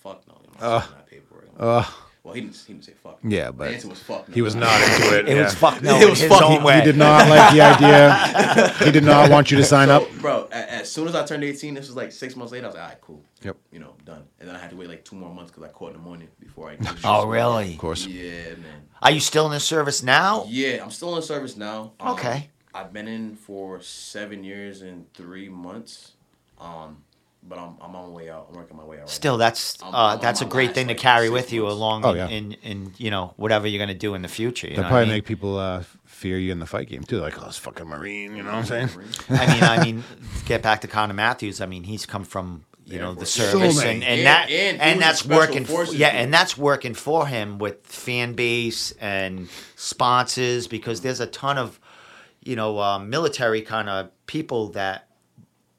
Fuck no. I'm not signing that paperwork. I'm like, Ugh. well, he didn't. He didn't say fuck. Yeah, The but answer was fuck. No. he was not into it. It yeah. was fuck no It was his fuck- own he way. He did not like the idea. He did not want you to sign So, up. bro. As soon as I turned 18, this was like six months later. I was like, all right, cool. Yep. You know, done. And then I had to wait like two more months because I caught pneumonia before I. Oh, really? Of course. Yeah, man. Are you still in the service now? Yeah, I'm still in the service now. Um, Okay. I've been in for seven years and three months. Um, but I'm I'm on my way out. I'm working my way out. Right Still, that's I'm- uh, I'm that's a great last, thing to carry with you months. along Oh, in, yeah. in, in you know whatever you're gonna do in the future. You They know probably what I mean? make people uh, fear you in the fight game too. Like, oh, it's fucking Marine. You know what I'm saying? I mean, I mean, get back to Connor Matthews. I mean, he's come from you Yeah, know the service, So and, and, And- that and and, that's working. forces yeah, dude. and that's working for him with fan base and sponsors because there's a ton of you know um, military kind of people that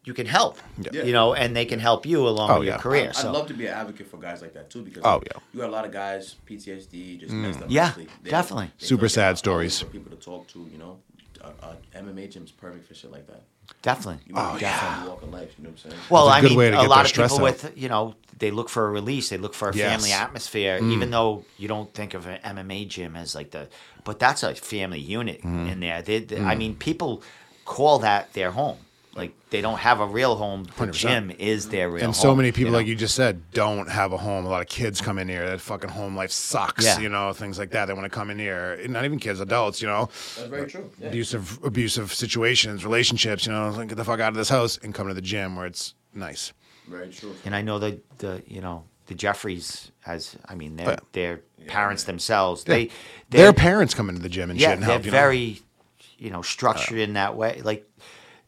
you can help. Yeah. You know, and they can help you along Oh, with yeah. your career. I'd, so I'd love to be an advocate for guys like that too because Oh, yeah. you got a lot of guys PTSD just messed up. Yeah. They- definitely. they Super sad stories. For people to talk to, you know, uh, uh, MMA gym's perfect for shit like that. definitely. You know, Oh, yeah. got walk in life. You know what I'm saying? Well, It's a I good mean, way to a get lot of stress people out. with you know they look for a release, they look for a Yes. Mm. family atmosphere, even though you don't think of an MMA gym as like the, but that's a family unit Mm-hmm. in there. They, they- I Mm. mean, people call that their home. Like they don't have a real home. The 100%. gym is their real home. And so many people, know? like you just said, don't have a home. A lot of kids come in here. That fucking home life sucks. Yeah. You know, things like that. They want to come in here. Not even kids, adults. You know, That's very true. Yeah. abusive, abusive situations, relationships. You know, like, get the fuck out of this house and come to the gym where it's nice. Very true. And I know that the you know the Jeffries has. I mean, they're Oh, yeah. they're parents themselves. Yeah. They Their parents come into the gym and yeah, shit and they're help. You know? very you know structured uh. in that way. Like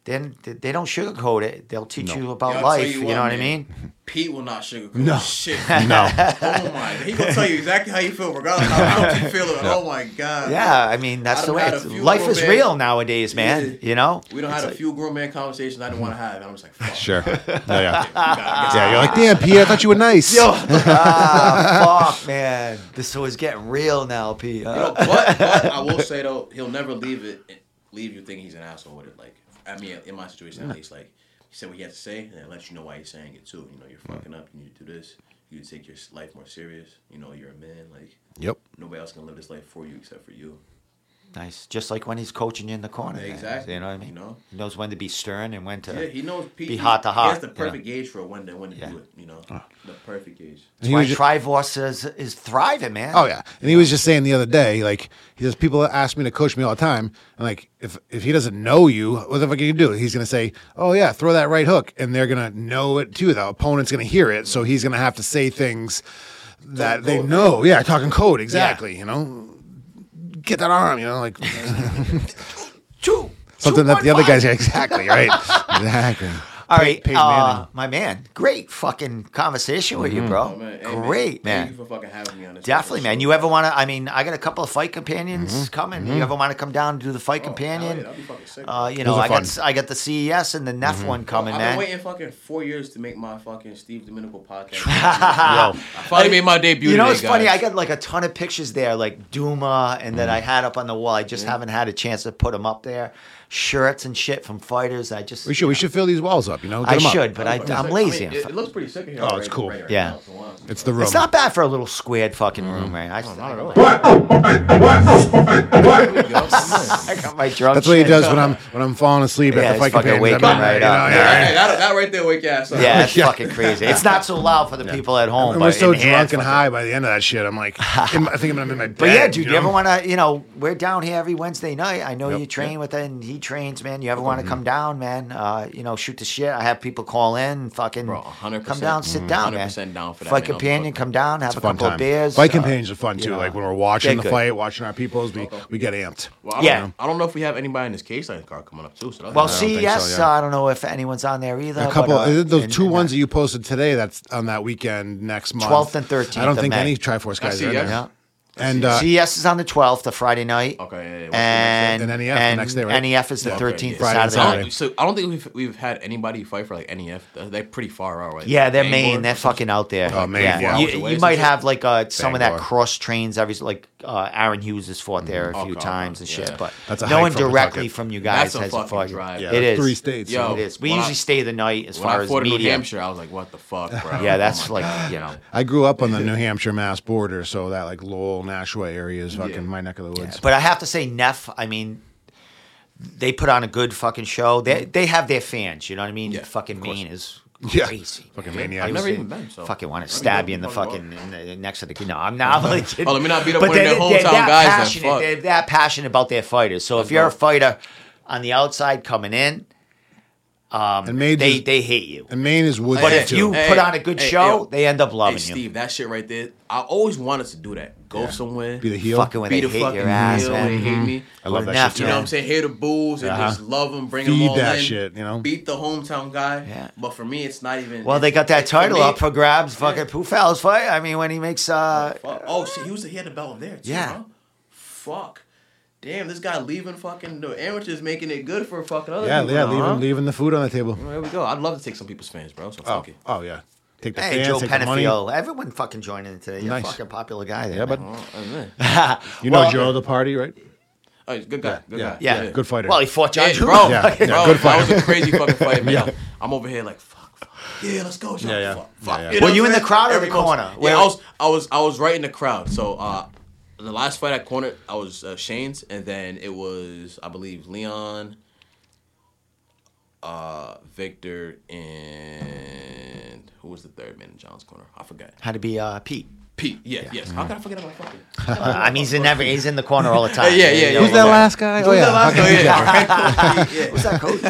then they don't sugarcoat it. They'll teach No. you about Yeah, life. you You, what, know what I mean? Pete will not sugarcoat No. shit. no. Oh my! He gonna tell you exactly how you feel, regardless how how you feel. it. Oh my god! Yeah, I mean that's I'd the way. It's, had a few life is man- real nowadays, man. Yeah. You know. We don't It's have a few grown man conversations I didn't want to have. And I'm just like, fuck. Sure. Yeah, yeah. yeah. Yeah, you're like, damn, Pete. I thought you were nice. Yo, ah, fuck, man. This is getting real now, P. You know, but, but I will say though, he'll never leave it, leave you thinking he's an asshole with it. Like, I mean, in my situation at least, like he said what he had to say, and it lets you know why he's saying it too. You know, you're fucking up. You need to do this. You need to take your life more serious. You know, you're a man. Like Yep. nobody else can live this life for you except for you. Nice, just like when he's coaching you in the corner. man. Exactly. You know what I mean? You know? He knows when to be stern and when to. Yeah, he knows. Pete, be hot to hot. He hot, has the you know? perfect gauge for when to when to Yeah. do it. You know, the perfect gauge. That's He why was ju- is, is thriving, man. Oh yeah, and he was just saying the other day, like he says, people ask me to coach me all the time, and like if if he doesn't know you, what the fuck are you gonna do? He's gonna say, oh yeah, throw that right hook, and they're gonna know it too. The opponent's gonna hear it, so he's gonna have to say things that they know. Yeah, talking code exactly. You know, get that arm. You know, like Two. something that the other 2.5. guys. Yeah, exactly right. exactly. All right, Peyton uh, my man. Great fucking conversation with you, bro. Oh, man. Hey, Great, man. Thank you for fucking having me on this. Definitely, man. episode. You ever want to? I mean, I got a couple of fight companions Mm-hmm. coming. You ever want to come down and do the fight Oh, companion? yeah, that'd be fucking sick. uh, you know, Those are I got fun. s- I got the CES and the NEF one coming, I've man. been waiting fucking four years to make my fucking Steve Domenico podcast. I finally made my debut. You know, today, it's funny. I got like a ton of pictures there, like Duma, and that I had up on the wall. I just haven't had a chance to put them up there. Shirts and shit from fighters. I just We should we should fill these walls up. You know, Get I 'em up. should, but I, I'm lazy. I mean, it, it looks pretty sick in here. Oh, it's cool. right- right Yeah. now, so, It's the room. It's not bad for a little squared fucking room, mm. right? I, oh, not at all. I got my drunk. That's what he does when I'm when I'm falling asleep Yeah, at the he's fight fucking companion. waking right up, yeah. yeah. That, that right there wake your ass up. Yeah, that's fucking crazy. It's not so loud for the people at home. And but we're so drunk and high by the end of that shit. I'm like, I think I'm in my bed. But yeah, dude, you, ever want to, you know, we're down here every Wednesday night. I know you train with it and he trains, man. You ever want to Mm-hmm. come down, man? Uh, you know, shoot the shit. I have people call in, fucking Bro, 100%. come down, sit down, man. 100% down for that, Fight man. I'll companion, fuck come down, have a fun couple time. of beers. Fight uh, companions are fun you too. know, like when we're watching they're the good. fight, watching our peoples, we we get amped. Well, I don't, Yeah. I don't know if we have anybody in this case line card coming up too. So that's Well, nice. don't think CES, so, yeah. uh, I don't know if anyone's on there either. A couple, but, uh, those and- two and, ones uh, that you posted today. That's on that weekend next month. 12th and 13th I don't of think May. any Tri-Force guys I are in there. yeah. Yeah. And uh, CES is on the 12th, the Friday night. Okay, yeah, yeah. What's And, And NEF the next day, right? NEF is the Okay, 13th, yeah. Friday and Saturday I so I don't think we've we've had anybody fight for like NEF. They're pretty far out, right? Yeah, they're Bangor Maine. They're or something? fucking out there. Oh, Maine, yeah. yeah. You, away you might some have like uh, some of that Bangor. cross trains. Every like uh, Aaron Hughes has fought there a few okay, times and shit, but That's a no hike one from directly Pawtucket. from you guys That's a has fucking fought. drive. yeah, it is three states. Yo, It is. We When usually I- stay the night as When far I as fought in New media. Hampshire, I was like, "What the fuck, bro?" Yeah, Oh that's my like God. you know. I grew up on the New Hampshire Mass border, so that like Lowell, Nashua area is fucking Yeah. my neck of the woods. But I have to say, NEF. I mean, they put on a good fucking show. They they have their fans. You know what I mean? Yeah, fucking of course. Maine is Yeah. crazy. Fucking man. maniacs. I've never even been, so fucking want to stab you in the fucking fucking in the, next to the no. I'm not really kidding. Oh, let me not beat up But one of they're- their they're hometown that guys then, Passionate. fuck. They're that passionate about their fighters. So if you're a fighter on the outside coming in, um, And Maine they just- they hate you. And Maine is woodsy But Hey, if too. you hey, put on a good hey, show, yo. they end up Hey, loving you. Steve, that shit right there. I always wanted to do that. Go somewhere, Be the heel. Fucking when be they the hate fucking your ass, heel, man. They hate me. I love Go that NEF, shit You know what I'm saying? Hear the bulls and Uh-huh. just love them, bring them Feed all that in. shit, you know? Beat the hometown guy. Yeah. But for me, it's not even. Well, they got that for title me- up for grabs. Fucking Pufal's fight. I mean, when he makes uh, Fuck. Oh shit, he was he had the belt there too. Yeah. Huh? Fuck. Damn, this guy leaving fucking the amateurs making it good for fucking other yeah, people. yeah, now, leaving huh? leaving the food on the table. Well, There we go. I'd love to take some people's fans, bro. So Oh, it. oh yeah. Take the hey fans, Joe take the money. Penafiel, everyone fucking joining in today. You're Nice. a fucking popular guy there. Yeah, but Well, and then- you know Well- Joe the party, right? Oh, he's a good guy. Good yeah, guy. yeah, Good fighter. Well, he fought John Yeah, bro, Yeah, bro, yeah, good that was a crazy fucking fight, man. Yeah. I'm over here like, fuck, fuck. Yeah, let's go, John. Yeah, yeah. Fuck, fuck. Yeah, yeah. know Were you I'm in the crowd or Every the corner? Yeah, Where- I was, I was, I was right in the crowd. So, uh, the last fight I cornered, I was uh, Shane's, and then it was, I believe, Leon, uh, Victor, and who was the third man in John's corner? I forgot. Had to be uh, Pete. Pete. Yeah, yes. How can I forget about fucking? Uh, I mean, he's in every, he's in the corner all the time. Yeah, yeah, yeah. Who's that last guy? Oh Who's yeah. that last fucking- guy? Yeah, yeah. Who's that coach?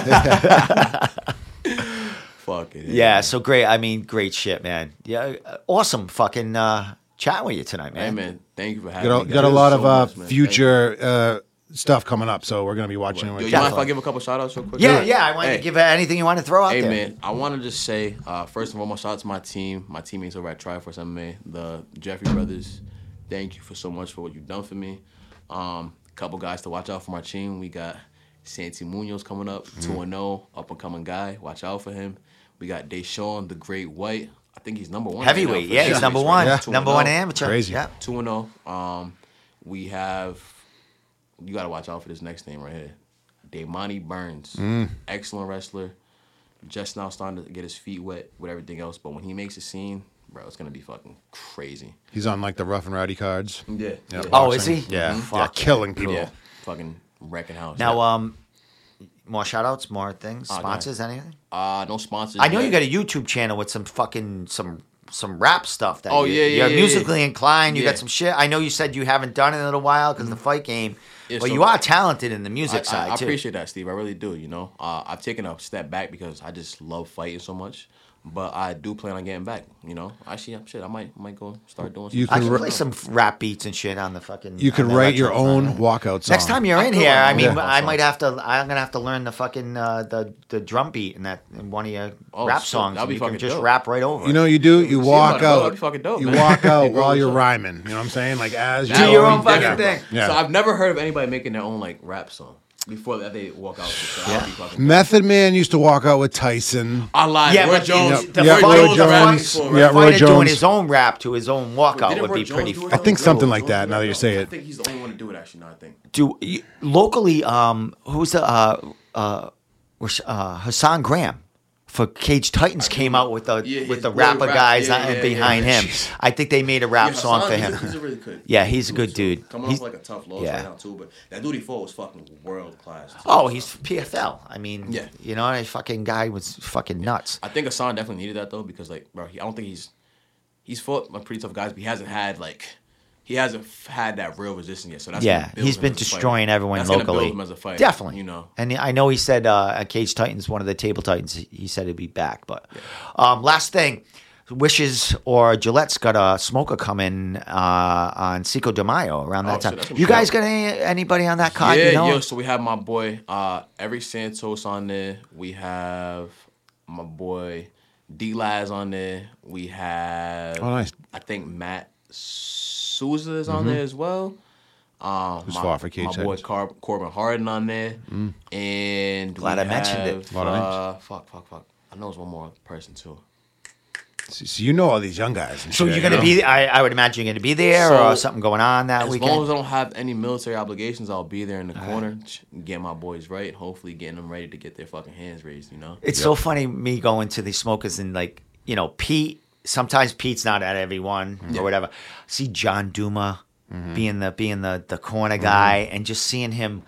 Fuck it. yeah, so great. I mean, great shit, man. Yeah, uh, awesome fucking uh, chat with you tonight, Hey man. Man, thank you for having Got a, me. got a guys. lot So of uh, much, future uh, stuff coming up, so we're gonna be watching. Yo, with you you. mind if I give a couple shout outs real quick? Yeah, yeah. I want Hey. to give uh, anything you want to throw out Hey there. man, I want to just say uh, first and foremost, shout out to my team, my teammates over at Tri-Force MMA, the Jeffrey brothers. Thank you for so much for what you've done for me. Um, couple guys to watch out for my team. We got Santi Munoz coming up, Mm-hmm. two and zero, up and coming guy. Watch out for him. We got Deshaun, the Great White. I think he's number one. right now Heavyweight, for yeah, he's heavyweights, number right? one, Yeah. Two number one amateur. Crazy. Yeah. Two and zero. Um, we have. You gotta watch out for this next name right here, Damani Burns. Mm. Excellent wrestler. Just now starting to get his feet wet with everything else, but when he makes a scene, bro, it's gonna be fucking crazy. He's on like the rough and rowdy cards. Yeah. Yeah, Oh, boxing. is he? Yeah, Mhm. yeah, killing people. Yeah. Fucking wrecking house. Now, Yeah. um, more shout outs, more things, go sponsors, anything? uh, no sponsors. I know yet. you got a YouTube channel with some fucking some some rap stuff. That Oh, you, yeah, yeah, You're yeah, musically inclined. You Yeah. got some shit. I know you said you haven't done it in a little while because the fight game, Yeah, but so- you are talented in the music I, side I, I too. appreciate that, Steve. I really do. You know, uh, I've taken a step back because I just love fighting so much. But I do plan on getting back. You know, actually, I'm shit. I might might go start doing. Some You I can can play some rap beats and shit on the fucking. You on could write your own man. walkout song. Next time you're in could here, I mean, own I might have to. I'm gonna have to learn the fucking uh, the the drum beat in that in one of your Oh, rap shit, songs. that'd be you can just dope. rap right over. You it. know, you do. You walk bro, that'd out. be fucking dope, you walk out while you're rhyming. You know what I'm saying? Like as you're your own fucking thing. Yeah. So I've never heard of anybody making their own like rap song. Before that they walk out. So I'll be fucking. Method Man used to walk out with Tyson. I lied. Yeah, Roy Jones. the, the Yeah, fighter, Roy the Jones. fighter- Yeah, Roy fighter doing his own rap to his own walkout Didn't would Roy be Jones pretty. do it f- I think something like that, now that you say it, I think he's the only one to do it. Actually, now I think. Do you- locally? Um, who's the uh uh, uh Hassan Graham? For Cage Titans came out with the Yeah, with the rapper rap- guys yeah, yeah, behind him. I think they made a rap song Hassan, for he's him. He's a really good. Yeah, he's a good too. dude. Coming He's- off like a tough loss right now too, but that dude he fought was fucking world class. too. Oh, he's PFL. I mean, Yeah. you know, that fucking guy was fucking nuts. I think Hassan definitely needed that though because like, bro, he, I don't think he's he's fought like pretty tough guys, but he hasn't had like he hasn't f- had that real resistance yet. So that's Yeah, gonna build he's him been as destroying everyone That's gonna build locally. him as a fighter, Definitely, you know. And I know he said uh, at Cage Titans, one of the table titans, he- he said he'd be back. But um, last thing, Wishes or Gillette's got a smoker coming uh, on Cinco de Mayo around that Oh, time. that's gonna you guys dope. got any, anybody on that card? yeah, you know? yo. So we have my boy uh Eric Santos on there. We have my boy D Laz on there. We have Oh, nice. I think Matt Souza is on there as well. Um, Who's my, fought for Cage my boy Car- Corbin Harden on there, and Glad we I mentioned it. have, Lot of names. Uh, fuck, fuck, fuck. I know it's one more person too. So, so you know all these young guys. And So shit, you're gonna you know? be? I, I would imagine you're gonna be there, So, or something going on that As weekend. long as I don't have any military obligations, I'll be there in the corner, ch- get my boys right, and hopefully getting them ready to get their fucking hands raised. You know. It's so funny me going to these smokers and like you know Pete. Sometimes Pete's not at every one or whatever. See John Duma mm-hmm. being the being the the corner guy mm-hmm. and just seeing him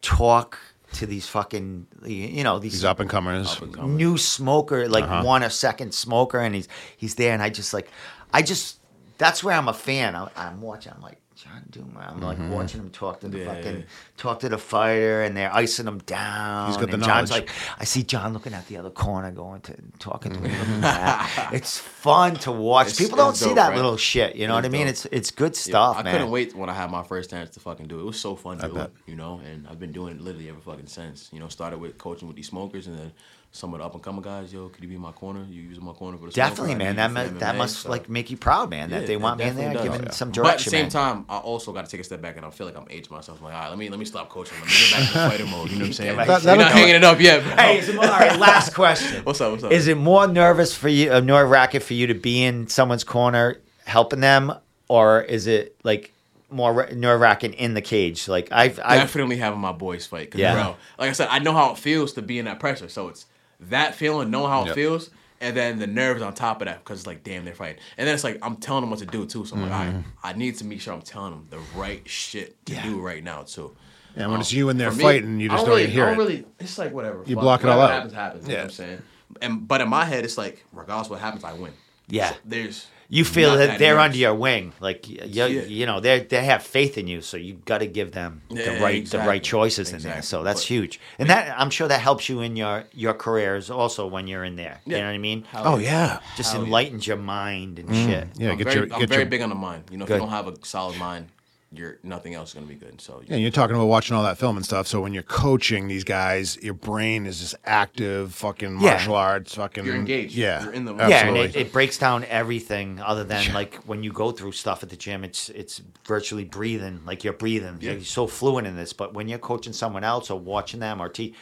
talk to these fucking you know these these up and comers. new smoker, like uh-huh. one a second smoker, and he's he's there, and I just like, I just that's where I'm a fan. I, I'm watching. I'm like John Duma. I'm like mm-hmm. watching him talk to the Yeah, fucking yeah. talk to the fighter, and they're icing him down. He's got the and John's knowledge. like, I see John looking at the other corner, going to talking to him. Mm-hmm. it's fun to watch. It's- People don't it's see dope, that right? little shit. You know what I mean? dope. It's it's good Yeah, stuff, I man. couldn't wait when I had my first chance to fucking do it. It was so fun to do it, you know. And I've been doing it literally ever fucking since. You know, started with coaching with these smokers, and then some of the up and coming guys. Yo, could you be in my corner? You use my corner for the. Definitely, man. That you mu- that must so- like make you proud, man. Yeah, that they want me in there, definitely does. giving some direction. But at the same man. time, I also got to take a step back, and I feel like I'm aging myself. I'm like, all right, let me let me stop coaching. Let me get back to fighter mode. You know what I'm saying? right. You're not hanging it up yet. Bro. Hey, is it more, all right. Last question. What's up? What's up? Is it more nervous for you, uh, nerve wracking for you to be in someone's corner helping them, or is it like more nerve wracking in the cage? Like I've, I've definitely having my boys fight. Cause Yeah. bro, like I said, I know how it feels to be in that pressure. So it's that feeling, knowing how it Yep. feels, and then the nerves on top of that because it's like, damn, they're fighting. And then it's like I'm telling them what to do too. So I'm Mm-hmm. right, I need to make sure I'm telling them the right shit to Yeah. do right now too. And when it's you and they're me, fighting, you just don't don't really, even hear I it. don't really. It's like whatever. You block it all out. Happens, happens. You know Yeah. what I'm saying? And but in my head, it's like regardless what happens, I win. Yeah. So there's. You feel not that, they're under your wing, like you, Yeah. you know they they have faith in you, so you've got to give them the Yeah, right the right choices in there. So that's But- huge, and that I'm sure that helps you in your your careers also when you're in there. You Yeah. know what I mean? Hell Oh yeah. Just Hell yeah. enlightens your mind and mm, shit. Yeah, I'm get very, your I'm get very your big on the mind. You know, if you don't have a solid mind, you're nothing else is gonna be good. So Yeah, you're talking about watching all that film and stuff. So when you're coaching these guys, your brain is just active, fucking Yeah. martial arts, fucking. You're engaged. Yeah, You're in the- Yeah, and it, it breaks down everything other than like when you go through stuff at the gym, it's it's virtually breathing, like you're breathing. Yeah. You're so fluent in this, but when you're coaching someone else or watching them or t,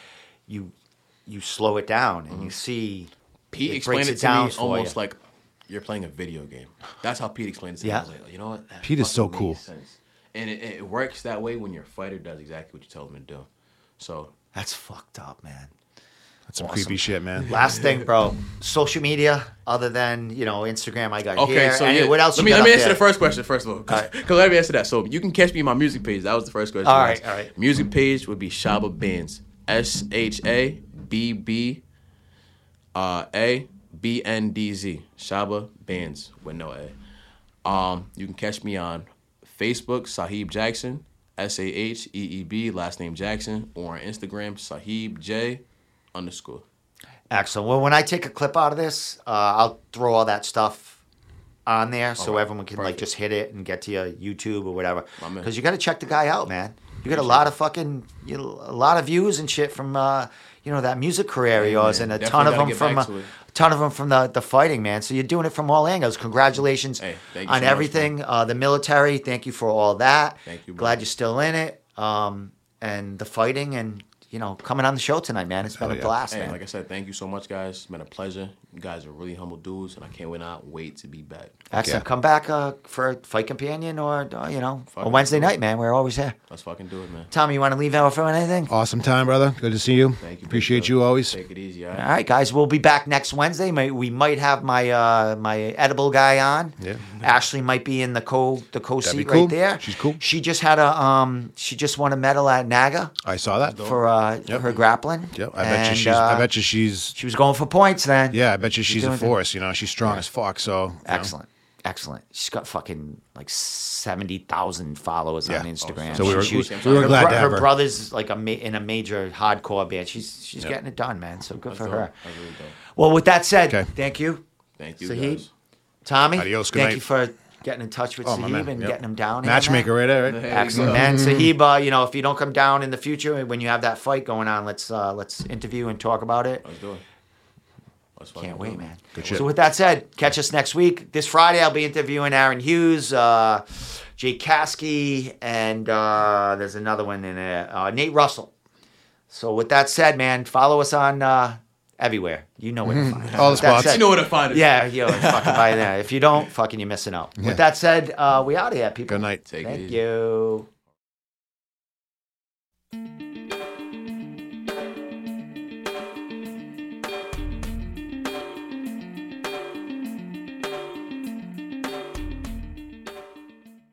you you slow it down and you mm-hmm. see Pete it explained breaks it it to down me almost you. like you're playing a video game. That's how Pete explained it to me. Yeah. I was like, you know what? That Pete is so cool. sense. And it, it works that way when your fighter does exactly what you tell them to do. So that's fucked up, man. That's some awesome. creepy shit, man. Last thing, bro. Social media, other than you know Instagram, I got okay, here. so yeah, what else? Let you me got let me up answer there? the first question first of all, because All right. let me answer that. So you can catch me on my music page. That was the first question. All you right, asked. all right. Music page would be Shaba Bands. S H A B B uh, A B N D Z. Shaba Bands with no A. Um, you can catch me on Facebook, Saheeb Jackson, S A H E E B, last name Jackson, or on Instagram, Saheeb J underscore. Excellent. Well, when I take a clip out of this, uh, I'll throw all that stuff on there so Alright, everyone can like just hit it and get to your YouTube or whatever. Because you got to check the guy out, man. You got a lot of fucking, you know, a lot of views and shit from, uh, you know, that music career of yours, and a Definitely ton of them from, uh, to it. a ton of them from the the fighting, man. So you're doing it from all angles. Congratulations Hey, on so much, everything. uh, the military, thank you for all that. Thank you, Glad you're still in it. Um, and the fighting and you know coming on the show tonight, man. It's been Hell a yeah. blast, Hey, man. like I said, thank you so much, guys. It's been a pleasure. You guys are really humble dudes, and I can't wait not wait to be back. Excellent. Yeah. Come back uh, for a fight companion or uh, you know Fuck a. Wednesday night, man. We're always here. Let's fucking do it, man. Tommy, you want to leave out for anything? Awesome time, brother. Good to see you. Thank you. Appreciate you always. Take it easy, all All right? right, guys, we'll be back next Wednesday. We might have my uh, my edible guy on. Yeah. Ashley might be in the co the co That'd seat cool. right there. She's cool. She just had a um she just won a medal at NAGA I saw that. for uh, Yep. her grappling. Yep. I bet you And, she's. uh, I bet you she's. she was going for points then. Yeah, I bet you she's a doing good. force. You know, she's strong as fuck. So you know. Excellent. Excellent. She's got fucking like seventy thousand followers Yeah. on Instagram. So we were- She- she- we were her glad bro- to have her her. brother's like a ma- in a major hardcore band. She's she's Yep. getting it done, man. So good That's for dope. her. Really. Well, with that said, Okay. thank you. Thank you, Saheeb? Tommy, Adios, good thank night. you for getting in touch with Oh, Saheeb and Yep. getting him down. here, Matchmaker right there. Right? There Excellent, man. Saheeb, uh, you know, if you don't come down in the future when you have that fight going on, let's uh, let's interview and talk about it. Let's do it. Let's Can't wait, man. Good shit. So with that said, catch us next week. This Friday, I'll be interviewing Aaron Hughes, uh, Jake Kasky, and uh, there's another one in there, uh, Nate Russell. So with that said, man, follow us on uh, everywhere. You know where to find us. All the With spots. said- You know where to find it. Yeah, yo, fucking by there. If you don't, fucking you're missing out. Yeah. With that said, uh, we out of here, people. Good night. Take Thank easy. you.